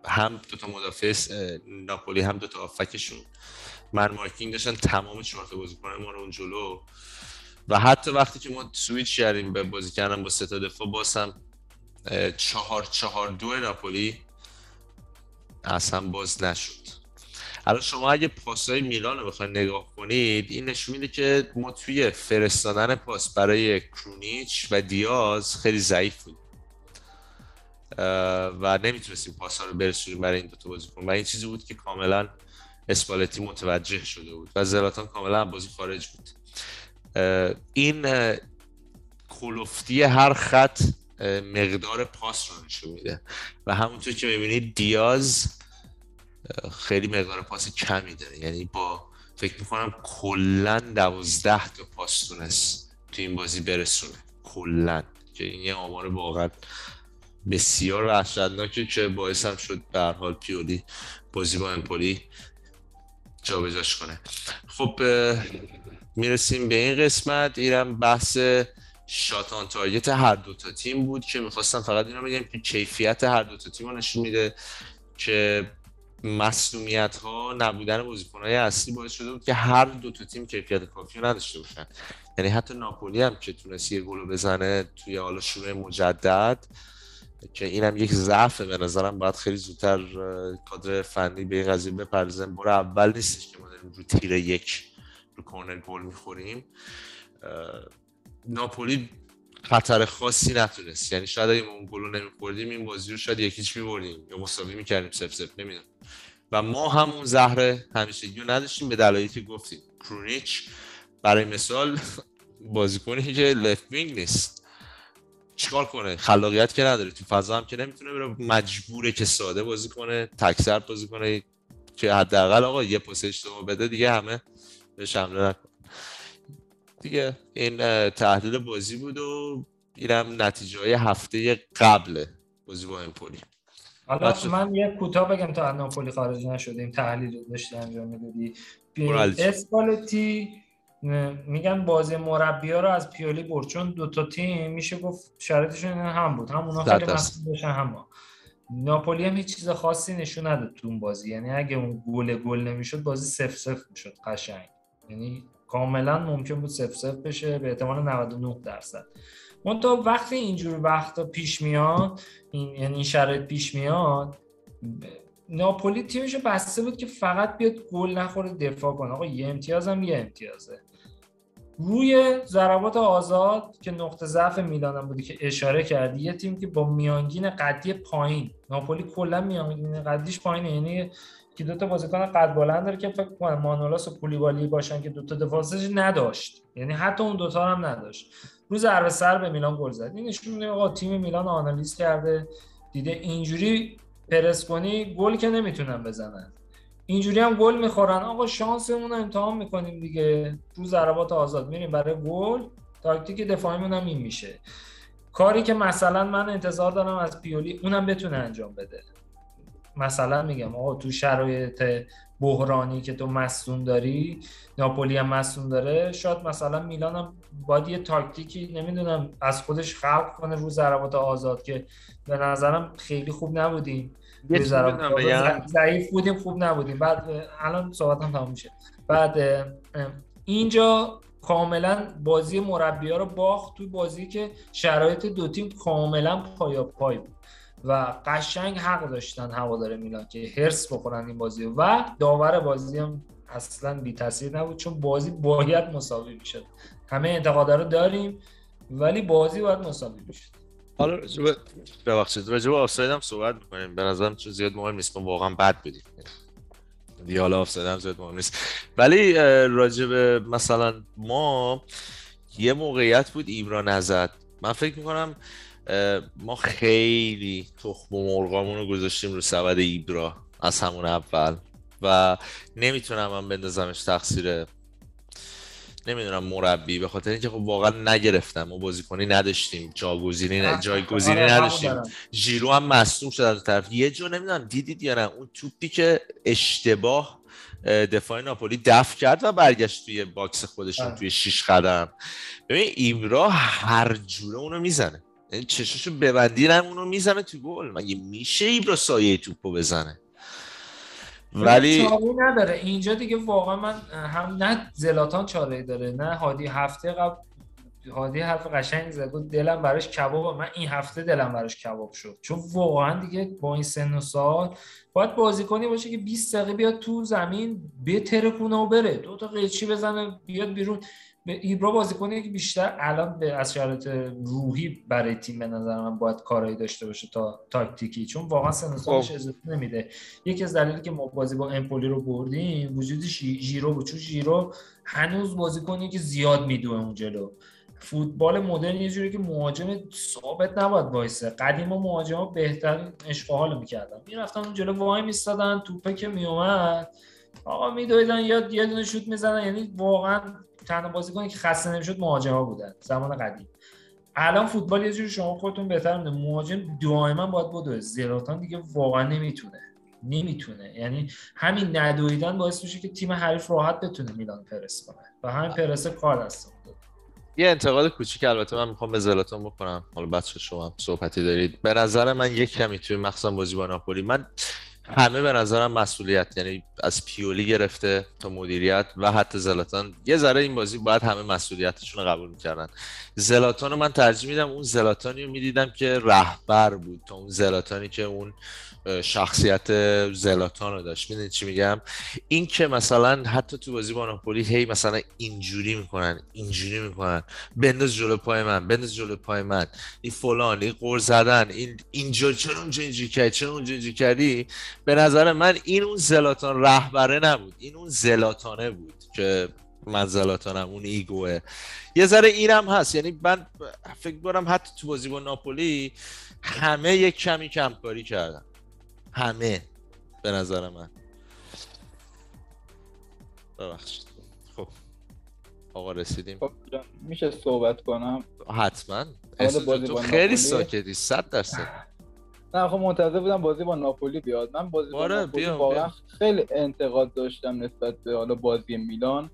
C: هم دوتا مدافع ناپولی هم دوتا آفکشون. من مارکینگ داشتن تمام چهار تا بازیکن ما رو اون جلو. و حتی وقتی که ما سویچ کردیم به بازی کردن با سه تا دفاع باز هم چهار چهار دو ناپولی اصلا باز نشد. الان شما اگه پاسای میلان رو بخواید نگاه کنید این نشون میده که ما توی فرستادن پاس برای کرونیچ و دیاز خیلی ضعیف بود. و نمی‌تونستیم پاس ها رو برسونیم برای این دوتا بازیکن. و این چیزی بود که کاملا اسپالتی متوجه شده بود و زلاتان کاملا بازی خارج بود. این کلوفتی هر خط مقدار پاس رو نشون میده. و همونطور که می‌بینید دیاز خیلی مقدار پاس کمی داره. یعنی با فکر می‌کنم کلا دوازده تا پاس تونست تو این بازی برسونه. کلا. که این یه آمار واقعا بسیار وحشتناکه که باعث هم شد به حال پیولی بازی با امپولی جابجاش کنه. خب می‌رسیم به این قسمت. اینم بحث شاتان تارگت هر دو تا تیم بود که می‌خواستم فقط اینو بگم که کیفیت هر دو تا تیم رو نشون میده که مسئولیت ها نبودن بازیکن های اصلی باعث شده بود که هر دو تا تیم کیفیت کافی نداشته باشن. یعنی حتی ناپولی هم که تونست یه گل بزنه توی حالا شروع مجدد که اینم یک ضعف به نظرم باید خیلی زودتر کادر فنی به این قضیه بپردازن برو اول نیستش که ما داریم رو تیر یک رو کورنر گل می‌خوریم. ناپولی خطر خاصی نتونست. یعنی شاید اگه ما اون گل رو نمیخوردیم این بازی رو شاید یکیچ میبردیم یا مساوی می‌کردیم سف سف نمی‌دونم. و ما همون زهر همیشگی رو نداشتیم به دلایلی که گفتیم. کرونیچ برای مثال بازیکنی که لفت وینگ نیست. چیکار کنه؟ خلاقیت که نداره تو فضا هم که نمی‌تونه بره. مجبوره که ساده بازی کنه تکسر بازی کنه که حداقل آقا یه پاس اشتباه بده دیگه همه بهش حمله نکن. دیگه این تحلیل بازی بود و اینم نتیجه های هفته قبل بازی با امپولی
D: حالا من یه کوتاه بگم تا ناپولی خارج نشدیم تحلیل رو داشتی انجام می‌دادی. اسپالتی میگن بازی مربی ها رو از پیولی برد. چون دو تا تیم میشه گفت شرایطشون هم بود. هم اونا خیلی مسئول باشن هم. ناپولی هم هیچ چیز خاصی نشون نداد تو اون بازی. یعنی اگه اون گل گل نمی‌شد بازی سف سف می‌شد قشنگ. یعنی کاملا ممکن بود سف سف بشه به احتمال 99 درصد. منتها وقتی اینجور وقتا پیش میاد این یعنی شرایط پیش میاد ناپولی تیمش بسته بود که فقط بیاد گل نخوره دفاع کنه. آقا یه امتیاز هم یه امتیازه. روی ضربات آزاد که نقطه ضعف میلان بودی که اشاره کردی یه تیم که با میانگین قدی پایین ناپولی کلا میانگین قدیش پایینه. یعنی که دو تا بازیکن قد بلند داره که فکر کنم مانولاس و پولیبالی باشن که دو تا دفاعش نداشت. یعنی حتی اون دوتا هم نداشت. رو ضربه سر به میلان گل زد. این نشون میده آقا تیم میلان آنالیز کرده. دیده اینجوری پرس کنی گل که نمی‌تونن بزنن. اینجوری هم گل می‌خورن. آقا شانسمون رو امتحان می‌کنیم دیگه. رو ضربات آزاد. میریم برای گل. تاکتیک دفاعیمون هم این میشه. کاری که مثلا من انتظار دارم از پیولی اونم بتونه انجام بده. مثلا میگم آقا تو شرایط بحرانی که تو مصدوم داری ناپولی هم مصدوم داره شاید مثلا میلان هم باید یه تاکتیکی نمی‌دونم از خودش خلق کنه رو ضربات آزاد که به نظرم خیلی خوب نبودیم. ضعیف بودیم خوب نبودیم. بعد الان صحبت هم تمام میشه. بعد اینجا کاملا بازی مربی ها رو باخت توی بازی که شرایط دو تیم کاملا پایا پای بود. و قشنگ حق داشتن هوادار میلان که هرس بخورن این بازی و داور بازی هم اصلا بی تاثیر نبود چون بازی باید مساوی می‌شد. همه انتقادا رو داریم ولی بازی باید مساوی می‌شد.
C: حالا راجب ببخشید راجب آفساید هم صحبت می‌کنیم. به نظرم چون زیاد مهم نیست ما واقعا بد بدیم دیگه حالا آفساید هم زیاد مهم نیست. ولی راجب مثلا ما یه موقعیت بود ایبرا نزد. من فکر می‌کنم ما خیلی تخم و مرغامون رو گذاشتیم رو سبد ایبرا از همون اول و نمی‌تونم من بندازمش تقصیر نمی‌دونم مربی به خاطر اینکه خب واقعا نگرفتم. ما بازیکنی نداشتیم جاگزینی جایگزینی آره، نداشتیم. ژیرو هم مصدوم شد از طرف. یه جو نمی‌دونم دیدید یا نه اون توپی که اشتباه دفاع ناپولی دفع کرد و برگشت توی box خودشون آره. توی شیش قدم. ببین ایبرا هر جوره اونو می‌زنه. چشاشو ببندی اونو می‌زنه تو گل. مگه میشه ایبرا سایه توپو بزنه؟ ولی
D: نداره. اینجا دیگه واقعا من هم نه زلاتان چاره داره نه هادی هفته قبل هادی حرف قشنگ زد. گفت دلم براش کباب من این هفته دلم براش کباب شد. چون واقعا دیگه با این سن و سال باید بازیکنی باشه که 20 دقیقه بیاد تو زمین بترکونه و بره. دو تا قیچی بزنه بیاد بیرون. به ایبرا بازیکنی که بیشتر الان به از شرایط روحی برای تیم به نظر من باید کارایی داشته باشه تا تاکتیکی. چون واقعا سن سالش خب. اجازه نمیده. یکی از دلایلی که ما بازی با امپولی رو بردیم وجود ژیرو بود. چون ژیرو هنوز بازیکنی که زیاد میدوه اون جلو. فوتبال مدرن یه جوری که مهاجم ثابت نباید وایسه. قدیم و مهاجما بهترین اشغال می‌کردن. می‌رفتن اون جلو وای میستادن توپه که میومد آقا میدویدن یا یه دونه شوت می‌زنن یعنی واقعا تنها بازیکنی که خسته نمی‌شد مهاجما بودن زمان قدیم. الان فوتبال یه جوری شما خودتون بهتر می‌دونید. مهاجم دائما باید بدوه زلاتان دیگه واقعا نمی‌تونه. نمی‌تونه. یعنی همین ندویدن باعث میشه که تیم حریف راحت بتونه میلان پرس کنه. و همین پرسه کار دست
C: یه انتقاد کوچیک البته من می‌خوام به زلاتان بکنم. حالا بچه شما صحبتی دارید. به نظر من یک کمی توی مخصوصا بازی با ناپولی. من همه به نظرم مسئولیت یعنی از پیولی گرفته تا مدیریت و حتی زلاتان. یه ذره این بازی باید همه مسئولیتشون رو قبول می‌کردن. زلاتان رو من ترجیح میدم اون زلاتانی رو می‌دیدم که رهبر بود تا اون زلاتانی که اون شخصیت زلاتان رو داشت. می‌دونید چی میگم؟ این که مثلا حتی تو بازی با ناپولی هی مثلا اینجوری می‌کنن اینجوری می‌کنن. بنداز جلو پای من بنداز جلو پای من. این فلان این قور زدن این اینجا چرا اونجا اینجوری کردی؟ چرا اونجا اینجوری کردی؟ به نظر من این اون زلاتان رهبره نبود. این اون زلاتانه بود که من زلاتانم اون ایگوه. یه ذره اینم هست. یعنی من فکر کنم حتی تو بازی با ناپولی همه یک کمی کمکاری کردن. همه به نظر من. ببخشید. خب آقا رسیدیم.
E: خب میشه صحبت کنم؟
C: حتما. تو خیلی ساکتی صد درصد.
E: نه خب منتظر بودم بازی با ناپولی بیاد. من بازی با آره، ناپولی واقعا خیلی انتقاد داشتم نسبت به حالا بازی میلان.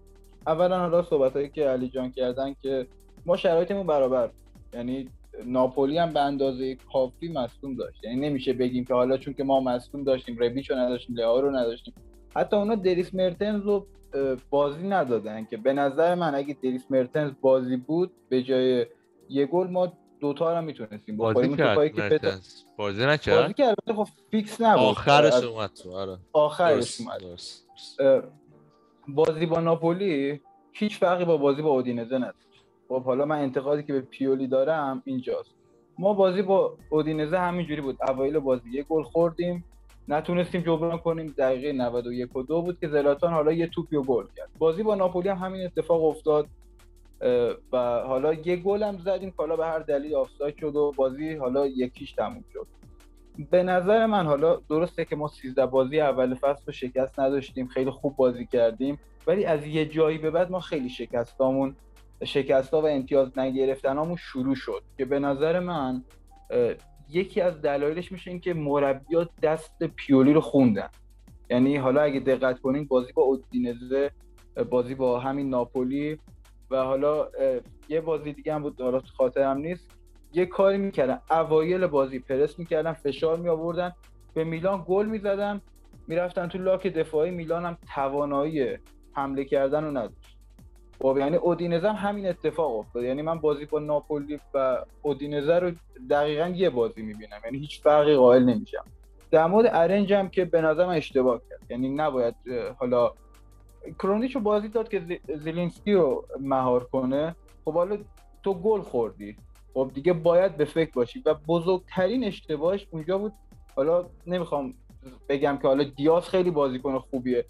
E: اولا حالا صحبت هایی که علی جان کردن که ما شرایطمون برابر. یعنی ناپولی هم به اندازه کافی مصدوم داشت. یعنی نمیشه بگیم که حالا چون که ما مصدوم داشتیم ربیچو نداشتیم لئو رو نداشتیم. حتی اونا دریس مرتنز رو بازی ندادن که به نظر من اگه دریس مرتنز بازی بود به جای یه گل ما دوتا رو می‌تونستیم
C: بازی کرد که بازی نکرد؟
E: بازی کرد خب فیکس نبود.
C: آخرش اومد تو آره.
E: آخرش اومد. بازی با ناپولی هیچ فرقی با بازی با اودینزه نداشت. خب حالا من انتقادی که به پیولی دارم اینجاست. ما بازی با اودینزه همینجوری بود. اوایل بازی یه گل خوردیم. نتونستیم جبران کنیم. دقیقه 91 و 2 بود که زلاتان حالا یه توپی و گل کرد. بازی با ناپولی هم همین اتفاق افتاد. و حالا یه گل هم زدیم. حالا به هر دلیل آفساید شد و بازی حالا یکیش تموم شد. به نظر من حالا درسته که ما 13 بازی اول فصل رو شکست نداشتیم. خیلی خوب بازی کردیم. ولی از یه جایی به بعد ما خیلی شکستامون شکست و امتیاز نگرفتنامون شروع شد که به نظر من یکی از دلایلش میشه اینکه مربیات دست پیولی رو خوندن. یعنی حالا اگه دقت کنین بازی با اودینزه بازی با همین ناپولی و حالا یه بازی دیگه هم بود حالا خاطرم نیست. یه کاری می‌کردن اوایل بازی پرس می‌کردن فشار می آوردن به میلان گل می‌زدن می‌رفتن تو لاک دفاعی میلان هم توانایی حمله کردن رو نداشت. خب یعنی اودینزه هم همین اتفاق افتاد. یعنی من بازی با ناپولی و اودینزه رو دقیقا یه بازی می‌بینم. یعنی هیچ فرقی قائل نمیشم. در مورد ارنج هم که به نظرم اشتباه کرد. یعنی نباید حالا کرونیچ رو بازی داد که زیلینسکی رو مهار کنه. خب حالا تو گل خوردی. خب دیگه باید به فکر باشی. و بزرگترین اشتباهش اونجا بود. حالا نمی‌خوام بگم که حالا دیاز خیلی بازیکن خوبیه.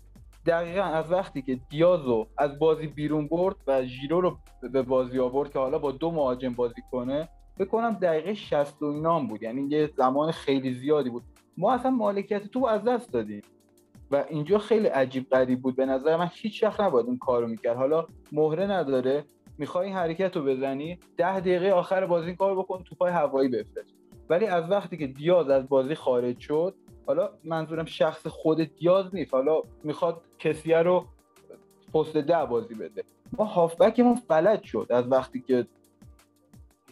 E: دقیقا از وقتی که دیازو از بازی بیرون برد و ژیرو رو به بازی آورد که حالا با دو مهاجم بازی کنه بکنم دقیقه 60 و اینام بود. یعنی یه زمان خیلی زیادی بود. ما اصلا مالکیت تو از دست دادیم. و اینجا خیلی عجیب غریب بود. به نظر من هیچ وقت نباید این کارو می‌کرد. حالا مهره نداره. می‌خوای این حرکت رو بزنی ده دقیقه آخر بازی این کار بکن توپای هوایی بفرست. ولی از وقتی که دیاز از بازی خارج شد حالا منظورم شخص خود دیاز نیست. حالا می‌خواد کسی رو پست ده بازی بده. ما هافبکمون فلج شد از وقتی که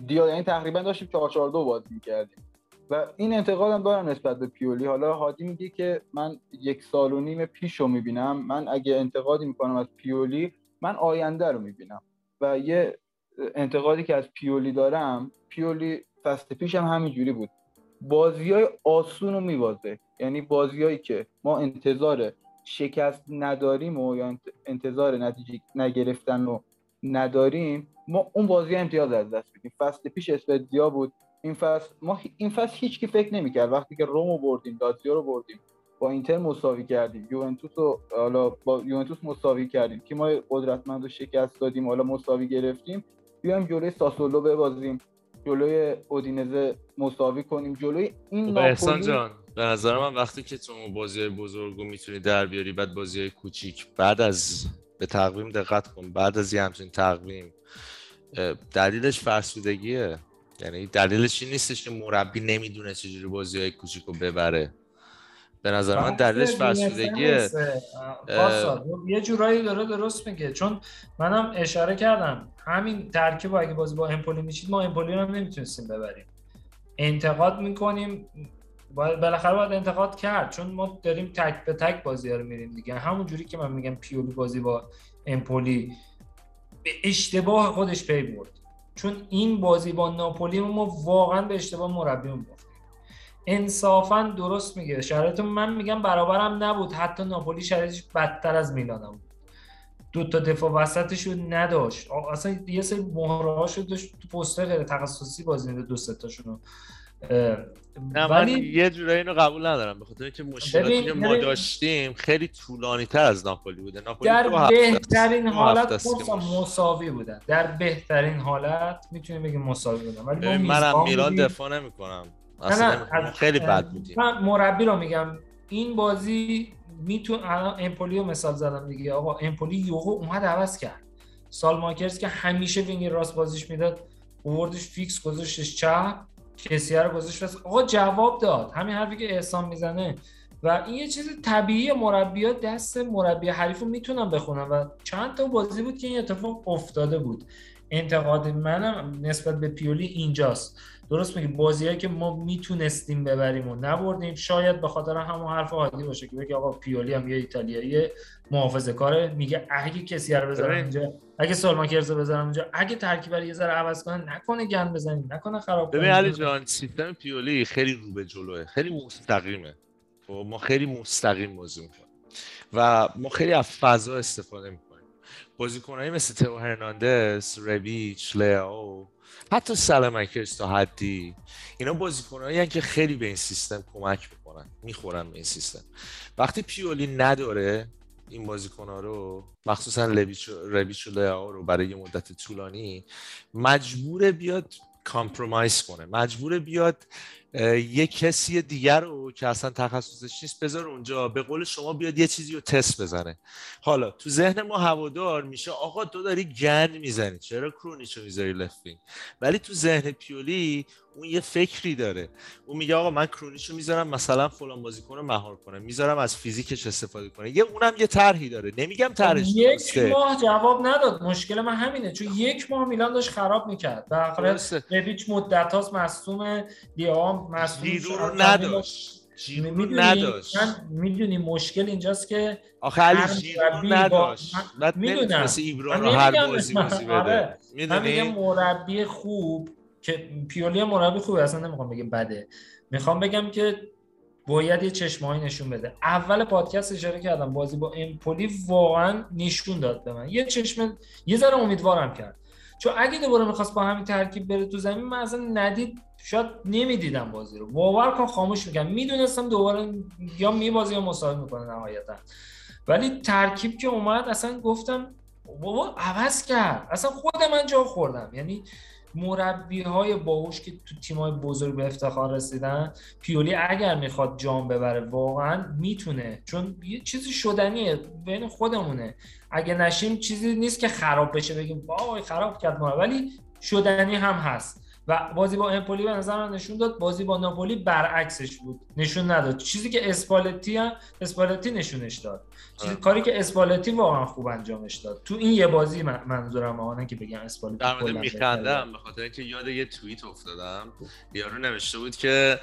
E: دیاز یعنی تقریبا داشتیم 4 4 2 بازی می‌کردیم. و این انتقادم دارم نسبت به پیولی. حالا هادی میگه که من یک سال و نیم پیش رو می‌بینم. من اگه انتقادی می‌کنم از پیولی من آینده رو می‌بینم. و یه انتقادی که از پیولی دارم پیولی فست پیش هم همینجوری بود. بازی های آسون رو میبازه. یعنی بازیایی که ما انتظار شکست نداریم و یا انتظار نتیجه نگرفتن رو نداریم ما اون بازی امتیاز از دست بدیم فصل پیش اسپدیا بود. این فصل ما این فصل هیچ کی فکر نمی‌کرد. وقتی که رومو بردیم لاتزیو رو بردیم با اینتر مساوی کردیم. یوونتوس رو حالا با یوونتوس مساوی کردیم. که ما قدرتمند رو شکست دادیم حالا مساوی گرفتیم. بیایم جلوی ساسولو ببازیم. جلوی اودینزه مساوی کنیم. جلوی این
C: خب، احسان جان به نظر من وقتی که تو بازی های بزرگ رو می‌تونی در بیاری بعد بازی کوچیک بعد از به تقویم دقت کن بعد از یه همچین تقویم دلیلش فرسودگیه. یعنی دلیلش این نیستش که مربی نمی‌دونه چجوری بازی های کوچیک رو ببره. به نظر من دلیلش فرسودگیه
D: یه جورایی داره درست میگه. چون منم اشاره کردم. همین ترکیب اگه بازی با امپولی میشید ما امپولی رو هم نمی‌تونستیم ببریم. انتقاد می‌کنیم. باید بالاخره باید انتقاد کرد. چون ما داریم تک به تک بازی رو میریم دیگه. همون جوری که من میگم پیولی بازی با امپولی به اشتباه خودش پی برد. چون این بازی با ناپولی ما واقعا به اشتباه مربیمون انصافا درست میگه. شرایط من میگم برابرم نبود. حتی ناپولی شرایطش بدتر از میلان بود. دو تا دفاع وسطش رو نداشت. اصلا یه سری مهره داشت تو پست غیر تخصصی بازی میده دو ستاشون
C: نه ولی... من یه جورایی اینو قبول ندارم. به خاطر اینکه مشکلاتی که ما داشتیم خیلی طولانی تر از ناپولی بوده. ناپولی
D: در بهترین حالت مساوی بودن در بهترین حالت می‌تونیم بگیم مساوی بودن ولی
C: منم میلان دفاع نمی‌کنم. اصلا خیلی بد بودیم
D: من مربی رو میگم. این بازی میتون الان امپولی رو مثال زدم دیگه. آقا امپولی یوهو اومد عوض کرد. سال ماکرز که همیشه وینگ راست بازیش می‌داد اووردش فیکس گذاشتش چپ کسیه رو گذاشت آقا جواب داد. همین حرفی که احسان می‌زنه. و این یه چیز طبیعی مربی دست مربی حریف رو می‌تونم بخونم و چند تا بازی بود که این اتفاق افتاده بود. انتقاد منم نسبت به پیولی اینجاست. درست میگی. بازیایی که ما می‌تونستیم ببریم و نبردیم. شاید به خاطر همون حرف عادی باشه که بگه آقا پیولی هم یه ایتالیایی محافظه کاره میگه اگه کسی رو بذارم اینجا اگه سالماکرز بذارم اینجا اگه ترکیب رو یه ذره عوض کنن نکنه گند بزنیم نکنه خراب
C: کنه ببین علی جان سیستم پیولی خیلی رو به جلوه خیلی مستقیمه. خب ما خیلی مستقیم بازی می‌کنیم. و ما خیلی از فضا استفاده می‌کنیم. بازیکنایی مثل تو هرناندز، ربیچ، لیاو حتی سلامکرز تا حدی. اینا بازیکنایی که خیلی به این سیستم کمک می‌کنن می‌خورن به این سیستم. وقتی پیولی نداره این بازیکن ها رو مخصوصا ربیچ و لیاو رو برای یه مدت طولانی مجبور بیاد compromise کنه. مجبور بیاد یه کسی دیگر رو که اصلا تخصصش نیست بذار اونجا. به قول شما بیاد یه چیزی رو تست بزنه. حالا تو ذهن ما هوادار میشه. آقا تو داری گند می‌زنی. چرا کرونیچو می‌ذاری left wing ولی تو ذهن پیولی اون یه فکری داره. اون میگه آقا من کرونیچو می‌ذارم مثلا فلان بازیکن رو مهار کنم. می‌ذارم از فیزیکش استفاده کنه. یه اونم یه طرحی داره. نمیگم طرحش
D: یک ماه جواب نداد. مشکل من همینه. چون یک ماه میلان داشت خراب می‌کرد. به آخر مدت هاست مصدوم دیام مصدوم
C: رو نداشت. ژیرو رو
D: می‌دونی
C: نداشت.
D: من می‌دونی مشکل اینجاست که
C: آخه علی نداشت. بعد
D: می‌دونم.
C: نمی‌تونست ایبرا رو هر بازی بازی (laughs) بده.
D: آره. من میگم
C: می‌دونی
D: مربی خوب که پیولی مربی خوبه اصلا نمی‌خوام بگم بده. می‌خوام بگم که باید یه چشمایی نشون بده. اول پادکست اشاره کردم بازی با امپولی واقعا نشون داد به من. یه چشم یه ذره امیدوارم کرد. چون اگه دوباره می‌خواست با همین ترکیب بره تو زمین من اصلا ندید شاید نمی‌دیدم بازی رو. باور کن خاموش میگم می‌دونستم دوباره یا میبازی یا مساوی می‌کنه نهایتا. ولی ترکیب که اومد اصلا گفتم بابا عوض کرد. اصلا خود من جا خوردم. یعنی مربی های باهوش که تو تیم های بزرگ به افتخار رسیدن پیولی اگر می‌خواد جام ببره واقعا می‌تونه. چون یه چیزی شدنیه بین خودمونه. اگه نشیم چیزی نیست که خراب بشه بگیم وای خراب کرد ما. ولی شدنی هم هست. و بازی با امپولی به نظر من نشون داد بازی با ناپولی برعکسش بود. نشون نداد. چیزی که اسپالتی هم اسپالتی نشونش داد. چیزی
C: آره.
D: کاری که اسپالتی واقعا خوب انجامش داد. تو این یه بازی من منظورم آنه که بگم اسپالتی
C: در مورد میخندم به خاطر اینکه یاد یه توییت افتادم. یارو نوشته بود که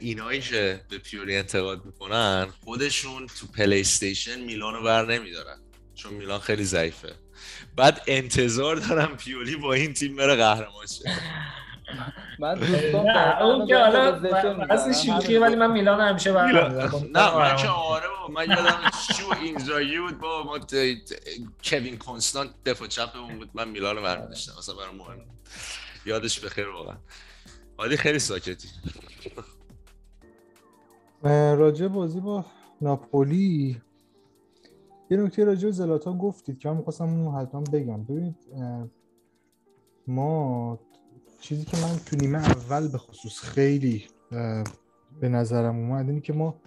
C: اینایی که به پیولی انتقاد می‌کنن خودشون تو پلی استیشن میلان رو بر نمیدارن چون میلان خیلی ضعیفه. بعد انتظار دارم پیولی با این تیم بره قهرمان شه. (laughs)
E: من دوستان
D: نه اون که حالا از شوخی ولی من میلان همیشه برمی‌دارم. خب،
C: نه من که آره بابا من یادم شو اینزایی بود با ما کوین کنستانت دفاع چپمون بود من میلان رو برمی‌داشتم اصلا برام مهم. یادش بخیر واقعا عادی خیلی ساکتی
F: راجع بازی با ناپولی یه نکته راجع به زلاتان گفتید که من می‌خواستم اون حتما بگم ببینید ما چیزی که من تو نیمه اول به خصوص خیلی به نظرم اومد اینه که ما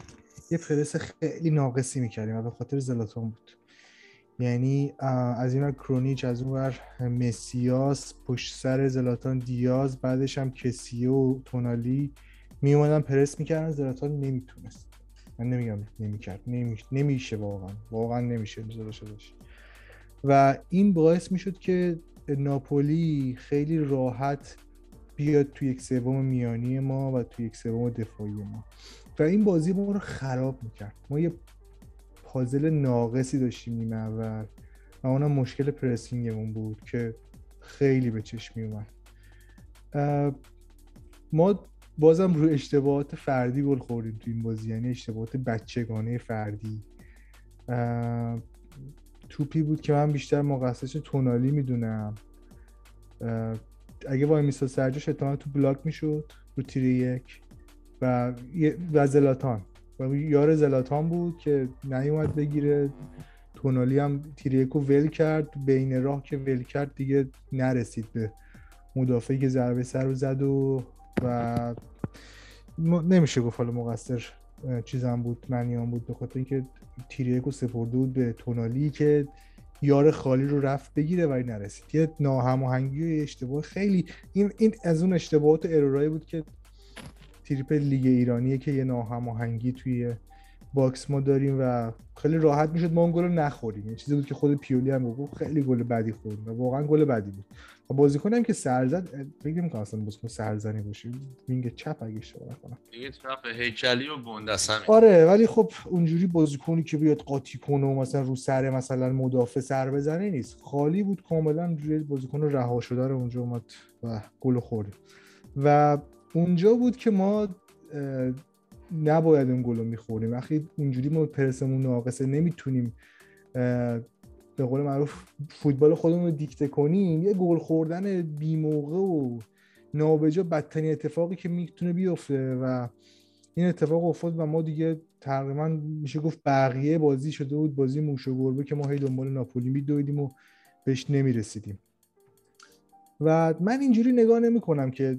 F: یه پرس خیلی ناقصی می‌کردیم و به خاطر زلاتان بود. یعنی از این کرونیچ از اون ور مسیاس پشت سر زلاتان دیاز بعدش هم کسیه و تونالی می اومدن پرس می‌کردن زلاتان نمی‌تونست. من نمیگم نمی‌کرد نمی... نمیشه واقعا واقعا نمیشه و این باعث می‌شد که ناپولی خیلی راحت بیاد تو یک سوم میانی ما و تو یک سوم دفاعی ما. و این بازی ما رو خراب می‌کرد. ما یه پازل ناقصی داشتیم نیمه اول و اونم مشکل پرسینگمون بود که خیلی به چشم میومد ما بازم روی اشتباهات فردی گل خوردیم تو این بازی یعنی اشتباهات بچگانه فردی. توپی بود که من بیشتر مقصرش تونالی می‌دونم. اگه وای میسا سرجاش احتمال تو بلاک می‌شد رو تیر یک. و و زلاتان. و یار زلاتان بود که نیومد بگیره. تونالی هم تیر یک رو ول کرد. بین راه که ول کرد دیگه نرسید به مدافعی که ضربه سر رو زد و و م- نمیشه گفت حالا مقصر چیزم بود منیان بود. به خاطر اینکه تیر یک رو سپرده بود به تونالی که یار خالی رو رفت بگیره ولی نرسید. یه ناهماهنگی و اشتباه. خیلی این این از اون اشتباهات و error ایی بود که تریپ لیگ ایرانیه که یه ناهماهنگی توی box ما داریم و خیلی راحت می‌شد. ما اون گل رو نخوریم. یه چیزی بود که خود پیولی هم گفت خیلی گل بدی خورد و واقعا گل بدی بود. و بازیکن هم که سر زد فکر نمی‌کنم اصلا بازیکن سرزنی باشه. وینگ چپ اگه اشتباه نکنم.
C: دیگه چپ هیکلی و گندس همین.
F: آره ولی خب اونجوری بازیکنی که بیاد قاطی کنه و مثلا رو سر مثلا مدافع سر بزنه نیست. خالی بود کاملا روی بازیکن رها شده رو اونجا اومد و گل خوردیم و اونجا بود که ما نباید اون گل رو می‌خوریم. وقتی اونجوری ما پرسمون ناقصه نمی‌تونیم به قول معروف فوتبال خودمون رو دیکته کنیم. یه گل خوردن بی موقع و نابجا بدترین اتفاقی که می‌تونه بیفته و این اتفاق افتاد و ما دیگه تقریبا میشه گفت بقیه بازی شده بود بازی موش و گربه که ما هی دنبال ناپولی میدویدیم و بهش نمی‌رسیدیم. و من اینجوری نگاه نمی کنم که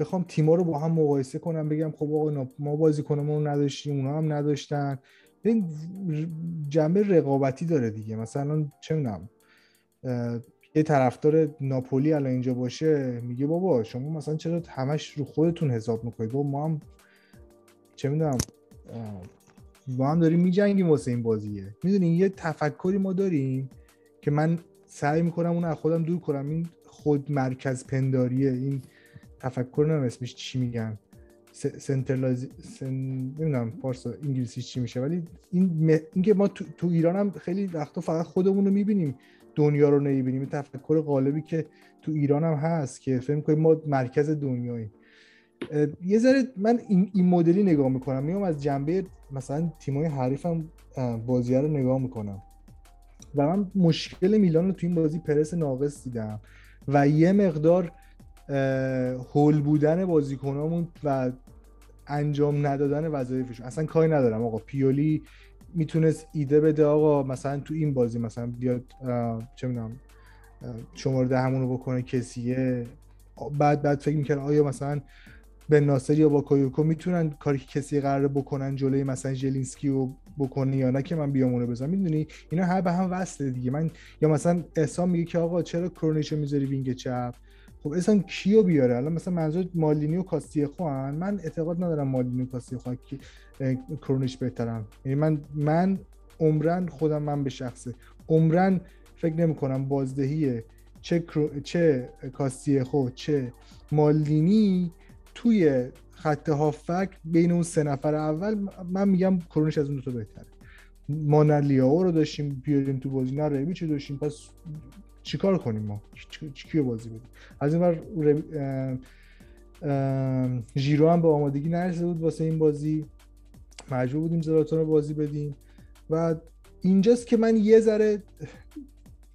F: بخوام تیما رو با هم مقایسه کنم بگم خب آقا ما بازیکنمون رو نداشتیم اونا هم نداشتن. این جنبه رقابتی داره دیگه. مثلا چه می‌دونم یه طرفدار ناپولی الان اینجا باشه میگه بابا شما مثلا چرا همش رو خودتون حساب می‌کنید؟ بابا ما هم چه می‌دونم با هم داریم میجنگیم واسه این بازیه. می‌دونین یه تفکری ما داریم که من سعی می‌کنم اون از خودم دور کنم. این خود مرکز پنداریه این تفکر نمیم اسمش چی میگن. سنترلایز سن... نمی‌دونم فارس انگلیسی چی میشه ولی این اینکه ما تو, تو ایران هم خیلی وقتا فقط خودمون رو می‌بینیم دنیا رو نمی‌بینیم. تفکر غالبی که تو ایران هم هست که فکر کنیم ما مرکز دنیاییم. یه ذره من این, این مدلی نگاه می‌کنم. میام از جنبه مثلا تیمای حریفم بازی رو نگاه می‌کنم. و من مشکل میلان رو تو این بازی پرس ناقص دیدم. و یه مقدار هول بودن بازیکنامون و انجام ندادن وظایفشون. اصلا کاری ندارم آقا. پیولی می‌تونست ایده بده آقا مثلا تو این بازی مثلا بیاد چه می‌دونم شماره ده همونو بکنه کسیه. بعد بعد فکر می‌کنه آیا مثلا به ناصر یا با می‌تونن کاری که کسی قراره بکنن جلوی مثلا ژلینسکی رو بکنه یا نه که من بیام اونو بزنم. می‌دونی؟ اینا هر به هم وصله دیگه. من یا مثلا احسان میگه که آقا چرا کرونیشو می‌ذاری wing چپ؟ خب اصلا کیو بیاره؟ الان مثلا منظور مالینی و کاستیخو هن. من اعتقاد ندارم مالینی و کاستیخو که کرونیش بهترن. یعنی من من عمرن خودم من به شخصه. عمرن فکر نمی کنم بازدهی چه کرو... چه کاستیخو چه مالینی توی خط هافبک بین اون سه نفر اول من میگم کرونش از اون دو تا بهتره. مانلیاو رو داشتیم بیاریم تو بازی. نه ریمیچ داشتیم؟ پس چیکار کنیم ما؟ کیو بازی بدیم؟ از این ور ژیرو هم به آمادگی نرسیده بود واسه این بازی. مجبور بودیم زلاتان رو بازی بدیم. و اینجاست که من یه ذره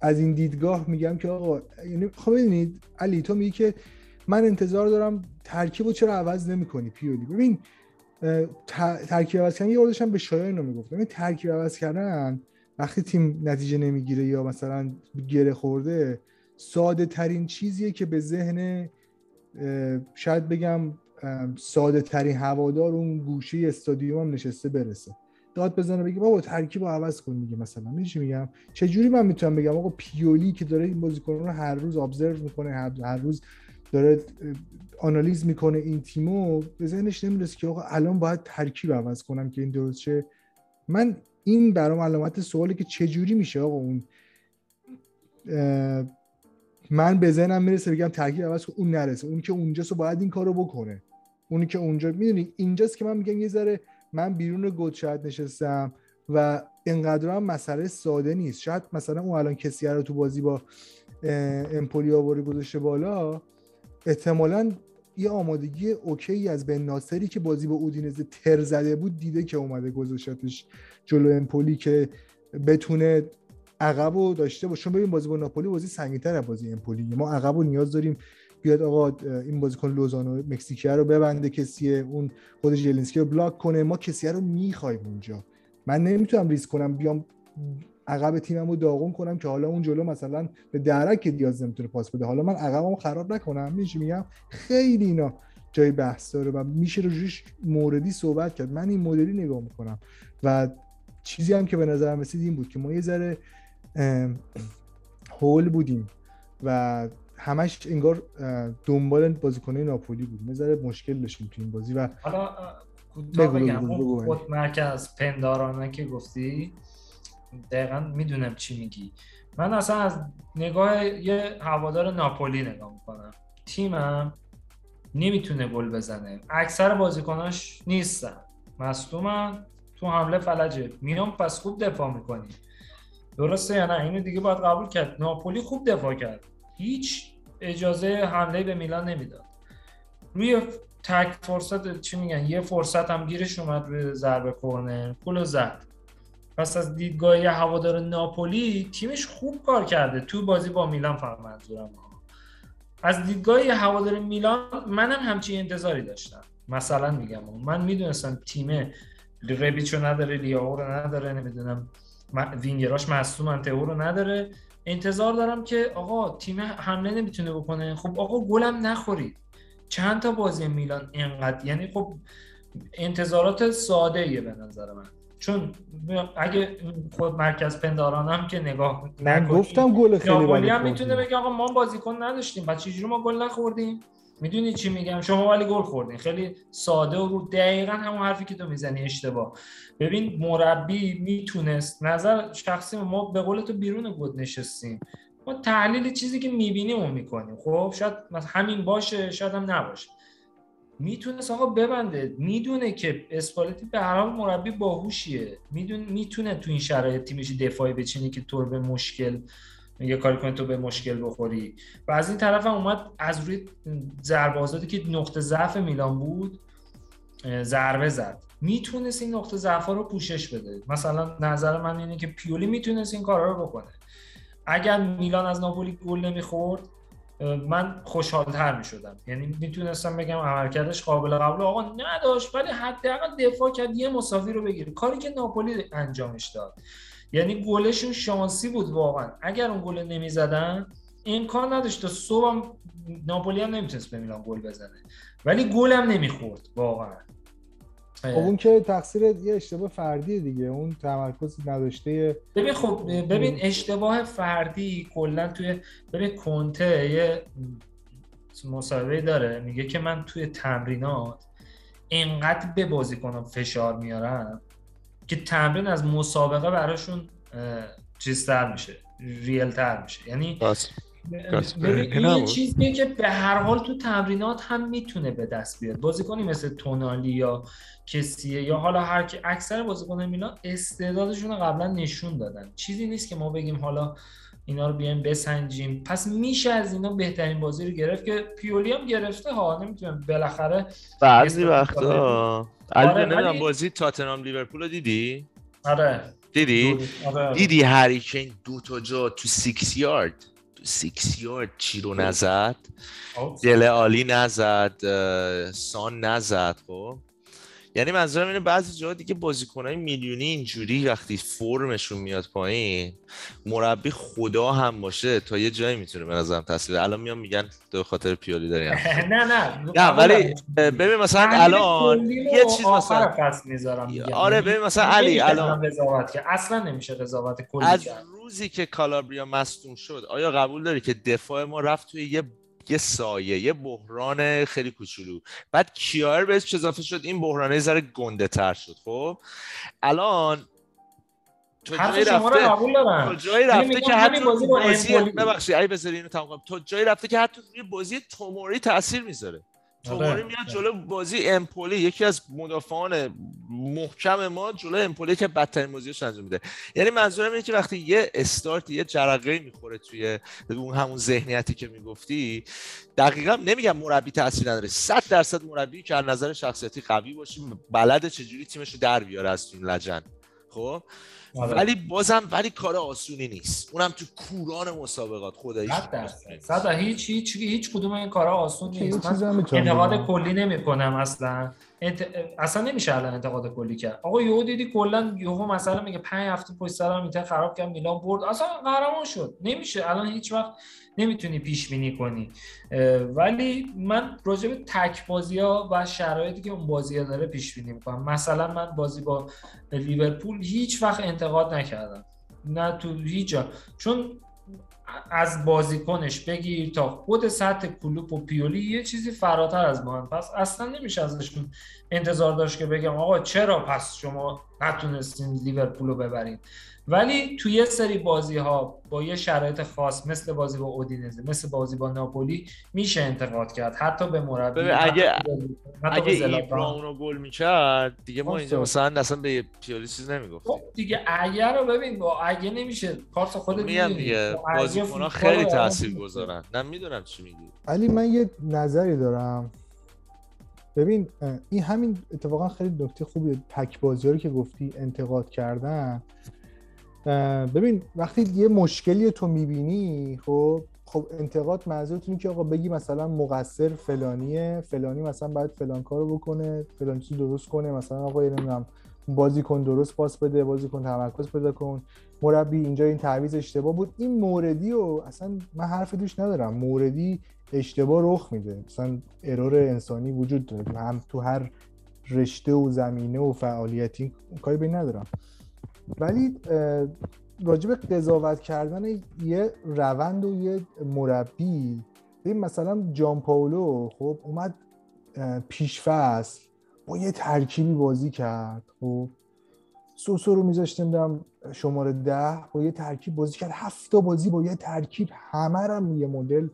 F: از این دیدگاه میگم که آقا یعنی خب ببینید علی تو میگی که من انتظار دارم ترکیب رو چرا عوض نمی‌کنی پیولی ببین ترکیب عوض کردن یه هم به شایان رو می‌گفتم. این ترکیب عوض کردن وقتی تیم نتیجه نمی‌گیره یا مثلا گره خورده ساده ترین چیزیه که به ذهن شاید بگم ساده ترین هوادار اون گوشه استادیوم نشسته برسه. داد بزنه بگه بابا ترکیب رو عوض کن میگه مثلا. میگه چی میگم؟ چه جوری من می‌تونم بگم؟ آقا پیولی که داره این بازیکن رو هر روز ابزرو می‌کنه هر روز داره آنالیز می‌کنه این تیمو به ذهنش نمی‌رسه که آقا الان باید ترکیب عوض کنم که این درست شه. من این برام علامت سوالی که چه جوری میشه آقا اون من به ذهنم می‌رسه بگم ترکیب عوض کن اون نرسه. اون که اونجاست باید این کارو بکنه. اونی که اونجا می‌دونی اینجاست که من میگم یه ذره من بیرون گود شاید نشستم و اینقدر هم مسئله ساده نیست. شاید مثلا اون الان کسی رو تو بازی با امپولی آوری گذاشته بالا احتمالا یه آمادگی OK از بن ناصری که بازی با اودینزه تر زده بود دیده که اومده گذاشتش جلو امپولی که بتونه عقب رو داشته باشه. ببین بازی با ناپولی بازی سنگین‌تر از بازی امپولی. ما عقب رو نیاز داریم بیاد آقا این بازیکن لوزانو مکزیکی رو ببنده کسی اون خود زیلینسکی رو block کنه. ما کسی رو می‌خوایم اونجا. من نمی‌تونم ریسک کنم بیام عقب تیممو داغون کنم که حالا اون جلو مثلا به درک دیاز نمی‌تونه پاس بده. حالا من عقبمو خراب نکنم میشه میگم؟ خیلی اینا جای بحث داره و میشه روش موردی صحبت کرد. من این مدلی نگاه می‌کنم و چیزی هم که به نظرم رسید این بود که ما یه ذره هول بودیم و همش انگار دنبال بازیکنه ناپولی بود یه ذره مشکل داشتیم تو این بازی و
D: حالا بگم خود مرکز پندارانه که گفتی دقیقا می‌دونم چی میگی. من اصلا از نگاه یه هوادار ناپولی نگاه می‌کنم. تیمم نمی‌تونه گل بزنه. اکثر بازیکناش نیستن. مصدومن تو حمله فلجه. میام پس خوب دفاع می‌کنی. درسته یا نه؟ اینو دیگه باید قبول کرد. ناپولی خوب دفاع کرد. هیچ اجازه حمله به میلان نمی‌داد. روی تک فرصت چی میگن؟ یه فرصت هم گیرش اومد روی ضربه کرنر پول زد. پس از دیدگاه هوادار ناپولی تیمش خوب کار کرده. تو بازی با میلان فقط منظورم از دیدگاه هوادار میلان منم همچین انتظاری داشتم. مثلا میگم من می‌دونستم تیم ربیچو نداره لیاو رو نداره نمی‌دونم وینگراش مصوم تئو رو نداره. انتظار دارم که آقا تیم حمله نمی‌تونه بکنه. خب آقا گلم نخورید چند تا بازی میلان اینقدر؟ یعنی خب انتظارات ساده ایه به نظر من. چون اگه خود مرکز پندارانم که نگاه
F: من گفتم گل خیلی
D: ولی هم می‌تونه بگه آقا ما بازیکن نداشتیم. بعد چجوری ما گل نخوردیم؟ می‌دونی چی میگم؟ شما ولی گل خوردین. خیلی ساده و رو دقیقا همون حرفی که تو می‌زنی اشتباه. ببین مربی می‌تونست. نظر شخصی ما به قول تو بیرون گود نشستیم. ما تحلیل چیزی که می‌بینیم و می‌کنیم. خب شاید همین باشه شاید هم نباشه. می‌تونست آقا ببنده. می‌دونه که اسپالتی به هر حال مربی باهوشیه. می‌دونه می‌تونه تو این شرایط تیمش دفاعی بچینی که تو به مشکل یه کاری کنه تو به مشکل بخوری. و از این طرف هم اومد از روی ضربه که نقطه ضعف میلان بود ضربه زد. می‌تونست این نقطه ضعف رو پوشش بده. مثلا نظر من اینه که پیولی می‌تونست این کارا رو بکنه. اگر میلان از ناپولی گل نمی‌خورد من خوشحالتر می شدم یعنی می‌تونستم بگم عملکردش قابل قبول. آقا نداشت ولی حداقل دفاع کرد یه مساوی رو بگیره. کاری که ناپولی انجامش داد. یعنی گلشون شانسی بود واقعا. اگر اون گل نمی‌زدن امکان نداشت تا صبح ناپولی هم نمی‌تونست به میلان گل بزنه. ولی گل هم نمی‌خورد واقعا.
F: خب اون که تقصیر یه اشتباه فردی دیگه. اون تمرکز نداشته
D: ببین خب ببین اشتباه فردی کلا توی ببین کنته یه مصاحبه داره. میگه که من توی تمرینات اینقدر به بازیکنم فشار میارم که تمرین از مسابقه براشون چیزتر میشه ریل تر میشه. یعنی این چیزیه که به هر حال تو تمرینات هم می‌تونه به دست بیاد. بازیکنی مثل تونالی یا کسیه یا حالا هر که اکثر بازیکن میلان استعدادشون رو قبلا نشون دادن. چیزی نیست که ما بگیم حالا اینا رو بیایم بسنجیم. پس میشه از اینا بهترین بازی رو گرفت که پیولی هم گرفته. ها نمی‌تونم بالاخره
C: بعضی وقتا. آره نمی‌دونم بازی تاتنهام لیورپول رو دیدی؟
D: آره.
C: دیدی؟ آره. دیدی هری کین دو تا جا تو six yard six yard چی رو نزد دله علی نزد سان نزد خب. یعنی منظورم اینه بعضی جاها دیگه بازیکنای میلیونی اینجوری وقتی فرمشون میاد پایین مربی خدا هم باشه تا یه جایی می‌تونه به نظرم تاثیر الان میان میگن تو خاطر پیالی داری (laughs)
D: نه نه.
C: نه ولی ببین مثلا الان یه چیز مثلا آره ببین مثلا علی الان
D: قضاوت که اصلا نمیشه قضاوت کلی
C: از روزی که کالابریا مصدوم شد آیا قبول داری که دفاع ما رفت توی یه یه سایه یه بحران خیلی کوچولو. بعد کیار بهش اضافه شد این بحرانه ذره گنده تر شد خب؟ الان
D: تو جایی رفته تو
C: جایی رفته که حتی بازی ببخشید ای بذاری اینو تمام تو جایی رفته که حتی روی بازی توموری تاثیر می‌ذاره. توماری آره. میاد جلو بازی امپولی یکی از مدافعان محکم ما جلو امپولی که بدترین بازیش انجام میده. یعنی منظورم اینه که وقتی یه استارت یه جرقه می‌خوره توی اون همون ذهنیتی که می‌گفتی دقیقا نمیگم مربی تاثیر نداره. 100 درصد مربی که از نظر شخصیتی قوی باشه بلد چجوری تیمش رو در بیاره از این لجن. خب؟ آره. ولی بازم ولی کار آسونی نیست. اونم تو کوران مسابقات خداییش
D: صد هیچ هیچ هیچ کدوم این کارا آسون نیست. من انتقاد کلی نمی کنم اصلا. انت... اصلا نمیشه الان انتقاد کلی کرد. آقا یهو دیدی کلا یهو مثلا میگه 5 هفته پشت سر هم خراب کرد میلان برد. اصلا قهرمان شد. نمیشه. الان هیچ وقت نمی‌تونی پیش بینی کنی. ولی من راجع به تک بازی ها و شرایطی که اون بازی ها داره پیش بینی می‌کنم. مثلا من بازی با لیورپول هیچ وقت انتقاد نکردم. نه تو هیچ جا. چون از بازیکنش بگیر تا خود سطح کلوپ و پیولی یه چیزی فراتر از ما پس اصلا نمیشه ازشون انتظار داشت که بگم آقا چرا پس شما نتونستین لیورپول رو ببرید ولی توی یه سری بازی ها با یه شرایط خاص مثل بازی با اودینزه مثل بازی با ناپولی میشه انتقاد کرد. حتی به مربی
C: اگه اگه ایبرا رو گل می‌کرد دیگه ما اینجا مثلا اصلا به پیولی چیز نمی‌گفتیم.
D: خب دیگه اگه رو ببین با اگه نمیشه. کارت خودت
C: میگم دیگه بازیکن‌ها خیلی تاثیر گذارن. نه می‌دونم چی میگی.
F: علی من یه نظری دارم. ببین این همین اتفاقا خیلی نکته خوبیه. تک بازی رو که گفتی انتقاد کردن. ببین وقتی یه مشکلی تو می‌بینی خب خب انتقاد منظورت اینه که آقا بگی مثلا مقصر فلانیه فلانی مثلا باید فلان کارو بکنه فلان چیز درست کنه مثلا آقا نمی‌دونم بازی کن درست پاس بده بازی کن تمرکز پیدا کن مربی اینجا این تعویض اشتباه بود. این موردی و اصلا من حرف دوش ندارم. موردی اشتباه رخ میده. مثلا ارور انسانی وجود داره. هم تو هر رشته و زمینه و فعالیتی کاری به ندارم. ولی راجب قضاوت کردن یه روند و یه مربی. ببین مثلا جان پاولو خب اومد پیش فصل با یه ترکیبی بازی کرد خب. سوسو رو میذاشتیم دارم شماره ده با یه ترکیب بازی کرد. هفته بازی با یه ترکیب همه رو یه مدل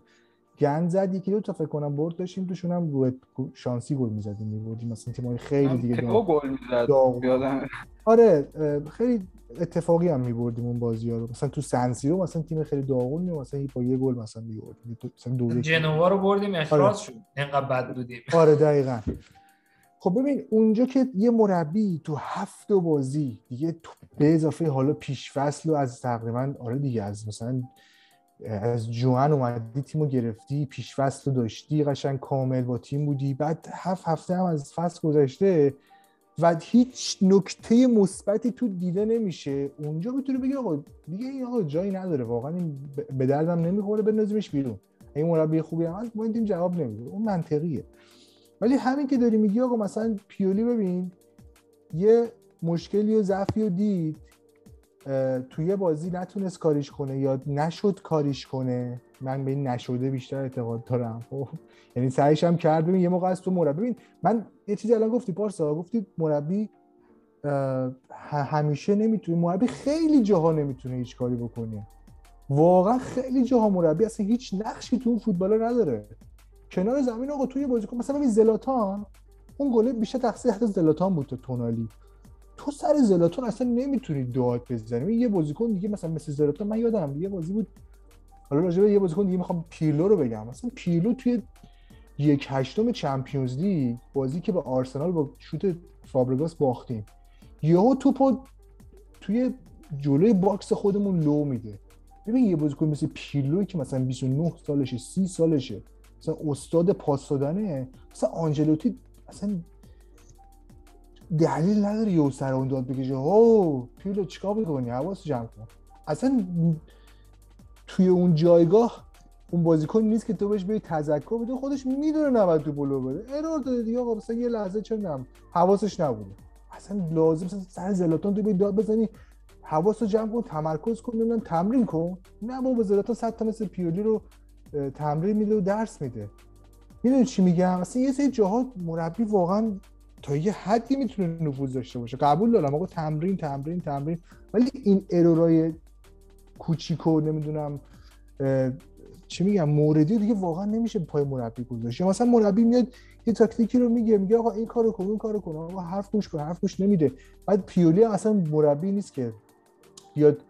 F: گند زد یکی دو تا فکر کنم برد داشتیم توشون هم رو شانسی گل می‌زدیم می‌بردیم. مثلا تیم‌های خیلی دیگه داغ-
E: گل می‌زد. یادم.
F: آره خیلی اتفاقی هم می‌بردیم اون بازی‌ها رو. مثلا تو سنسیرو مثلا تیم خیلی داغون می مثلا با یه گل مثلا می‌بردیم. مثلا دو یک.
D: جنوا رو بردیم اخراج
F: آره.
D: شد. اینقدر بد بودیم.
F: آره دقیقا. خب ببین اونجا که یه مربی تو هفت تا بازی دیگه تو به اضافه حالا پیش فصل و از تقریبا آره دیگه از مثلا از جوان اومدی تیمو گرفتی پیش فصل رو داشتی قشنگ کامل با تیم بودی. بعد هفت هفته هم از فصل گذشته و هیچ نکته مثبتی تو دیده نمیشه. اونجا می‌تونی بگی آقا دیگه این آقا جایی نداره. واقعا این به دردم نمی‌خوره بندازیمش بیرون. این مربی خوبی هم ما این تیم جواب نمیده. اون منطقیه. ولی همین که داری میگی آقا مثلا پیولی ببین یه مشکلی و ضعفی رو دید. توی بازی نتونست کاریش کنه یا نشد کاریش کنه. من به این نشده بیشتر اعتقاد دارم. خب یعنی سعیش هم کرد. ببین یه موقع از تو مربی. ببین من یه چیزی الان گفتی پارسا. گفتی مربی همیشه نمی‌تونه مربی خیلی جاها نمی‌تونه هیچ کاری بکنه. واقعا خیلی جاها مربی اصلا هیچ نقشی تو اون فوتبال نداره. کنار زمین آقا توی بازیکن مثلا ببین زلاتان اون گله بیشتر تقصیر حتی زلاتان بود تا تونالی. تو سر زلاتان اصلا نمی‌تونی داد بزنی. یه بازیکن دیگه مثلا مثل زلاتان من یادم یه بازی بود. حالا راجع به یه بازیکن دیگه می‌خوام پیرلو رو بگم. مثلا پیرلو توی یک هشتم چمپیونز لیگ بازی که به آرسنال با شوت فابرگاس باختیم یهو توپو توی جلوی box خودمون لو میده. ببین یه بازیکن مثل پیرلوی که مثلا 29 سالشه 30 سالشه مثلا استاد پاس دادنه مثلا آنجلوتی اصلا دلیل نداره یه سر اون داد بکشه. او پیرلو چیکار می‌کنی؟ حواس جمع کن. اصلا توی اون جایگاه اون بازیکن نیست که تو بهش بری تذکر بده خودش می‌دونه نباید تو لو بده error داده دیگه آقا مثلا یه لحظه چه نم حواسش نبوده. اصلا لازم مثلا سر زلاتان تو بری داد بزنی. حواس رو جمع کن تمرکز کن نمی‌دونم تمرین کن. نه بابا زلاتان صد تا مثل پیولی رو تمرین میده و درس میده. می‌دونی چی میگم؟ اصلا یه سری جاها مربی واقعا تا یه حدی می‌تونه نفوذ داشته باشه. قبول دارم آقا تمرین تمرین تمرین. ولی این ارورای کوچیکو نمی‌دونم چی میگم موردی دیگه واقعا نمیشه پای مربی گذاشت. مثلا مربی میاد یه تاکتیکی رو میگه میگه آقا این کارو کن اون کارو کن. آقا حرف گوش کن حرف گوش نمیده. بعد پیولی اصلا مربی نیست که بیاد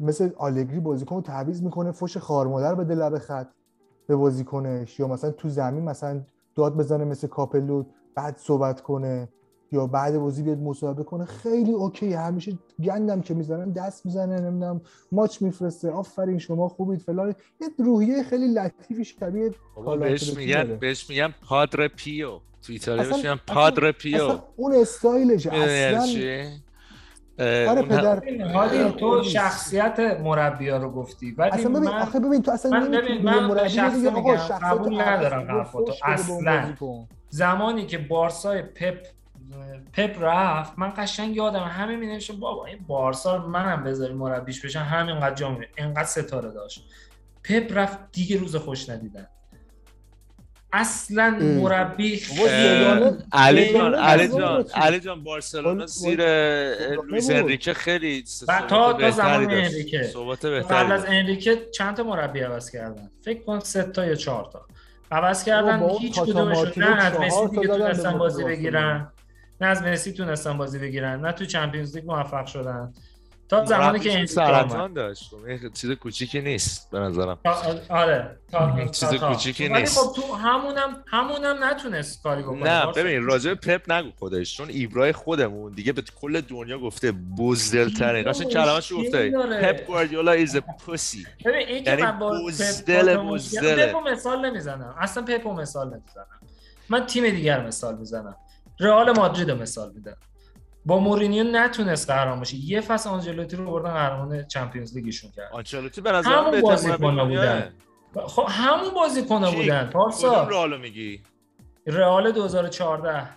F: مثل آلگری بازیکن رو تعویض می‌کنه فوش خارمادر بده لب خط به بازیکنش. یا مثلا تو زمین مثلا داد بزنه مثل کاپلو. بعد صحبت کنه یا بعد بازی بیاد مصاحبه کنه خیلی OK همیشه گندم که می‌زنن دست می‌زنه نمی‌دونم ماچ میفرسته آفرین شما خوبید فلان یه روحیه خیلی لطیفی شبیه
C: بهش میگن. بهش میگن پادر پیو تو ایتالیا
F: اصلا-
C: بهش میگن پادر پیو
F: اصلا اون استایلش
C: یعنی
F: اصلا آره پدر
D: هادی
F: پدر
D: تو. شخصیت مربیا رو گفتی ولی
F: اصلا ببین
D: من
F: آخه ببین تو اصلا
D: من ببین، من
F: مربی آقا
D: میگم،
F: شخصیت
D: قبول ندارم حرفاتو. اصلاً. زمانی که بارسای پپ پپ رفت من قشنگ یادم همه می نوشتم بابا این بارسا رو منم بذاری مربیش بشن همینقدر جام. اینقدر ستاره داشت پپ رفت دیگه روز خوش ندیدن اصلا. مربی
C: علی جان علی
F: نظام
C: جان؟ علی جان بارسلونا زیر
F: بود.
C: انریکه خیلی
D: بعد تا- تا
C: بهتری
D: زمان
C: داشت.
D: انریکه. قبل
C: بهتری
D: از. انریکه چند تا مربی عوض کردن فکر کن سه تا یا چهار تا عوض کردن هیچ کدومشون نه از مسی دیگه تونستن بازی. بگیرن. نه از مسی تونستن بازی بگیرن. نه تو چمپیونز لیگ موفق شدن. تا زمانی که اومد
C: سرطان داشت. خب این چیز کوچیکی نیست به نظرم.
D: آره تا
C: چیز. کوچیکی
D: ولی
C: نیست.
D: خب تو همونم همونم نتونست کاری بکنه.
C: نه. ببین راجع به پپ نگو خودش چون ایبرای خودمون دیگه به کل دنیا گفته بزدل ترین
D: ایبرا
C: قشنگ کلمه‌شو
D: مشکل
C: گفته. پپ گواردیولا is a pussy
D: ببین این که
C: یعنی
D: من با
C: بزدل
D: پپ با
C: بزدله.
D: پپو مثال نمی‌زنم. اصلا پپو مثال نمی‌زنم. من تیم دیگر مثال می‌زنم. رئال مادرید مثال میدم. با مورینیو نتونست قهرمان بشه یه فصل آنجلوتی رو بردن قهرمان چمپیونز لیگشون کرد
C: آنچلوتی به نظر
D: همون
C: دنیاه.
D: بودن. خب همون بازیکن‌ها
C: کی؟
D: بودن پارسا
C: رئالو میگی
D: رئال 2014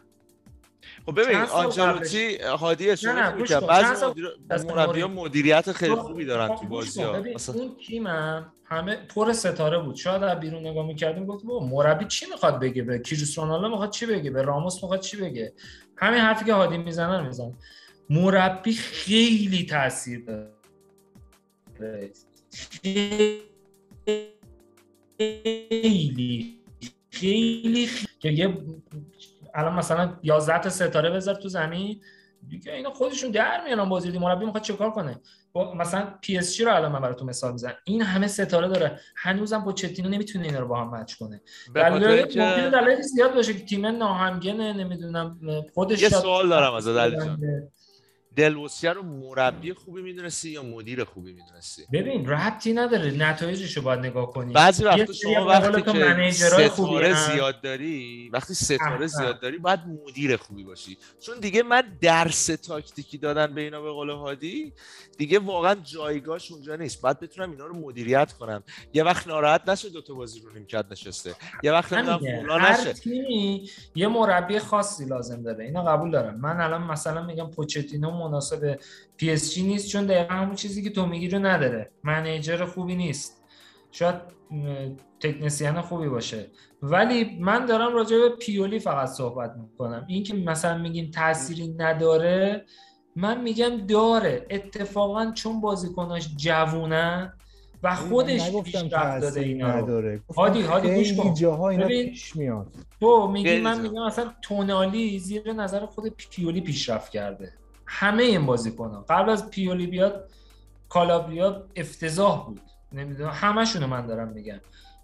C: خب ببین آنچلوتی هادی اشاره
D: نه،
C: که
D: گوش
C: کرد
D: کن.
C: بعضی
D: چند سال
C: مدیر
D: از
C: مربی
D: مورینیو.
C: مدیریت خیلی
D: خب،
C: خوبی دارن
D: خب،
C: تو بازی. ها. مثلا
D: اون تیمم همه پر ستاره بود. شاید از بیرون نگاه می‌کردیم گفت بابا مربی چی می‌خواد بگه به کریس رونالدو؟ می‌خواد چی بگه به راموس؟ می‌خواد چی بگه؟ همین حرفی که هادی می‌زنه رو می‌زنه. مربی خیلی تاثیر داره. خیلی خیلی که یه الان مثلا 11 تا ستاره بذار تو زمین دیگه اینا خودشون در میانن بازی دی مربی می‌خواد چیکار کنه؟ با مثلا پی اس جی رو الان من براتون مثال می‌زنم. این همه ستاره داره. هنوزم پوچتینو نمی‌تونه اینا رو با هم مچ کنه. دلیل ممکنه دلیل زیاد باشه که تیم ناهمگنه نمی‌دونم خودش
C: یه سوال دارم ازت علی جان دلوسیه رو مربی خوبی می‌دونستی یا مدیر خوبی می‌دونستی؟
D: ببین ربطی نداره. نتایجش رو باید نگاه کنی.
C: بعضی وقتا شما وقتی که ستاره. زیاد داری وقتی ستاره. زیاد داری باید مدیر خوبی باشی. چون دیگه من درس تاکتیکی دادن به اینا به قول هادی دیگه واقعا جایگاهش اونجا نیست. باید بتونم اینا رو مدیریت کنم. یه وقت ناراحت نشه دوتا بازی رو نیمکت نشسته. یه وقت. فلان
D: هر
C: نشه.
D: تیمی یه مربی خاصی لازم داره. اینو قبول دارم. من الان مثلا میگم پوچتینو مناسب پی اس جی نیست چون دقیقا همون چیزی که تو میگی رو نداره. manager خوبی نیست. شاید تکنسین خوبی باشه. ولی من دارم راجع به پیولی فقط صحبت می‌کنم. این که مثلا میگین تأثیری نداره من میگم داره. اتفاقا چون بازیکناش جوونن و خودش پیشرفت داده اینا رو. هادی، هادی، گوش کن.
F: جاها اینا
D: ببین.
F: پیش میاد.
D: تو میگی من. میگم مثلا تونالی زیر نظر خود پیولی پیشرفت کرده. همه این بازیکنان قبل از پیولی بیاد کالابریا افتضاح بود. نمی‌دونم همشونو من دارم میگم.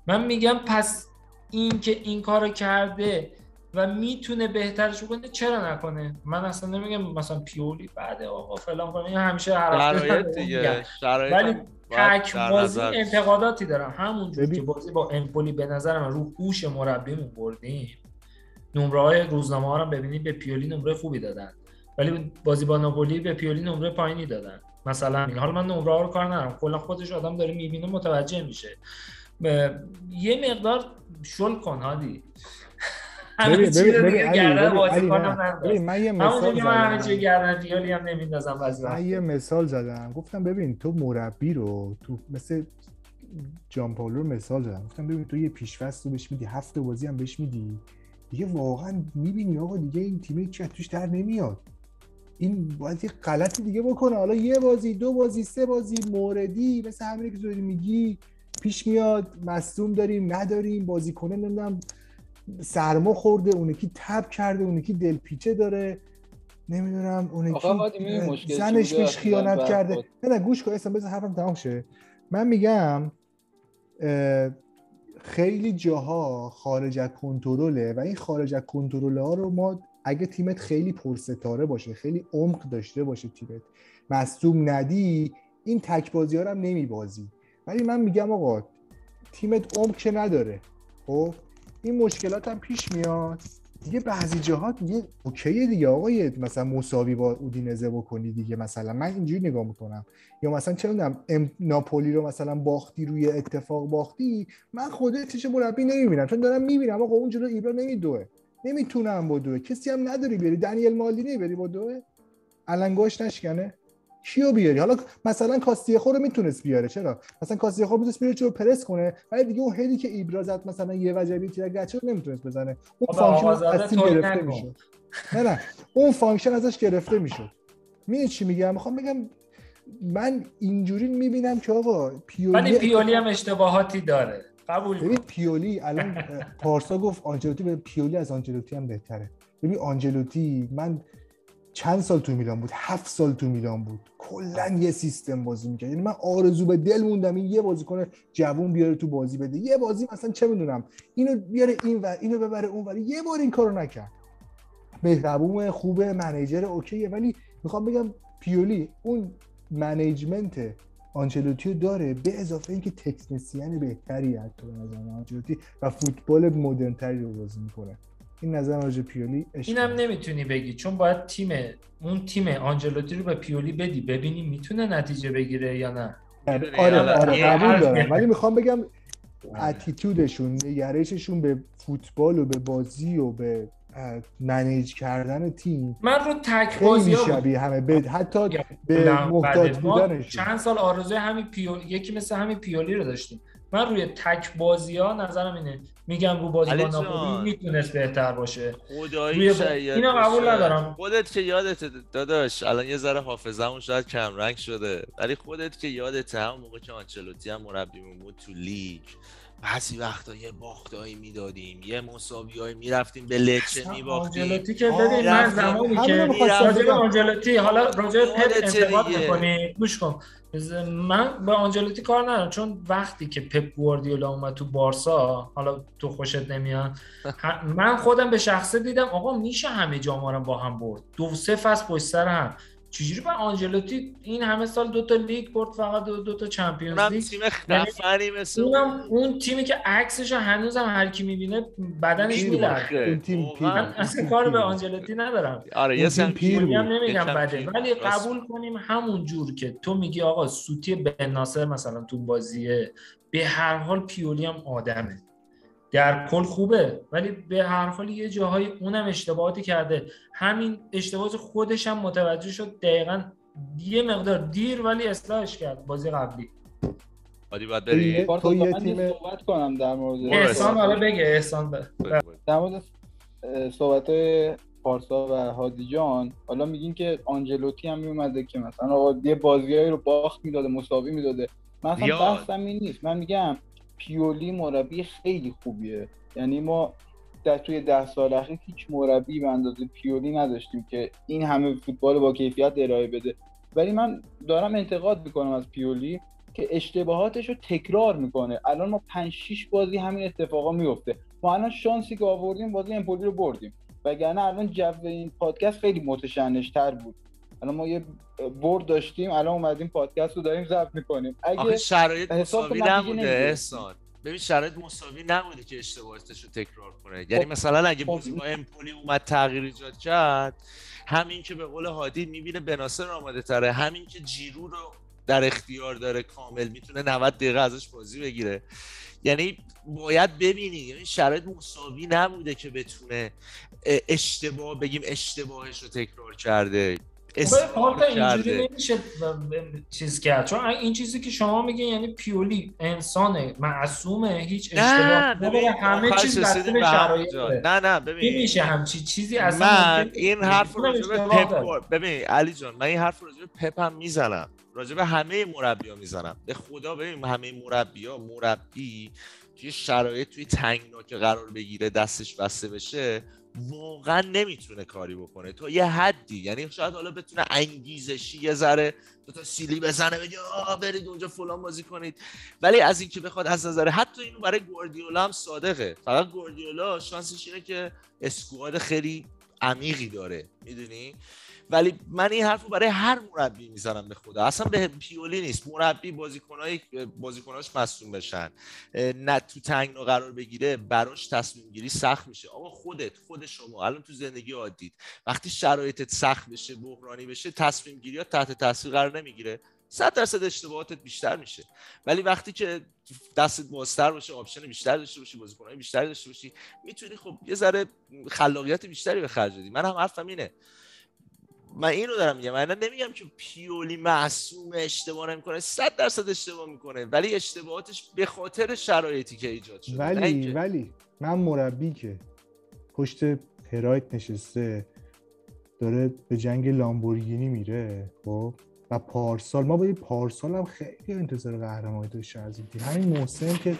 D: من میگم پس این که این کارو کرده و می‌تونه بهترش کنه چرا نکنه؟ من اصلا نمیگم مثلا پیولی بعد آقا فلان کنه این همیشه هر.
C: دیگه شرایط
D: ولی تک بازی
C: نظر
D: انتقاداتی دارم. همونجور. که بازی با امپولی به نظر من رو هوش مربیمون بردیم نمره های روزنامه ها رو ببینید به پیولی نمره خوبی دادن. ولی بازی با ناپولی به پیولی نمره پایینی دادن. مثلا حالا من نمره ها رو کار ندارم. کلا خودش آدم داره می‌بینه متوجه میشه. یه مقدار شل کن هادی. چی
F: من یه مثال
D: چی
F: زدم من یه مثال زدم. گفتم ببین تو مربی رو تو مثل جان پاولو رو مثال زدم. گفتم ببین تو یه پیشفست رو بهش میدی هفت بازی هم بهش میدی. دیگه واقعا می‌بینی آقا دیگه این تیم که توش در نمیاد. این باید یه غلطی دیگه بکنه حالا یه بازی دو بازی سه بازی موردی مثل همینی که داری میگی پیش میاد مصدوم داریم نداریم بازیکنه نمی‌دونم سرما خورده اون یکی تب کرده اون یکی دلپیچه داره نمی‌دونم اون یکی
E: آخه هادی می‌دونی
F: اه،
E: مشکل چی
F: زنش؟ بهش خیانت کرده. نه نه گوش کن اصلا بذار حرفم تمام شه من میگم خیلی جاها خارج از کنترله و این خارج از کنترل ها رو ما اگه تیمت خیلی پرستاره باشه خیلی عمق داشته باشه تیمت مصدوم ندی این تک بازی ها هم نمیبازی. ولی من میگم آقا تیمت عمق که نداره. خب؟ این مشکلات هم پیش میاد. دیگه بعضی جاها دیگه اوکیه دیگه آقای مثلا مساوی با اودینزه بکنی دیگه مثلا. من اینجوری نگاه می‌کنم. یا مثلا چه می‌دونم ناپولی رو مثلا باختی روی اتفاق باختی من خودت چش مربی نمی‌بینم. چون دارم می‌بینم آقا اون جلو ایبرا نمیدوه. نمی‌تونم با دوه کسی هم نداری بیاری دنیل مالدینی بری با دوه علنگاش نشکنه. کیو بیاری؟ حالا مثلا کاستیخو رو می‌تونست بیاره. چرا؟ مثلا کاستیخو می‌تونست بیاره چون پرس کنه. ولی دیگه اون هدی که ایبرا زد مثلا یه وجبی تیر گچه رو نمی‌تونست بزنه. اون فانکشن
D: آقازاده
F: از تیم
D: تولید
F: گرفته. می‌شد. نه نه. اون function ازش گرفته می‌شد. می‌دونی چی میگم؟ می‌خوام بگم من اینجوری می‌بینم که آقا پیولی
D: ولی پیولی هم اشتباهاتی داره. قبول
F: ببین پیولی الان (laughs) پارسا گفت آنجلوتی به پیولی از آنجلوتی هم بهتره. ببین آنجلوتی من چند سال تو میلان بود؟ هفت سال تو میلان بود. کلا یه سیستم بازی می‌کرد. یعنی من آرزو به دل موندم این یه بازیکن جوون بیاره تو بازی بده. یه بازی مثلا چه می‌دونم اینو بیاره این ور اینو ببره اون ور. یه بار این کارو نکرد. مهربون خوبه manager اوکیه. ولی می‌خوام بگم پیولی اون management آنچلوتی رو داره به اضافه اینکه تکنیسین بهتری حتی به نظر آنچلوتی و فوتبال مدرن تری رو بازی می‌کنه. این نظر راجع پیولی
D: اینم. نمی‌تونی بگی چون باید تیم اون تیم آنچلوتی رو به پیولی بدی. ببینی می‌تونه نتیجه بگیره یا نه.
F: آره آره
C: یه
F: قبول دارم. ولی می‌خوام بگم اتیتودشون نگرششون به فوتبال و به بازی و به منیج کردن تیم
D: من رو تک بازی
F: شبیه همه. به حتی به محتاط بودنشون.
D: چند سال آرزوی همین پیولی یکی مثل همین پیولی رو داشتیم. من روی تک بازی ها نظرم اینه. میگن رو بازی با ناپولی. می‌تونست بهتر باشه.
C: خدایی شاید
D: اینو قبول. ندارم.
C: خودت که یادت داداش الان یه ذره حافظمون شاید کم رنگ شده. ولی خودت که یادت همون موقع که آنچلوتی هم مربیمون بود تو لیگ بعضی وقتا یه باختایی می‌دادیم یه مساویایی می‌رفتیم به لچه میباختیم
D: آنجلوتی که ببین من. زمانی که راجع. آنجلوتی حالا راجع به پپ انتقاد. می‌کنی گوش کن من به آنجلوتی کار ندارم چون وقتی که پپ گواردیولا اومد تو بارسا حالا تو خوشت نمیاد من خودم به شخصه دیدم آقا میشه همه جام رو با هم برد دو سه فصل پشت سر هم چجوری به آنجلوتی این همه سال دو تا لیگ برد فقط دو, دو تا چمپیونز لیگ
C: تیم خفنی مثل
D: اونم اون تیمی که عکسش رو هنوزم هر کی می‌بینه بدنش میلرزه.
F: اون تیم پیر.
D: من اصلا کار به آنجلوتی ندارم
C: آره یه
F: اون تیم
C: سم
F: پیر.
D: نمیگم بده. ولی. قبول کنیم همون جور که تو میگی آقا سوتی بن ناصر مثلا تو بازیه به هر حال پیولی هم آدمه در کل خوبه ولی به هر حال یه جاهای اونم اشتباهاتی کرده. همین اشتباهات خودش هم متوجه شد دقیقا یه مقدار دیر ولی اصلاحش کرد بازی قبلی.
C: عادی باید
F: تو
C: بری
F: تو یه تیم-
E: صحبت کنم در مورد
D: احسان حالا بگه احسان.
E: در مورد صحبت پارسا و هادی جان حالا میگین که آنجلوتی هم میومده که مثلا آقا یه بازیایی رو باخت می‌داده مساوی می‌داده. من اصلا. بحثم این نیست. من میگم پیولی مربی خیلی خوبیه. یعنی ما در توی ده سال اخیر هیچ مربی به اندازه پیولی نداشتیم که این همه فوتبال با کیفیت ارائه بده. ولی من دارم انتقاد می‌کنم از پیولی که اشتباهاتش رو تکرار می‌کنه. الان ما 5 6 بازی همین اتفاقا میفته ما الان شانسی که آوردیم بازی امپولی رو بردیم. وگرنه الان جو این پادکست خیلی متشنج تر بود. الان ما یه برد داشتیم الان اومدیم پادکست رو داریم ضبط می‌کنیم. اگه
C: شرایط مساوی نبوده. احسان. ببین شرایط مساوی نبوده که اشتباهاتش رو تکرار کنه. یعنی مثلا اگه
E: خب.
C: بازی با امپولی اومد تغییر ایجاد کرد همین که به قول هادی می‌بینه بناسر آماده تره همین که جیرو رو در اختیار داره کامل می‌تونه 90 دقیقه ازش بازی بگیره. یعنی باید ببینی یعنی شرایط مساوی نبوده که بتونه اه، اشتباه بگیم اشتباهش رو تکرار کرده.
D: خب
C: اصرار
D: پارتا اینجوری نمیشه چیز کرد. چون این چیزی که شما میگین یعنی پیولی انسانه معصومه هیچ اشتباه.
C: ببین
D: همه
C: آخرش
D: چیز. داره.
C: نه نه ببین.
D: نمیشه همچی چیزی اصلا
C: من این. حرف راجع پپ ببین علی جان من این حرف رو راجع هم می‌زنم. راجع به همه مربیا می‌زنم. به خدا ببین همه مربیا مربی توی شرایط توی تنگناک قرار بگیره دستش بسته بشه. واقعا نمی‌تونه کاری بکنه. تا یه حدی یعنی شاید حالا بتونه انگیزشی یه ذره دو تا سیلی بزنه بگه آه برید اونجا فلان بازی کنید. ولی از اینکه بخواد از نظر حتی اینو برای گواردیولا هم صادقه. فقط گواردیولا شانسش اینه که اسکواد خیلی عمیقی داره می‌دونی؟ ولی من این حرف رو برای هر مربی می‌زنم به خدا. اصلا به پیولی نیست. مربی بازیکنای بازیکناش مصدوم بشن. نه تو تنگنا قرار بگیره براش تصمیم گیری سخت میشه. آقا خودت خود شما. الان تو زندگی عادیت وقتی شرایطت سخت بشه بحرانی بشه تصمیم گیری تحت تاثیر قرار نمی‌گیره. صد درصد اشتباهاتت بیشتر میشه. ولی وقتی که دستت بازتر باشه option بیشتر داشته باشی بازیکنهای بیشتری داشته باشی می‌تونی خب یه ذره خلاقیت بیشتری به خرج بدی. من هم حرفم اینه. من اینو دارم میگم. من نمیگم که پیولی معصوم اشتباه نمی‌کنه 100 درصد اشتباه می‌کنه ولی اشتباهاتش به خاطر شرایطی که ایجاد شده.
F: ولی ولی من مربی که پشت هرایت نشسته داره به جنگ لامبورگینی میره خب و پارسال ما با این پارسال هم خیلی انتظار قهرمانی داشت از این همین محسن که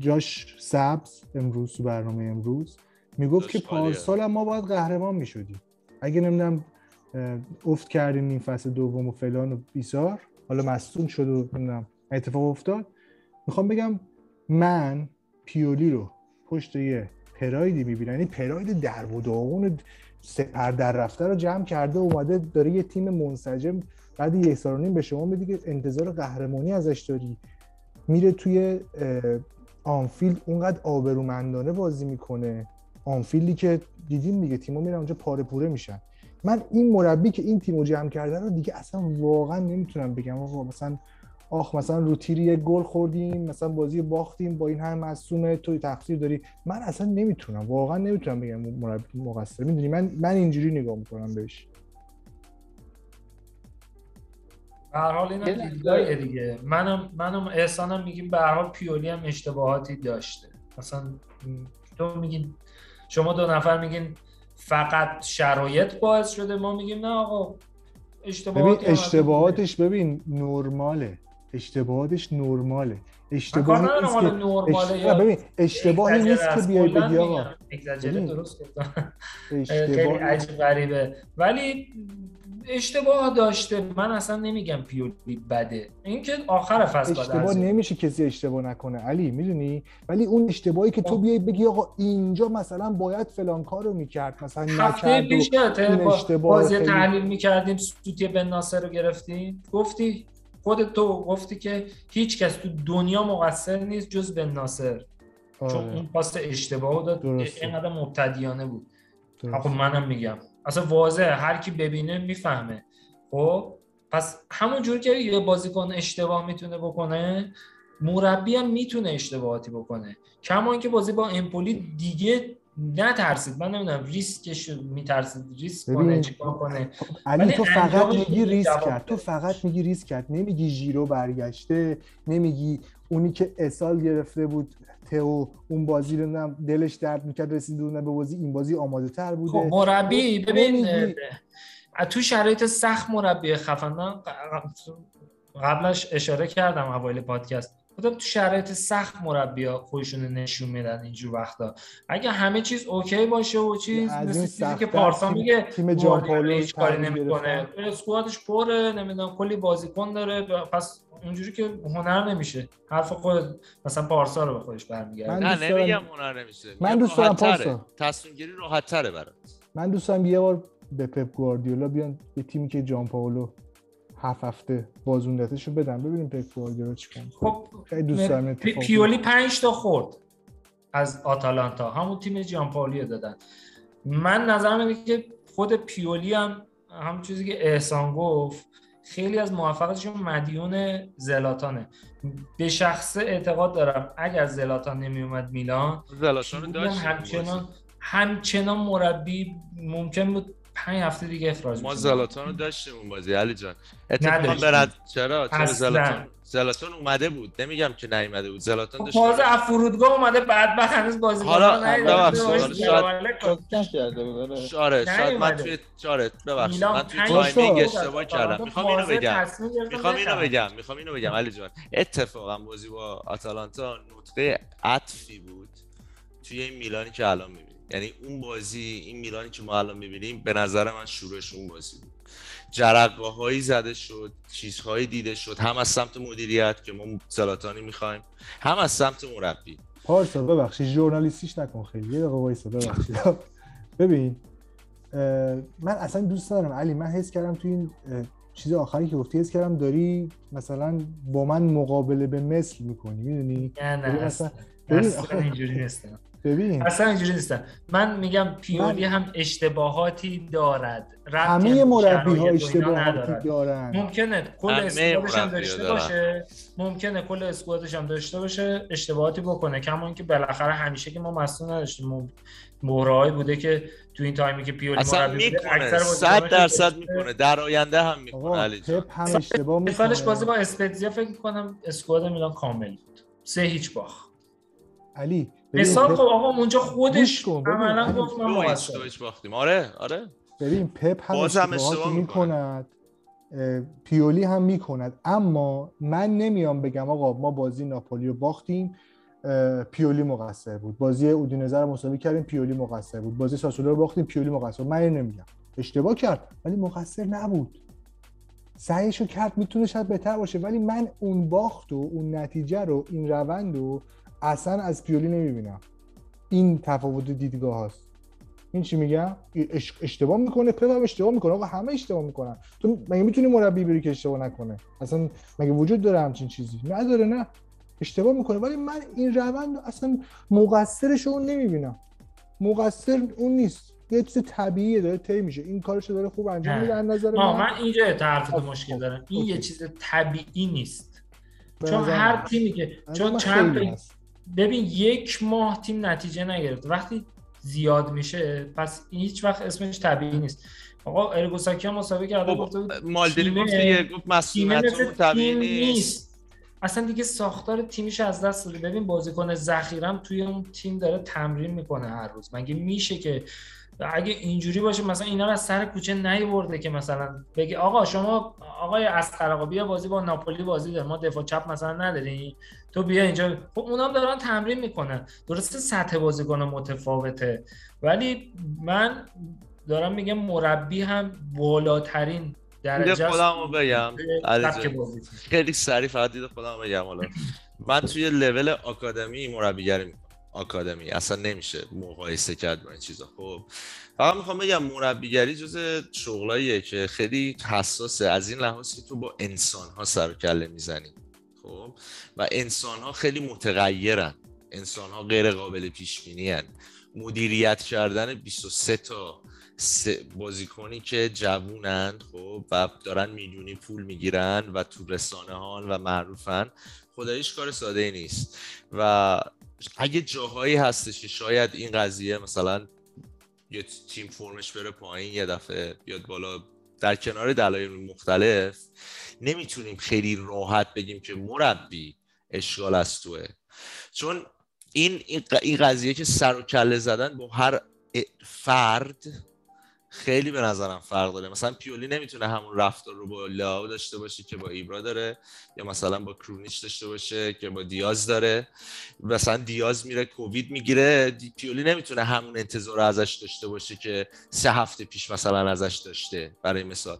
F: جاش سبز امروز تو برنامه امروز می‌گفت که. پارسال هم ما باید قهرمان می‌شدیم. اگه نمی‌دونم افت کردیم این فصل دوم و فلان و بیسار حالا مصدوم شد و اتفاق افتاد. می‌خوام بگم من پیولی رو پشت یه پرایدی می‌بینم. یعنی پراید در و داغون سپر در رفته رو جمع کرده و اومده داره یه تیم منسجم بعد یک سال و نیم به شما میده که انتظار قهرمانی ازش داری. میره توی آنفیلد اونقدر آبرومندانه بازی می‌کنه. آنفیلدی که دیدیم دیگه تیم‌ها میرن اونجا پاره پوره میشن. من این مربی که این تیمو جمع کرده رو دیگه اصلا واقعا نمی‌تونم بگم. آقا مثلا آخ مثلا رو تیر یه گل خوردیم مثلا بازی باختیم با این همه مصومه توی تقصیر داری. من اصلا نمی‌تونم واقعا نمی‌تونم بگم مربی مقصر. می‌دونی من من اینجوری نگاه می‌کنم بهش.
D: به هر حال اینا دیگه. منم منم احسانم میگیم به هر حال پیولی هم اشتباهاتی داشته. مثلا تو میگین شما دو نفر میگین فقط شرایط باعث شده ما میگیم نه آقا اشتباهات
F: ببین اشتباهاتش ببین نرماله. اشتباهاتش نرماله.
D: ندارم
F: نیست که
D: نرماله
F: اش-
D: یا
F: نه، ببین اشتباهی نیست که بیای بگی آقا.
D: درست گفتم
F: اشتباه
D: عجیب غریبه. ولی اشتباه داشته. من اصلا نمیگم پیولی بده. اینکه آخر فصل
F: اشتباه نمیشه کسی اشتباه نکنه. علی می‌دونی؟ ولی اون اشتباهی که تو. بیای بگی آقا اینجا مثلا باید فلان کارو می‌کرد مثلا نکرد این
D: با-
F: اشتباه
D: بازی
F: خیلی-
D: تحلیل می‌کردیم سوتی بن ناصر رو گرفتیم. گفتی خودت تو گفتی که هیچ کس تو دنیا مقصر نیست جز بن ناصر. چون
F: آره،
D: اون پاس اشتباه داد. اینقدر مبتدیانه بود. خب منم میگم. اصلا واضحه. هر کی ببینه می‌فهمه. خب؟ پس همون جور که یه بازیکن اشتباه می‌تونه بکنه مربی هم می‌تونه اشتباهاتی بکنه. کما که بازی با امپولی دیگه نترسید. من نمی‌دونم ریسکش میترسید. ریسک کنه چیکار کنه؟
F: علی تو فقط میگی ریسک کرد. تو. فقط میگی ریسک کرد. نمیگی ژیرو برگشته. نمیگی اونی که اسال گرفته بود تئو اون بازی رو نه دلش درد می‌کرد رسید نه به بازی. این بازی آماده تر
D: خب
F: بوده.
D: مربی؟
F: تو
D: ببین تو شرایط سخت مربی خفن. نه قبلش اشاره کردم اوایل پادکست. گفتم تو شرایط سخت مربی ها خودشون رو نشون میدن اینجور وقتا. اگه همه چیز اوکی باشه و چیز مثل چیزی که پارسا میگه
F: تیم جان
D: هیچ کاری نمی‌کنه. اسکوادش پره نمی‌دونم کلی بازیکن داره. پس اونجوری که هنر نمیشه. حرف خود مثلا پارسا رو به خودش برمیگرده.
F: من
C: نه
F: دوست دارم-
C: نمیگم هنر نمیشه.
F: من دوست دارم. پارسا.
C: تصمیم گیری راحت تره برات.
F: من دوستم یه بار به پپ گواردیولا بیان به تیمی که جان پائولو هفت هفته بازوندتش رو بدم. ببینیم پپ گواردیولا چیکار.
D: خب
F: خیلی دوست دارم
D: پیولی پنج تا خورد از آتالانتا. همون تیم جانپاولی رو دادن. من نظرم اینه که خود پیولی هم همون چیزی که احسان گفت خیلی از موفقیتشون مدیون زلاتانه. به شخصه اعتقاد دارم اگر زلاتان نمی اومد میلان
C: زلاتان
D: همچنان همچنان مربی ممکن بود پنج هفته دیگه اخراج
C: ما. زلاتان رو داشتیم اون بازی علی جان. اتفاقا. برد چرا؟ چرا. زلاتان زلاتان اومده بود. نمیگم که نیومده بود. زلاتان داشت
D: تازه از فرودگاه اومده بعد بعد هنوز بازی
C: حالا ببخشید، شاید-
E: آره.
C: شاره شاید من. توی شاره ببخشید. من توی تایمینگ اشتباه کردم. می‌خوام اینو بگم. می‌خوام اینو. بگم. می‌خوام اینو بگم. علی جان اتفاقا بازی با آتالانتا نقطه عطفی بود توی این میلانی که الان می‌بینیم. یعنی اون بازی این میلانی که ما الان می‌بینیم به نظر من شورش اون بازی بود. جرقه هایی زده شد چیزهایی دیده شد. هم از سمت مدیریت که ما زلاتانی می‌خوایم هم از سمت مربی.
F: پارسا ببخشید ژورنالیستیش نکن خیلی. یه دقیقه وایسا ببخشید. ببین من اصلا دوست ندارم. علی من حس کردم تو این چیز آخری که گفتی حس کردم داری مثلا با من مقابله به مثل می‌کنی می‌دونی؟
D: نه نه
F: اصلا-
D: اصلا اینجوری نیستم.
F: ببین.
D: اصلا اینجوری نیستم. من میگم پیولی
F: من-
D: هم اشتباهاتی دارد.
F: همه مربی ها اشتباهاتی. دارن.
D: ممکنه کل اسکوادش هم داشته
C: دارن.
D: باشه. ممکنه کل اسکوادش هم داشته باشه اشتباهاتی بکنه. کما اینکه بالاخره همیشه که ما مسئول نداشتیم. مهرهایی بوده که تو این تایمی که پیولی
C: اصلا
D: مربی بوده
C: می‌کنه.
D: اکثر
C: صد
D: بازیکناش
C: درصد
D: داشته.
C: می‌کنه. در آینده هم می‌کنه علی
F: هم اشتباه
D: سالش بازی با
F: می‌کنه
D: اسپتزیا فکر کنم اسکواد میلان کامل بود. سه هیچ باخت.
F: علی
D: مثال خب آقا اونجا خودش عملا گفت من
C: هیچ باختیم. آره آره.
F: ببین پپ هم
C: باز هم
F: اشتباهاتی
C: اشتباه
F: می‌کند پیولی هم می‌کند. اما من نمیام بگم آقا ما بازی ناپولی رو باختیم پیولی مقصر بود. بازی اودینزه رو مساوی کردیم پیولی مقصر بود. بازی ساسولو رو باختیم پیولی مقصر بود. من اینو نمیگم. اشتباه کرد ولی مقصر نبود. سعیشو کرد می‌تونه شاید بهتر باشه ولی من اون باخت و اون نتیجه رو این روند رو اصلا از پیولی نمی‌بینم. این تفاوت دیدگاه هاست. این چی میگم اش- اشتباه می‌کنه پپ هم اشتباه می‌کنه آقا همه اشتباه می‌کنن. تو مگه می‌تونی مربی بری که اشتباه نکنه؟ اصلا مگه وجود داره همچین چیزی؟ نداره نه. اشتباه می‌کنه ولی من این روند رو اصلا مقصرش رو نمی‌بینم. مقصر اون نیست. یه چیز طبیعیه داره طی میشه. این کارش داره خوب انجام. میده از نظر من.
D: من اینجا طرف مشکل دارم. این
F: اوکی.
D: یه چیز طبیعی نیست. چون هر تیمی که چون چند. ببین یک ماه تیم نتیجه نگرفت. وقتی زیاد میشه پس این هیچ وقت اسمش طبیعی نیست. آقا ارگوساکی هم مسابقه کرده
C: خب
D: گفته بود تیمه-
C: گفت دیگه گفت طبیعی نیست.
D: اصلا دیگه ساختار تیمیش از دست داده. ببین بازیکن ذخیرم توی اون تیم داره تمرین می‌کنه هر روز. مگه میشه که اگه اینجوری باشه مثلا اینا رو از سر کوچه نیورده که مثلا بگی آقا شما آقای اسقر بیا بازی با ناپولی بازی داره ما دفاع چپ مثلا نداریم. تو بیا اینجا. خب اونام دارن تمرین می‌کنن. درسته سطح بازیکن متفاوته. ولی من دارم میگم مربی هم بالاترین درجه
C: خودمو بگم خیلی سریع فقط دید خودم بگم حالا. من توی لول آکادمی مربیگری آکادمی. اصلا نمیشه مقایسه کرد با این چیزا. خب فقط می‌خوام بگم مربیگری جز شغلاییه که خیلی حساسه. از این لحاظ که تو با انسان ها سر کله می‌زنی. خب و انسان ها خیلی متغیرن. انسان ها غیر قابل پیش بینی مدیریت کردن 23 تا بازیکنی که جوونند خب و دارن میلیونی پول می‌گیرن و تو رسانه ها و معروفن خداییش کار ساده ای نیست. و اگه جاهایی هستش که شاید این قضیه مثلا یه تیم فرمش بره پایین یه دفعه بیاد بالا در کنار دلایل مختلف نمی‌تونیم خیلی راحت بگیم که مربی اشغال از توه. چون این این قضیه که سر و کله زدن با هر فرد خیلی به نظرم فرق داره. مثلا پیولی نمی‌تونه همون رفتار رو با لاو داشته باشه که با ایبرا داره یا مثلا با کرونیچ داشته باشه که با دیاز داره. مثلا دیاز میره کووید می‌گیره. پیولی نمی‌تونه همون انتظار ازش داشته باشه که سه هفته پیش مثلا ازش داشته برای مثال.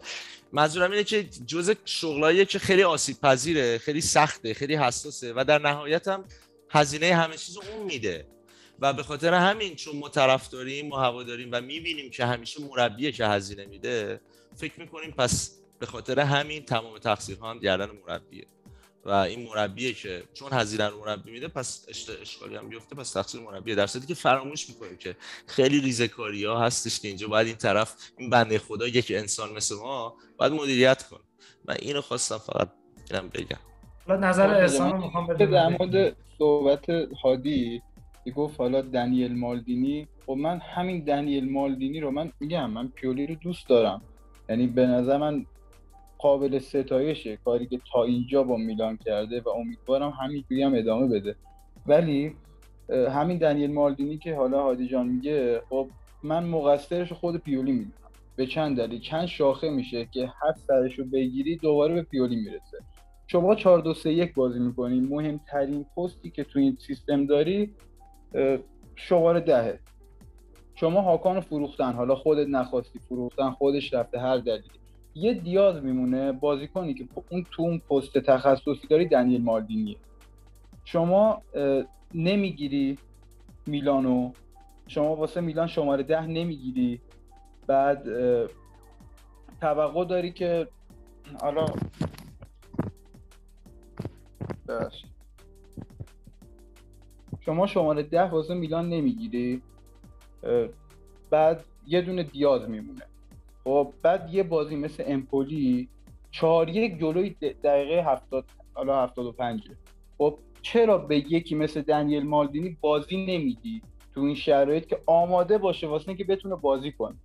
C: منظورم اینه که جزء شغلاییه که خیلی آسیب پذیره خیلی سخته خیلی حساسه و در نهایت هم هزینه همه چیز اون میده. و به خاطر همین چون ما طرفداریم ما هواداریم و می‌بینیم که همیشه مربیه که هزینه میده فکر می‌کنیم پس به خاطر همین تمام تقصیرها هم گردن مربیه. و این مربیه که چون هزینه رو مربی میده پس اشکالی هم بیفته پس تقصیر مربیه. در صورتی که فراموش می‌کنیم که خیلی ریزکاری ها هستش که اینجا. باید این طرف این بنده خدا یک انسان مثل ما باید مدیریت کن و اینو خواستم فقط اینم بگم.
D: نظر احسان می‌خوام
E: در مورد صحبت هادی گفت حالا دنیل مالدینی خب من همین دنیل مالدینی رو من میگم من پیولی رو دوست دارم. یعنی به نظر من قابل ستایشه کاری که تا اینجا با میلان کرده و امیدوارم همینجوری هم ادامه بده. ولی همین دنیل مالدینی که حالا هادی جان میگه خب من مقصرش خود پیولی می‌دونم. به چند دلیل؟ چند شاخه میشه که هر سرش بگیری دوباره به پیولی می‌رسه. شما 4 2 3 1 بازی می‌کنی. مهمترین پستی که تو این سیستم داری شماره دهه. شما هاکان فروختن حالا خودت نخواستی فروختن خودش رفته هر دلیلی. یه دیاز میمونه بازیکنی که اون تو اون پست تخصصی داری دنیل مالدینیه. شما نمی‌گیری میلانو. شما واسه میلان شماره ده نمی‌گیری. بعد توقع داری که حالا شما شماره ده واسه میلان نمی‌گیری؟ بعد یه دونه دیاز میمونه. خب بعد یه بازی مثل امپولی چهار یک جلوی دقیقه هفتاد حالا هفتاد و پنجه خب چرا به یکی مثل دنیل مالدینی بازی نمیدی تو این شرایط که آماده باشه واسه که بتونه بازی کنه؟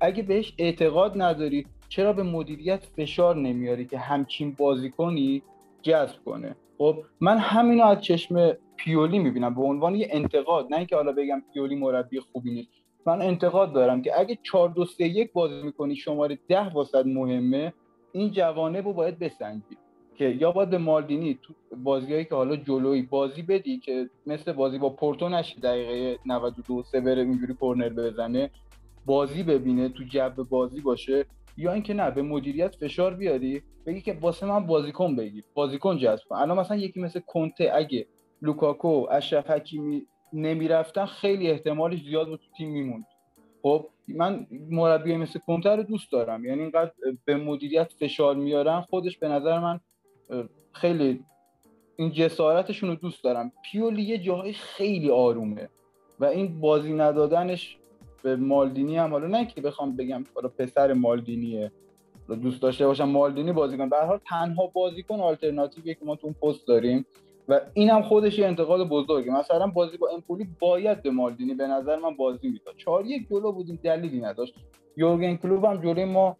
E: اگه بهش اعتقاد نداری چرا به مدیریت فشار نمیاری که همچین بازی کنی؟ جذب کنه. خب من همینو از چشم پیولی می‌بینم. به عنوان یه انتقاد نه اینکه حالا بگم پیولی مربی خوبی نیست. من انتقاد دارم که اگه 4 2 3 1 بازی می‌کنی شماره 10 واسط مهمه این جوانه رو باید بسنجی. که یا باید به مالدینی تو بازیایی که حالا جلوی بازی بدی که مثل بازی با پورتو نشه دقیقه 92 سه بره اینجوری کورنر بزنه بازی ببینه تو جو بازی باشه. یا اینکه نه به مدیریت فشار بیاری بگی که واسه من بازیکن بگیر بازیکن جذب کن. الان مثلا یکی مثل کنته اگه لوکاکو اشرف حکیمی نمی‌رفتن خیلی احتمالش زیاد بود تو تیم میموند. خب من مربی مثل کنته رو دوست دارم. یعنی اینقدر به مدیریت فشار میارن خودش به نظر من خیلی این جسارتشون رو دوست دارم. پیولی یه جاهای خیلی آرومه و این بازی ندادنش به مالدینی هم حالا نه که بخوام بگم حالا پسر مالدینیه. دوست داشته باشم مالدینی بازیکن به حال تنها بازیکن آلترناتیویه که ما تو اون پست داریم و این هم خودش یه انتقاد بزرگه. مثلا بازی با امپولی باید به مالدینی به نظر من بازی می‌داد. چهار یک جلو بودیم دلیلی نداشت. یورگن کلوب هم جلوی ما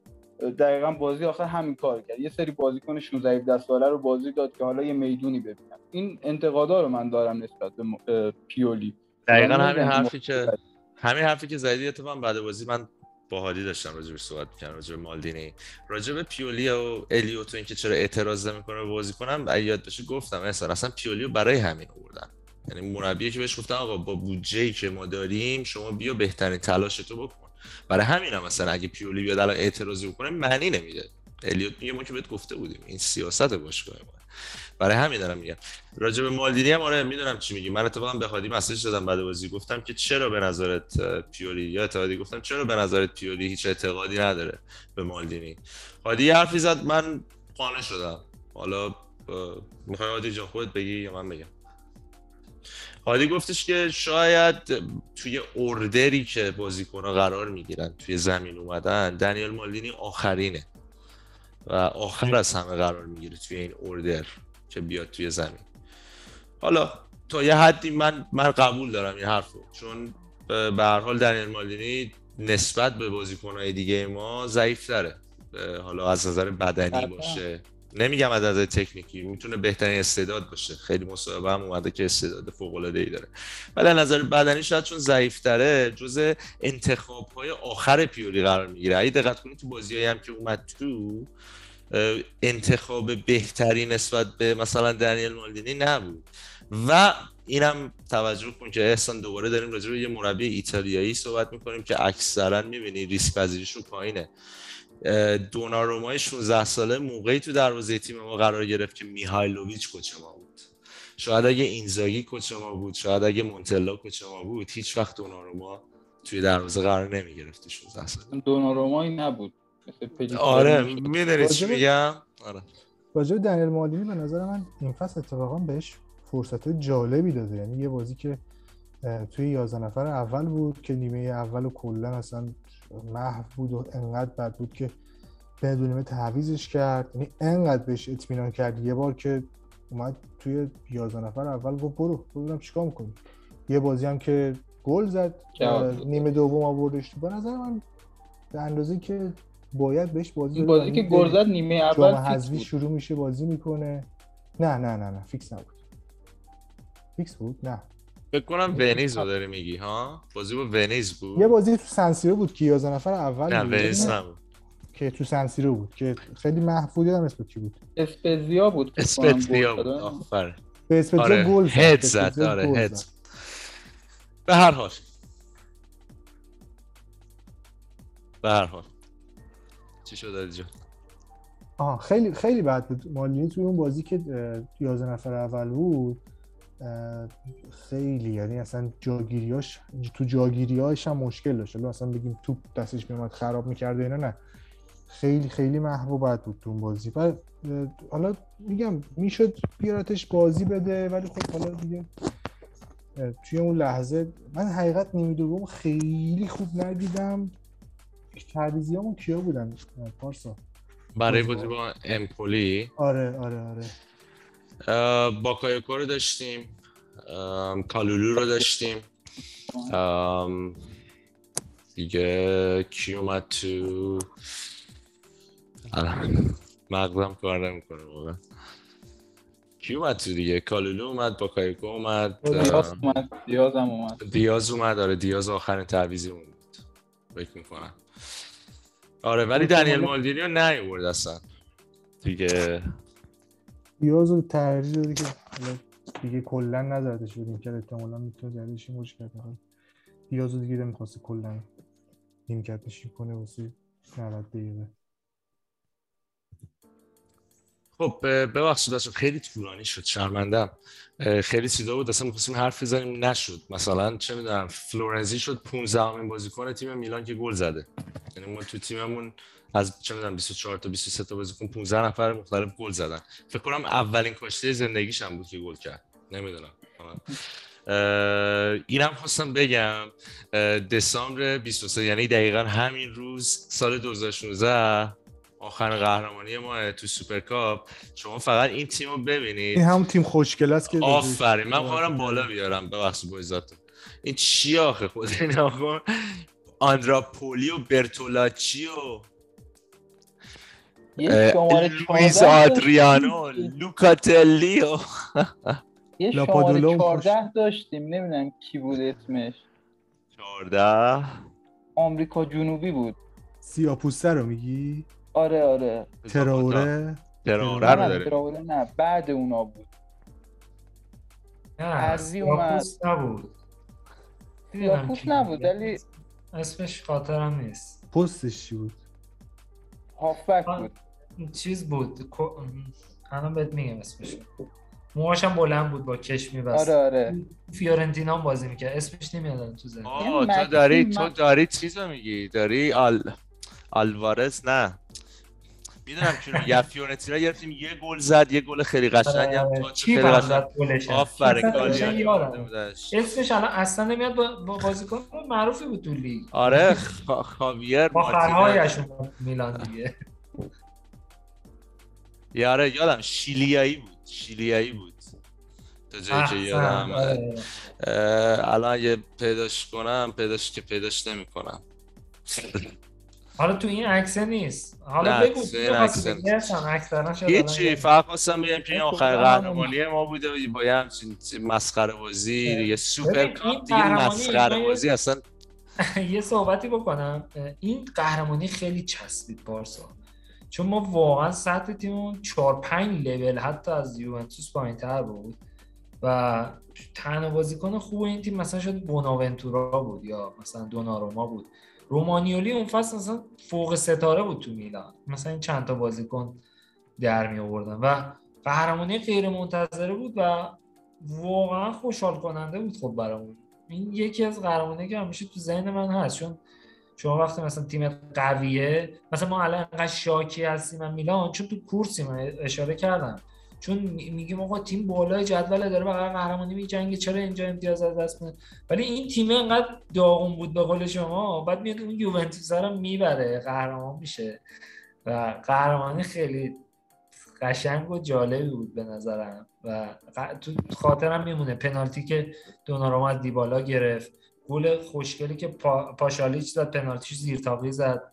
E: دقیقا بازی آخر همین کار کرد. یه سری بازیکن 16 17 ساله رو بازی داد که حالا یه می‌دونی ببینن این انتقادا رو من دارم نسبت به پیولی.
C: دقیقا همین حرفی
E: که
C: همین حرفی که زدی اتفاقا بعد بازی من با هادی داشتم راجع به صحبت می‌کردم راجع به مالدینی. راجع به پیولی و الیوت و اینکه چرا اعتراض نمی‌کنه به بازی کنم اگه یاد باشه گفتم اصلا اصلا پیولی رو برای همین آوردن. یعنی مربی که بهش گفتن آقا با بودجه‌ای که ما داریم شما بیا بهترین تلاش تو بکن. برای همین هم مثلا اگه پیولی بیاد الان اعتراضی بکنه معنی نمیده. الیوت میگه ما که بهت گفته بودیم. این سیاست باشگاه ما برای همین دارم میگم. راجع به مالدینی هم آره می‌دونم چی میگی. من اتفاقا به هادی مسیج دادم بعد بازی. گفتم که چرا به نظرت پیولی یا اتحادی؟ گفتم چرا به نظرت پیولی هیچ اعتقادی نداره به مالدینی؟ هادی حرفی زد من قانع شدم. حالا می‌خوای هادی جان خودت بگی یا من بگم؟ هادی گفتش که شاید توی اوردری که بازیکن‌ها قرار می‌گیرن توی زمین اومدن دنیل مالدینی آخرینه و آخر از همه قرار می‌گیره توی این اوردر. که بیاد توی زمین. حالا تا یه حدی من من قبول دارم این حرفو. چون به هر حال دنیل مالدینی نسبت به بازیکن‌های دیگه ما ضعیف‌تره. اه، حالا از نظر بدنی
E: قطعاً.
C: باشه. نمیگم از نظر تکنیکی می‌تونه بهترین استعداد باشه. خیلی مصاحبه هم اومده که استعداد فوق‌العاده‌ای داره. ولی از نظر بدنی شاید چون ضعیف‌تره جزء انتخاب‌های آخر پیولی قرار می‌گیره. اگه دقت کنید تو بازیایی هم که اومد تو انتخاب بهتری نسبت به مثلا دنیل مالدینی نبود. و اینم توجه کن که احسان دوباره داریم راجع به یه مربی ایتالیایی صحبت می‌کنیم که اکثرا می‌بینی ریسک پذیریشون پایینه. دونارومای 16 ساله موقعی تو دروازه تیم ما قرار گرفت که میهایلوویچ کوچ ما بود. شاید اگه اینزاگی کوچ ما بود شاید اگه مونتلا کوچ ما بود هیچ وقت دوناروما توی دروازه قرار نمی‌گرفت تو 16 ساله.
E: دونارومایی نبود.
C: آره. می‌دونی چی میگم؟ آره.
F: راجع به دنیل مالدینی به نظر من این فصل اتفاقا بهش فرصت جالبی داده. یعنی یه بازی که توی 11 نفر اول بود که نیمه اول و کلا اصلا محو بود و انقدر بد بود که بدون نیمه تعویزش کرد. یعنی انقدر بهش اطمینان کرد. یه بار که اومد توی 11 نفر اول گفت برو ببینم چیکار می‌کنی. یه بازی هم که گل زد. نیمه دوم آوردش. تو به نظر من به اندازه که باید بهش بازی
E: این بازی که
F: این
E: گل زد نیمه اول فیکس
F: حذفی
E: بود.
F: شروع میشه بازی می‌کنه. نه نه نه نه فیکس نبود. فیکس بود؟ نه.
C: فکر کنم ونیز رو داری میگی ها؟ بازی با ونیز بود.
F: یه بازی تو سنسیرو بود که 11 نفر اول
C: نه ونیز
F: نه،
C: نبود.
F: که تو سنسیرو بود که خیلی محفوظ هم اسم کی بود؟
E: اسپزیا بود
C: اسپتزیا بود. آفر
F: به اسپتزیا
C: آره
F: گل
C: هد زد آره
F: گل
C: هد.
F: زد.
C: به هر حال. به هر حال. چی شد علی جان
F: آها خیلی خیلی بد بود. مالینی توی اون بازی که اه، 11 نفر اول بود خیلی یعنی اصلا جاگیریاش تو جاگیریاش هم مشکل داشت. اصلا بگیم توپ دستش میومد خراب می‌کرده اینا نه. خیلی خیلی محبوب بد بود تو اون بازی. و حالا میگم می‌شد بیارتش بازی بده ولی خب حالا دیگه توی اون لحظه من حقیقت نیمه دوم خیلی خوب ندیدم. تعویضیامون کیا بودن؟ پارسا.
C: برای
F: بازی
C: با امپولی.
F: آره آره آره.
C: باکایوکو رو داشتیم. کالولو رو داشتیم. دیگه کی اومد تو؟ الان مغزم کار نمی‌کنه واقعا. کی اومد تو دیگه؟ کالولو اومد باکایوکو اومد.
E: دیاز اومد دیاز هم اومد.
C: دیاز اومد آره دیاز آخرین تعویضی اون بود. فکر می‌کنم. آره ولی دنیل مالدینی رو نیورد اصلا. دیگه.
F: دیاز رو ترجیح داده که حالا دیگه کلا نزدش بودیم که احتمالا می‌تونه زدش مش کرده حالا دیاز رو دیگه نمی‌خواسته کلا نیمکت نشین کنه واسه 90 دقیقه.
C: خب ببخشید بچه‌ها، خیلی طولانی شد شرمندم اه، خیلی چیزا بود اصلا می‌خواستیم حرف بزنیم نشد. مثلا چه می‌دونم فلورنزی شد 15 امین بازیکن تیم میلان که گل زده. یعنی ما تو تیممون از چه می‌دونم 24 تا 23 تا بازیکن 15 نفر مختلف گل زدن. فکر کنم اولین کاشته زندگیش هم بود که گل کرد. نمی‌دونم. اینم خواستم بگم دسامبر 23 یعنی دقیقا همین روز سال 2016 آخر قهرمانی ما تو سوپرکاپ شما فقط این تیم رو ببینید.
F: این همون تیم خوشگل است که
C: آفرین. من خواهرم بالا بیارم. ببخشید با عزتون این چی آخه؟ خود این آقا آندرا پولی و برتولاچی و لویز
E: 14
C: آدریانو
E: داشتیم.
C: لوکاتلیو
E: یه شماره
F: هم (laughs)
E: 14 داشتیم. نمی‌دونم کی بود اسمش.
C: 14
E: آمریکا جنوبی بود.
F: سیاپوسته رو میگی؟
E: آره آره.
F: تراوره
C: تراوره
E: نه
C: رو
E: تراوره نه بعد اونا بود.
D: نه
E: عرضی اومد.
D: نبود.
E: سیاپوس
D: کی
E: نبود
D: بود.
E: ولی
D: اسمش خاطرم نیست.
F: پستش چی بود؟
E: هافبک. بود.
D: چیز بود الان بهت میگم اسمش. موهاش هم بلند بود با کش میبست.
E: آره آره.
D: فیورنتینا هم بازی می‌کرد. اسمش نمیاد الان تو ذهنم.
C: آه تو داری تو داری چیز رو میگی. داری آل آلوارز نه. می‌دونم چون یا فیورنتینا گرفتیم یه گل زد یه گل خیلی قشنگ هم.
D: آره،
C: تاچ خیلی قشنگ. آفرین.
D: اسمش الان اصلا نمیاد با با بازیکن معروفی بود تو لیگ.
C: آره خا- خاویر
D: با خرهایش میلان دیگه.
C: یاره یادم شیلیایی بود شیلیایی بود. تا جایی که. یادم.
D: آره.
C: الان اگه پیداش کنم پیداش که پیداش نمی‌کنم.
D: حالا تو این عکسه نیست. حالا بگو
C: این عکسه هیچی فقط خواستم بگم که این
E: خب،
C: آخر قهرمانی ما بوده با یه همچین مسخره بازی دیگه سوپر
D: ببین، این
C: کاپ دیگه مسخره
D: یه-
C: بازی اصلا (laughs)
D: یه صحبتی بکنم. این قهرمانی خیلی چسبید پارسا چون ما واقعا سطح تیممون 4 5 لول حتی از یوونتوس پایینتر بود و تنها بازیکن خوب این تیم مثلا شد بوناونتورا بود یا مثلا دوناروما بود. رومانیولی اون فصل مثلا فوق ستاره بود تو میلان. مثلا این چند تا بازیکن در می آوردن و قهرمانی غیر منتظره بود و واقعا خوشحال کننده بود خب برامون. این یکی از قهرمانی که همیشه تو ذهن من هست چون شما وقتی مثلا تیم قویه مثلا ما الان انقدر شاکی هستیم از میلان چون تو کورسیم من اشاره کردم. چون می- میگیم آقا تیم بالای جدول داره برای قهرمانی میجنگه چرا اینجا امتیاز از دست میده ولی این تیم انقدر داغون بود به قول شما. بعد میاد اون یوونتوس رو می‌بره. قهرمان میشه. و قهرمانی خیلی قشنگ و جالبی بود به نظرم. و تو خاطرم میمونه. پنالتی که دوناروما از دیبالا گرفت. گل خوشگلی که پا... پاشالیچ زد پنالتیش زیر زد.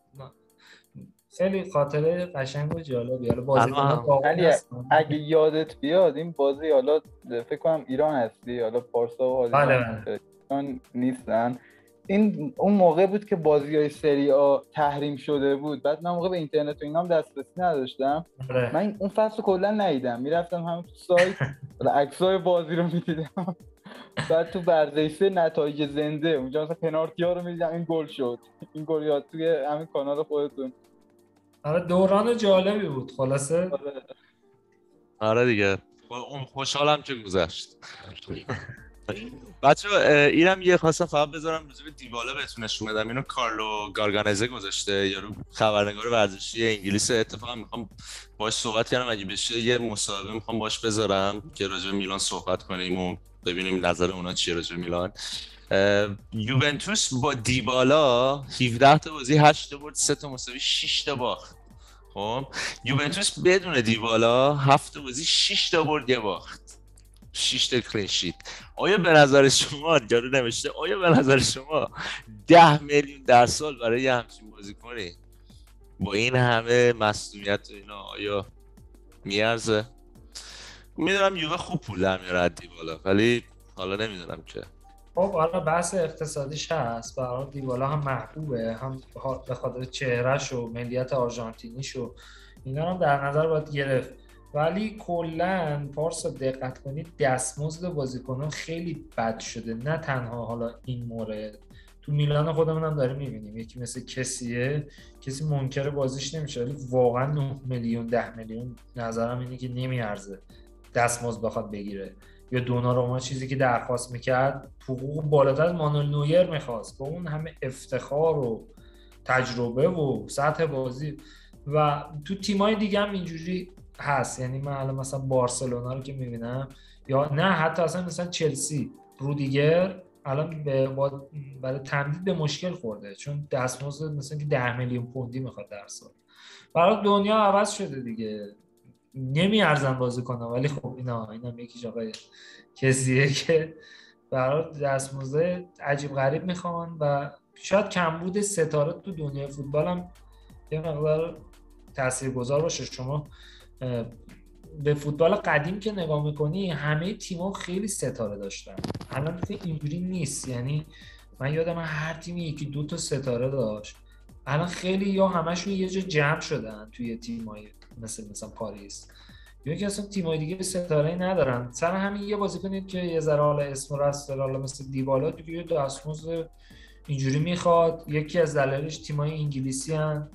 D: خیلی خاطره قشنگ و جالبی. حالا هستن.
E: اگه یادت بیاد این بازی حالا فکر کنم ایران هستی حالا پارسا و
D: بله،
E: حالا ایران نیستن. این اون موقع بود که بازی های سری آ تحریم شده بود. بعد من موقع به اینترنت و اینا هم دسترسی نداشتم.
D: آره.
E: من اون فصل کلا ندیدم. می‌رفتم همون تو سایت. (laughs) عکسای بازی رو می‌دیدم. بعد تو برزیسه نتایج زنده. اونجا مثلا پنالتی ها رو می‌دیدم. این گل شد. این گل یاد توی همین کانال خودتون.
D: آره دوران جالبی بود خلاصه.
E: آره.
C: آره دیگه. اون خوشحالم که گذشت. بچه اینم یه خواستم فقط بذارم به دیبالا بهتون نشون بدم. اینو کارلو گارگانزه گذاشته یارو خبرنگار ورزشی انگلیس. اتفاقا می‌خوام باش صحبت کردم. اگه بشه یه مصاحبه می‌خوام باش بذارم که راجع میلان صحبت کنیم و ببینیم نظر اونا چیه راجع به میلان. یوونتوس با دیبالا 17 تا بازی 8 تا برد 3 تا مساوی 6 تا باخت. خب یوونتوس بدون دیبالا 7 تا بازی 6 تا برد یه باخت. 6 تا کلین شیت. آیا به نظر شما جارو نوشته آیا به نظر شما 10 میلیون در سال برای یه همچین بازیکنی با این همه مسئولیت و اینا آیا میارزه؟ می‌دونم یووه خوب پول در میاره دیبالا ولی حالا نمی‌دونم که.
D: خب حالا بحث اقتصادیش هست. برای دیبالا هم محبوبه. هم به خاطر چهرهش و ملیت آرژانتینیش و اینا هم در نظر باید گرفت. ولی کلا پارسا دقت کنید دستمزد بازیکنان خیلی بد شده. نه تنها حالا این مورد. تو میلان خودمون هم داریم می‌بینیم. یکی مثل کسیه. کسی منکر بازیش نمیشه. ولی واقعا 9 میلیون 10 میلیون نظرم اینه که نمیارزه دستمزد بخواد بگیره. یا دوناروما چیزی که درخواست می‌کرد حقوق بالاتر از مانول نویر می‌خواست. با اون همه افتخار و تجربه و سطح بازی. و تو تیمای دیگه هم اینجوری هست. یعنی من الان مثلا بارسلونا رو که می‌بینم یا نه حتی اصلا مثلا چلسی رودیگر الان به برای تمدید به مشکل خورده. چون دستمزد مثلا که 10 میلیون پوندی می‌خواد در سال. برای دنیا عوض شده دیگه. نمیارزن بازی کنم ولی خب اینا اینا یکیش آقای کسیه که برای دستمزد عجیب غریب می‌خوان و شاید کمبود ستاره تو دنیای فوتبال هم یه مقدار تاثیرگذار باشه. شما به فوتبال قدیم که نگاه می‌کنی همه تیم‌ها خیلی ستاره داشتن. الان اینجوری نیست. یعنی من یادم هر تیمی یکی دو تا ستاره داشت. الان خیلی یا همشون یه جا جمع شدن توی تیمای مثل مثلا پاریس. یا که اصلا تیمای دیگه ستاره ندارن. سر همین یه بازی کنید که یه ذره حالا اسم رست حالا مثل دیبالا دیگه دستمزد اینجوری می‌خواد. یکی از دلایلش تیمای انگلیسی هن.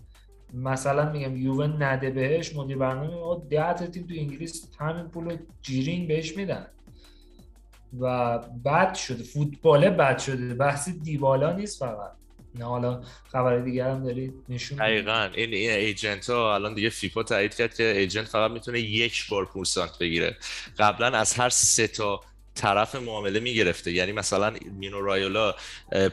D: مثلا میگم یووه نده بهش مدیر برنامه ده تا تیم تو انگلیس همین پول جیرینگ بهش میدن. و بد شده. فوتبال بد شده. بحث دیبالا نیست فقط. نه حالا خبر دیگر هم دارید؟ نشون
C: دقیقا. این, این ایجنت ها الان دیگه فیفا تایید کرد که ایجنت فقط می‌تونه یک بار پورسانت بگیره. قبلا از هر سه تا طرف معامله می‌گرفته. یعنی مثلا مینو رایولا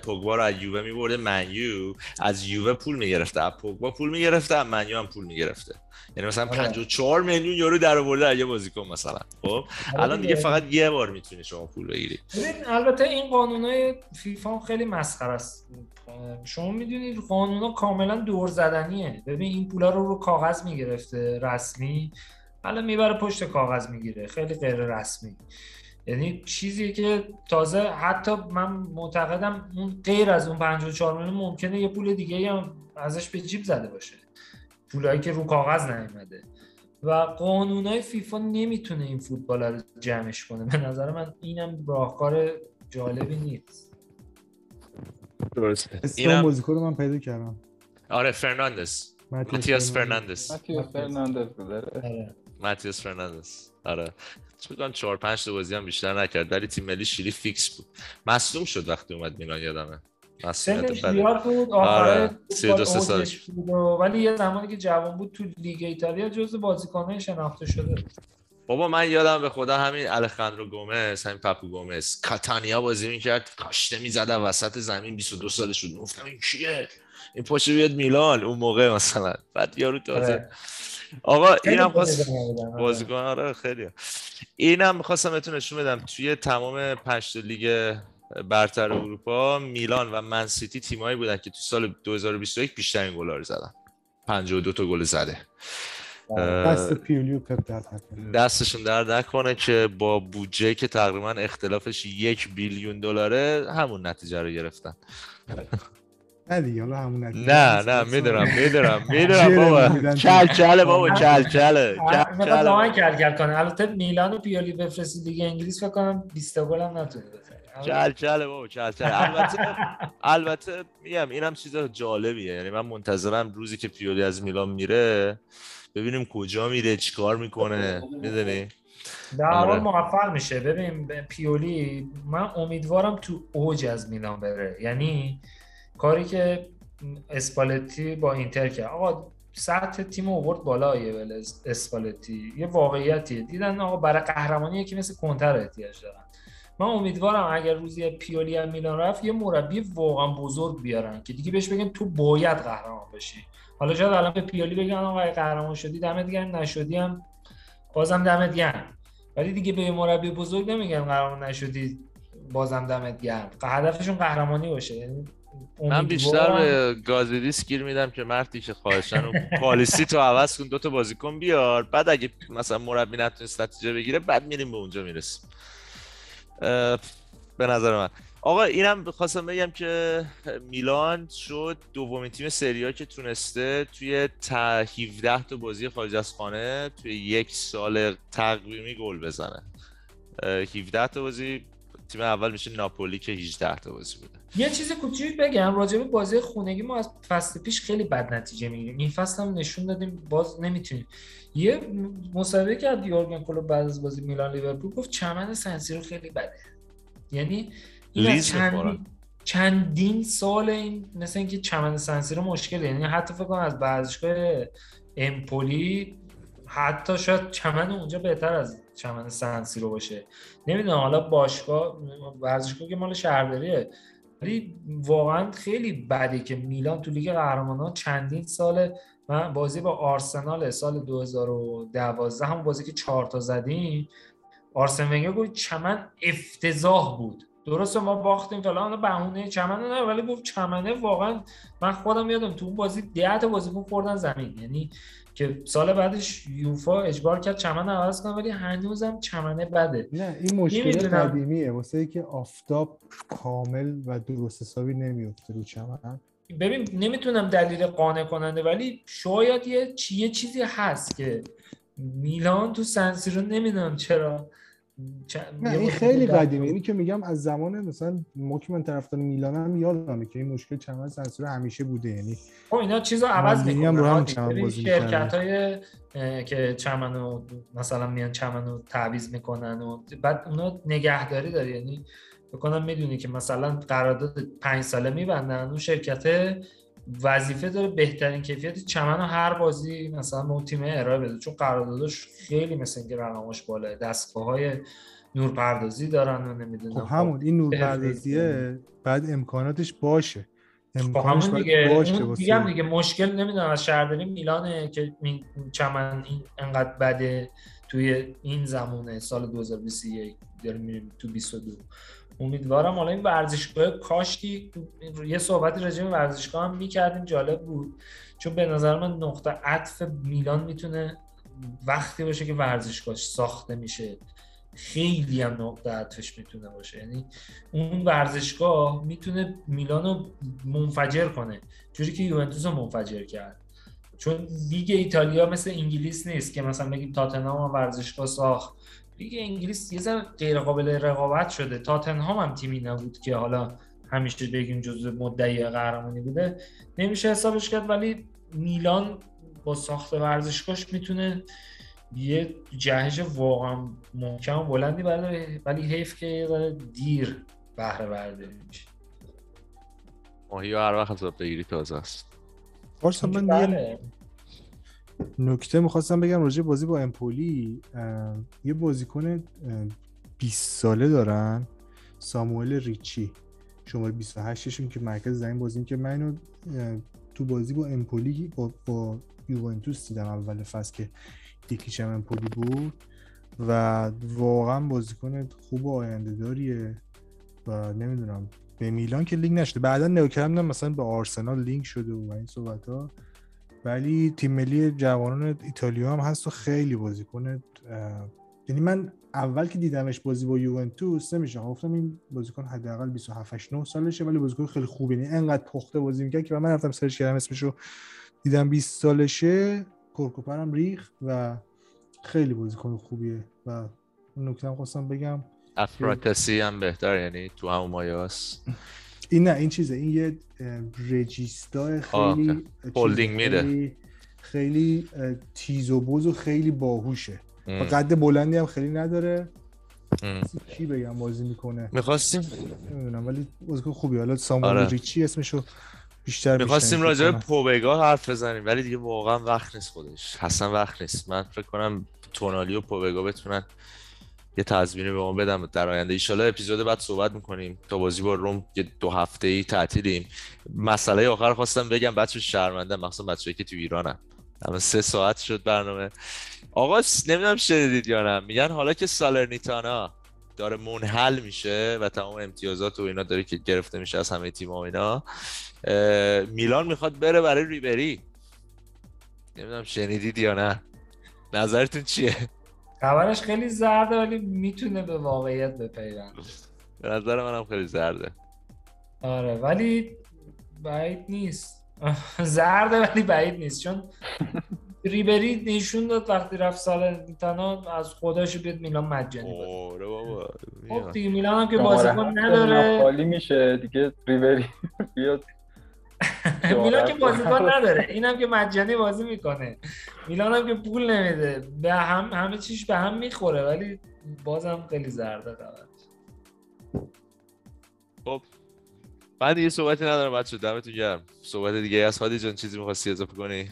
C: پوگبا رو از یووه میبرده منیو از یووه پول می‌گرفته. از پوگبا پول می‌گرفته از منیو هم پول می‌گرفته. یعنی مثلا 54 آره. میلیون یورو در آورده یه بازیکن مثلا. خب؟ آره الان دیگه فقط یه بار می‌تونی شما پول بگیری.
D: ببین البته این قانونای فیفا خیلی مسخره است. شما می‌دونید قانونا کاملا دور زدنیه. ببین این پولا رو رو کاغذ می‌گرفته رسمی. الان می‌بره پشت کاغذ می‌گیره. خیلی غیر رسمی. یعنی چیزی که تازه حتی من معتقدم اون غیر از اون 54 میلیون ممکنه یه پول دیگه هم ازش به جیب زده باشه. پولایی که رو کاغذ نیومده. و قانونای فیفا نمی‌تونه این فوتبال رو جمعش کنه. به نظر من اینم راهکار جالبی نیست.
C: درست
F: اینم موزیکو رو من پیدا کردم.
C: آره فرناندس ماتیاس فرناندس
E: ماتیاس فرناندس آره.
C: ماتیاس فرناندس آره. فکر چهار پنج تا بازی هم بیشتر نکرد ولی تیم ملی شیلی فیکس بود. مصدوم شد وقتی اومد میلان یادمه.
D: سنش زیاد بود آخر 32 سالش. ولی یه زمانی که جوان بود تو لیگ ایتالیا جز بازیکن‌های شناخته شده.
C: بابا من یادم به خدا همین الخاندرو گومز همین پاپو گومز. کاتانیا بازی می‌کرد کاشته می‌زد وسط زمین 22 سالش بود. گفتم این کیه؟ این پاشه بیاد میلان اون موقع مثلا. بعد یارو تازه. آره. آقا اینم خواست بازیکن آره خیلی. اینم می‌خواستم بهتون نشون بدم. توی تمام پنج لیگ برتر اروپا میلان و من سیتی تیمایی بودن که تو سال 2021 بیشترین گل‌ها رو زدن. 52 تا گل زده.
F: دست پیولیو پپ
C: دستشون درد نکنه که با بودجه که تقریبا اختلافش یک بیلیون دلاره همون نتیجه رو گرفتن.
F: نه دیگه حالا همون
C: نه نه می‌دونم می‌دونم (laughs) می‌دونم بابا. کل کله بابا کل کله
D: کل کل کل کنه. البته میلان و پیولی بفرستی دیگه انگلیس فکر کنم 20 گل هم نتونه
C: چل چل بابا چل چل البته البته میگم اینم چیز جالبیه. یعنی من منتظرم روزی که پیولی از میلان میره ببینیم کجا میره چیکار می‌کنه می‌دونی؟
D: در حال موفق میشه. ببین پیولی من امیدوارم تو اوج از میلان بره. یعنی کاری که اسپالتی با اینتر کرد. آقا سطح تیم اوورد بالا یه اسپالتی. یه واقعیتیه. دیدن آقا برای قهرمانی یکی مثل کنتر احتیاج دارن. من امیدوارم اگر روزی پیولی هم میلان رفت یه مربی واقعا بزرگ بیارن که دیگه بهش بگن تو باید قهرمان بشی. حالا شاید الان به پیولی بگن آقا قهرمان شدی دمت گرم نشدی هم بازم دمت گرم. ولی دیگه به مربی بزرگ نمیگن قهرمان نشدی بازم دمت گرم. هدفشون قهرمانی باشه. یعنی
C: من بیشتر به گازیدیس گیر میدم که مردی که خواهشن و پالیسی تو عوض کن دوتا بازیکن بیار. بعد اگه مثلا مربی نتونست نتیجه بگیره بعد میریم به اونجا می‌رسیم. به نظر من. آقا اینم خواستم بگم که میلان شد دومین تیم سریا که تونسته توی 17 تا بازی خارج از خانه توی یک سال تقویمی گل بزنه. 17 تا بازی تیم اول میشه ناپولی که 18 تا بازی بوده.
D: یه چیز کوچیک بگم راجع به بازی خونگی ما از فصل پیش خیلی بد نتیجه می‌گیریم. این فصل هم نشون دادیم باز نمی‌تونیم. یه مسابقه که یورگن کلوپ بعد از بازی میلان لیورپول گفت چمن سنسیرو خیلی بده. یعنی این چند چندین سال این مثل اینکه چمن سنسیرو مشکله. یعنی حتی فکر کنم از ورزشگاه امپولی حتی شاید چمن اونجا بهتر از چمن سنسیرو باشه. نمی‌دونم حالا باشگاه ورزشگاه که مال شهرداریه. ولی واقعا خیلی بده که میلان تو لیگ قهرمانان چندین سال من بازی با آرسنال سال 2012 هم بازی که چهار تا زدیم آرسن ونگر گفت چمن افتضاح بود. درسته ما باختیم فلان بهونه چمن نه ولی گفت چمنه واقعا من خودم یادم تو اون بازی ده تا بازیکن خوردن زمین. یعنی که سال بعدش یوفا اجبار کرد چمن عوض کنه ولی هنوزم چمنه بده.
F: نه این مشکل. قدیمیه. واسه اینکه آفتاب کامل و درست حسابی نمیفته رو چمن.
D: ببین نمی‌تونم دلیل قانع کننده ولی شاید یه چی- یه چیزی هست که میلان تو سنسیرو نمی‌دونم چرا. چ-
F: نه این خیلی قدیمه اینی که میگم از زمان مثلا ما که من طرفدار میلانم یادمه که این مشکل چمن سنسور همیشه بوده. یعنی
D: خب اینا چیزا عوض
F: هم
D: می‌کنن
F: هم.
D: شرکت های که چمنو مثلا میان چمنو تعویض می‌کنن و بعد اونا نگهداری داره. یعنی بکنم می‌دونی که مثلا قرارداد پنج ساله میبندن اون شرکت وظیفه داره بهترین کیفیت چمن رو هر بازی مثلا به اون تیم ارائه بده. چون قراردادش خیلی مثل اینکه رقمش بالاه دستگاه های نورپردازی دارن و نمی‌دونم
F: خب همون این نور
D: حرفه‌ای
F: پردازیه بعد امکاناتش باشه.
D: خب
F: امکانش
D: دیگه.
F: باشه
D: اون دیگه دیگه مشکل نمی‌دونم از شهرداری میلانه که چمن این انقدر بده توی این زمونه سال 2021 داریم میریم تو 22 امیدوارم حالا این ورزشگاه کاشکی یه راجع به ورزشگاه هم می‌کردیم جالب بود. چون به نظر من نقطه عطف میلان می‌تونه وقتی باشه که ورزشگاهش ساخته میشه خیلی هم نقطه عطفش می‌تونه باشه. یعنی اون ورزشگاه می‌تونه میلانو منفجر کنه جوری که یوونتوس رو منفجر کرد. چون لیگ ایتالیا مثل انگلیس نیست که مثلا بگیم تاتنهام ورزشگاه ساخت. لیگ انگلیس یه ذره غیر قابل رقابت شده. تاتنهام هم تیمی نبود که حالا همیشه بگیم جزو مدعی قهرمانی بوده. نمیشه حسابش کرد ولی میلان با ساخت ورزشگاهش می‌تونه یه جهش واقعا محکم و بلندی برداره ولی حیف که یه ذره دیر بهره برداری میشه.
C: ماهی هر وقت حساب بگیری تازه است.
F: پارسا من یه
D: بله.
F: نکته می‌خواستم بگم راجع بازی با امپولی یه بازیکن اه، 20 ساله دارن ساموئل ریچی. شماره 28 شون که مرکز زمین بازی که من اینو تو بازی با امپولی با, با یوونتوس دیدم اول فصل که یکیش هم امپولی بود و واقعا بازیکن خوب و آینده داریه و نمی‌دونم به میلان که لینک نشده. بعدا نگاه کردم مثلا به آرسنال لینک شده و این صحبت ها ولی تیم ملی جوانان ایتالیا هم هست و خیلی بازیکن اه، یعنی من اول که دیدمش بازی با یوونتوس نمیشه گفتم این بازیکن حداقل 27 9 سالشه ولی بازیکن خیلی خوبه. یعنی انقدر پخته بازی می‌کنه که من رفتم سرچ کردم اسمشو دیدم 20 سالشه کورکوپرم ریخ و خیلی بازیکن خوبیه. و اون نکته هم خواستم بگم
C: افراتسی هم بهتر یعنی تو همون مایه هست (laughs)
F: این نه این چیزه این یه رجیستا خیلی
C: هولدینگ میده.
F: خیلی- تیز و بز و خیلی باهوشه و. قد بلندی هم خیلی نداره. کی بگم بازی می‌کنه
C: می‌خواستیم
F: نمی‌دونم ولی بازیکن خوبی حالا ساموئل
C: آره.
F: ریچی اسمشو بیشتر
C: می‌خواستیم راجع به. پوبگا حرف بزنیم ولی دیگه واقعا وقت نیست خودش اصلا وقت نیست من فکر کنم تونالی و پوبگا بتونن یه تضمینی به ما بدم در آینده. ایشالا اپیزود بعد صحبت می‌کنیم. تا بازی با روم یه دو هفته ای تعطیلیم. مسئله آخر خواستم بگم بچه شرمنده مخصوصا بچه‌ای که تو ایرانن. اما سه ساعت شد برنامه. آقا نمی‌دونم شنیدید یا نه. میگن حالا که سالرنیتانا داره منحل میشه و تمام امتیازات و اینا داره که گرفته میشه از همه تیم و اینا میلان می‌خواد بره برای ریبری. نمی‌دونم شنیدید یا نه. نظرتون چیه؟
D: خبرش خیلی زرده ولی می‌تونه به واقعیت بپیونده.
C: به نظر منم خیلی زرده.
D: آره ولی بعید نیست. (laughs) زرده ولی بعید نیست چون ریبری نشون داد وقتی رفت سال تنها از خودش بیاد میلان مجانی بده
C: آره بابا
D: خب دیگه میلان هم که بازیکن نداره.
E: خالی میشه دیگه ریبری (laughs) بیاد. (laughs)
D: میلان که بازیکن (laughs) نداره. این هم که مجانی بازی می‌کنه. میلان هم که پول نمیده. به هم همه چیش به هم می‌خوره ولی بازم خیلی زرده خبرش
C: خب. من دیگه صحبتی ندارم بچه دمتون گرم. صحبت دیگه از هادی جان چیزی می‌خواستی اضافه کنی؟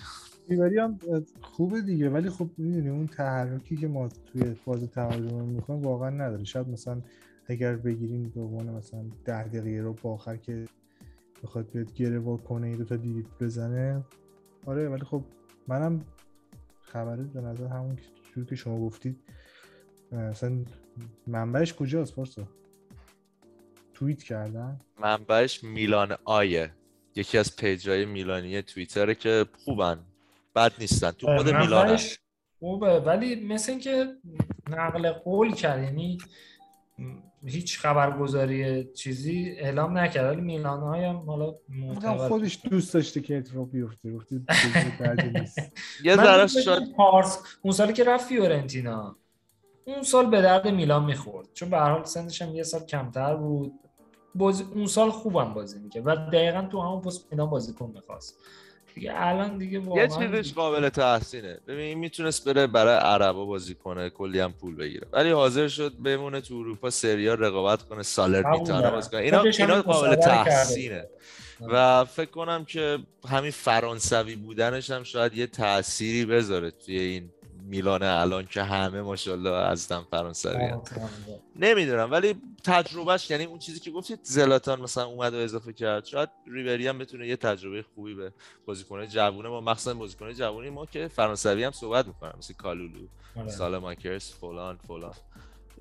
F: ریبری هم خوبه دیگه ولی خب می‌دونی اون تحرکی که ما توی فاز تقدم می‌کنیم واقعا نداره. شاید مثلا اگر بگیریم به عنوان مثلا ده دقیقه رو با آخر که بخواد بیاد گره وا کنه یه دو تا دیریب بزنه. آره ولی خب منم خبره به نظر همون که جور که شما گفتید اه، مثلا منبعش کجاست پارسا؟ توییت کردن؟
C: منبعش میلان آیه یکی از پیجای میلانی توییتره که خوبن. بد نیستن. تو خود میلان
D: خوبه ولی مثل اینکه نقل قول کرد یعنی هیچ خبرگزاری چیزی اعلام نکرد ولی میلان های هم حالا
F: خودش دوست داشته که اتفاق بیفته گفته (laughs)
C: یه
D: من
C: ذره شاید
D: پارس اون سالی که رفت فیورنتینا اون سال به درد میلان می‌خورد چون به هر حال سنش هم یه سال کمتر بود. بازی اون سال خوبم بازی می‌کرد و دقیقا تو همون پست میلان بازیکن می‌خواست. دیگه الان دیگه
C: یه
D: واقعا
C: چیزش قابل تحسینه. ببین این می‌تونست بره برای عربا بازی کنه کلی هم پول بگیره. ولی حاضر شد بمونه تو اروپا سریا رقابت کنه سالرنیتانا
D: دارم.
C: بازی کنه. اینا اینا
D: این
C: قابل. تحسینه. و فکر کنم که همین فرانسوی بودنش هم شاید یه تأثیری بذاره توی این میلان الان که همه ماشاءالله ازدن فرانسوی هم. نمی‌دونم ولی تجربهش یعنی اون چیزی که گفتید زلاتان مثلا اومد و اضافه کرد شاید ریبری هم بتونه یه تجربه خوبی به بازیکن‌های جوونه ما مخصوصا بازیکن‌های جوونی ما که فرانسوی هم صحبت می‌کنن مثل کالولو
D: آره.
C: سالماکرس فلان فلان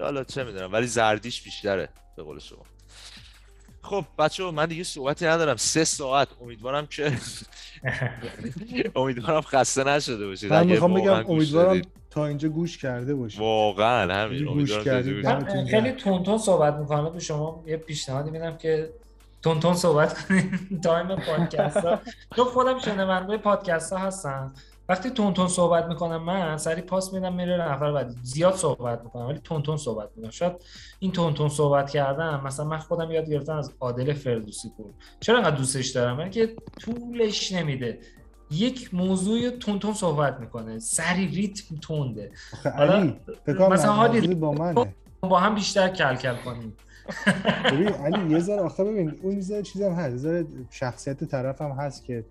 C: حالا چه می‌دونم ولی زردیش بیشتره به قول شما خب بچه من دیگه صحبتی ندارم. سه ساعت. امیدوارم که (laughs) امیدوارم خسته نشده باشید.
F: من می‌خوام بگم امیدوارم. تا اینجا گوش کرده باشی
C: واقعا همین.
F: گوش گرم.
D: خیلی تونتون صحبت می‌کنه به شما یه پیشنهادی میدم که تونتون صحبت کنین (laughs) تایم پادکست ها. چون خودم شنونده پادکست ها هستم وقتی تونتون صحبت می‌کنم من سری پاس میدم میره نفر بعدی زیاد صحبت می‌کنم ولی تونتون صحبت می‌کنم. شاید این تونتون صحبت کردم مثلا من خودم یاد گرفتم از عادل فردوسی پور. چرا انقدر دوستش دارم؟ من که طولش نمیده. یک موضوع تونتون صحبت می‌کنه. سری ریتم تونده. حالا مثلا حالی-
F: با
D: با هم بیشتر کل کل کنیم.
F: ببین علی یه ذره آخه ببین اون یه ذره چیزم هست یه ذره شخصیت طرف هم هست که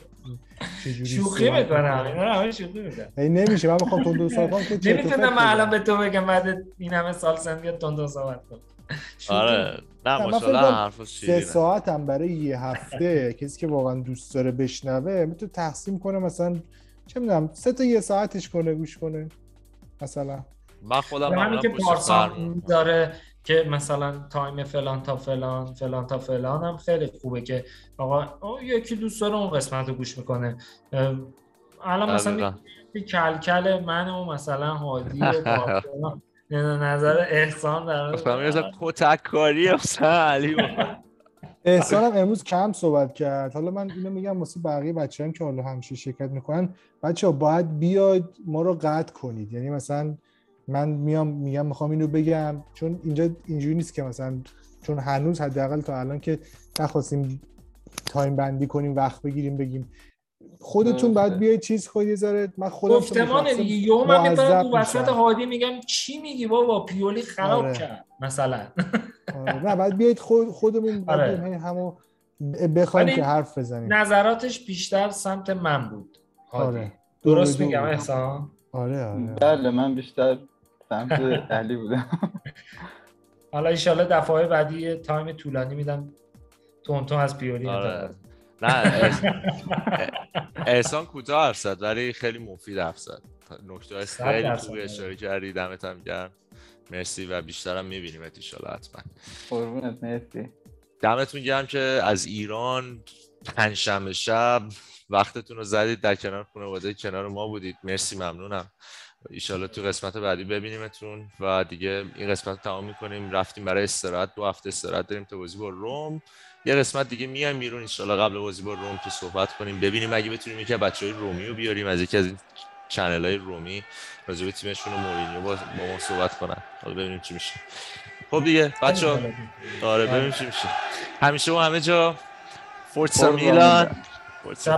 F: چجوری
D: شوخی می‌کنم
F: می‌کنه.
D: اینا همه شوخی
F: ای نمیشه من می‌خوام تون دو سال کنم
D: نمی‌تونم من الان. به تو بگم بعد این همه سال سن بیاد تون صحبت کن شوخی
C: آره نه ماشاءالله
F: کنم
C: حرف
F: سه ساعت هم برای یه هفته (laughs) کسی که واقعا دوست داره بشنوه می‌تونه تقسیم کنه مثلا چه می‌دونم سه تا یه ساعتش کنه گوش کنه مثلا
C: من خودم
D: همین که پارسا. داره که مثلا تایم فلان تا فلان فلان تا فلان هم خیلی خوبه که آقا یکی دوست داره اون قسمت رو گوش می‌کنه. الان مثلا کلکل من و مثلا هادی و (laughs) نظر احسان در
C: مثلا کتک کاری علی واقعا.
F: احسان هم امروز کم صحبت کرد. حالا من اینو میگم واسه بقیه بچه هم که حالا همیشه شرکت می‌کنن. بچه ها باید بیاید ما رو قطع کنید. یعنی مثلا من میام میگم می‌خوام اینو بگم چون اینجا اینجوری نیست که مثلا چون هنوز حداقل تا الان که نخواستیم تایم بندی کنیم وقت بگیریم بگیم خودتون باید
E: درسته.
F: بیاید چیز یه ذره من خودم
D: گفتمان دیگه یهو من میپرم تو وسط. هادی میگم چی میگی بابا پیولی خراب
F: آره.
D: کرد مثلا
F: آره، نه بعد بیاید خود خودمون
D: آره.
F: بیایم همو بخوایم که حرف بزنیم
D: نظراتش بیشتر سمت من بود هادی.
F: آره.
D: درست میگم. احسان
F: آره آره
E: بله من بیشتر سمت علی بودم. (laughs)
D: حالا ایشالله دفعه بعدی یه تایم طولانی میدم. تونتون از پیولی
C: آره. نه احس- (laughs) احسان کوتاه حرف زد ولی خیلی مفید حرف زد. نکته های خیلی. خوبی اشاره کردی دمت هم گرم. مرسی و بیشترم می‌بینیم ایشالا حتما.
E: قربونت مرسی.
C: دمتون گرم که از ایران پنجشنبه شب وقتتون رو زدید در کنار خانواده کنار ما بودید. مرسی ممنونم. ایشالله تو قسمت بعدی ببینیمتون و دیگه این قسمت رو تمام می‌کنیم. رفتیم برای استراحت. دو هفته استراحت داریم تا بازی با روم. یه قسمت دیگه میایم بیرون. انشالله قبل بازی با روم که صحبت کنیم. ببینیم اگه بتونیم یکی بچه های رومی رو بیاریم از یکی از این چنل های رومی راجع به تیمشون و مورینیو با, با ما صحبت کنن. حالا ببینیم چی میشه. خب دیگه بچه آره ببینیم چی میشه. همیشه و همه جا. فورتسا میلان.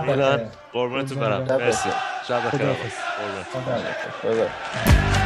D: بخیر.
C: میلان قربونتون برم مرسی. شب بخیر. قربونتون
E: خدا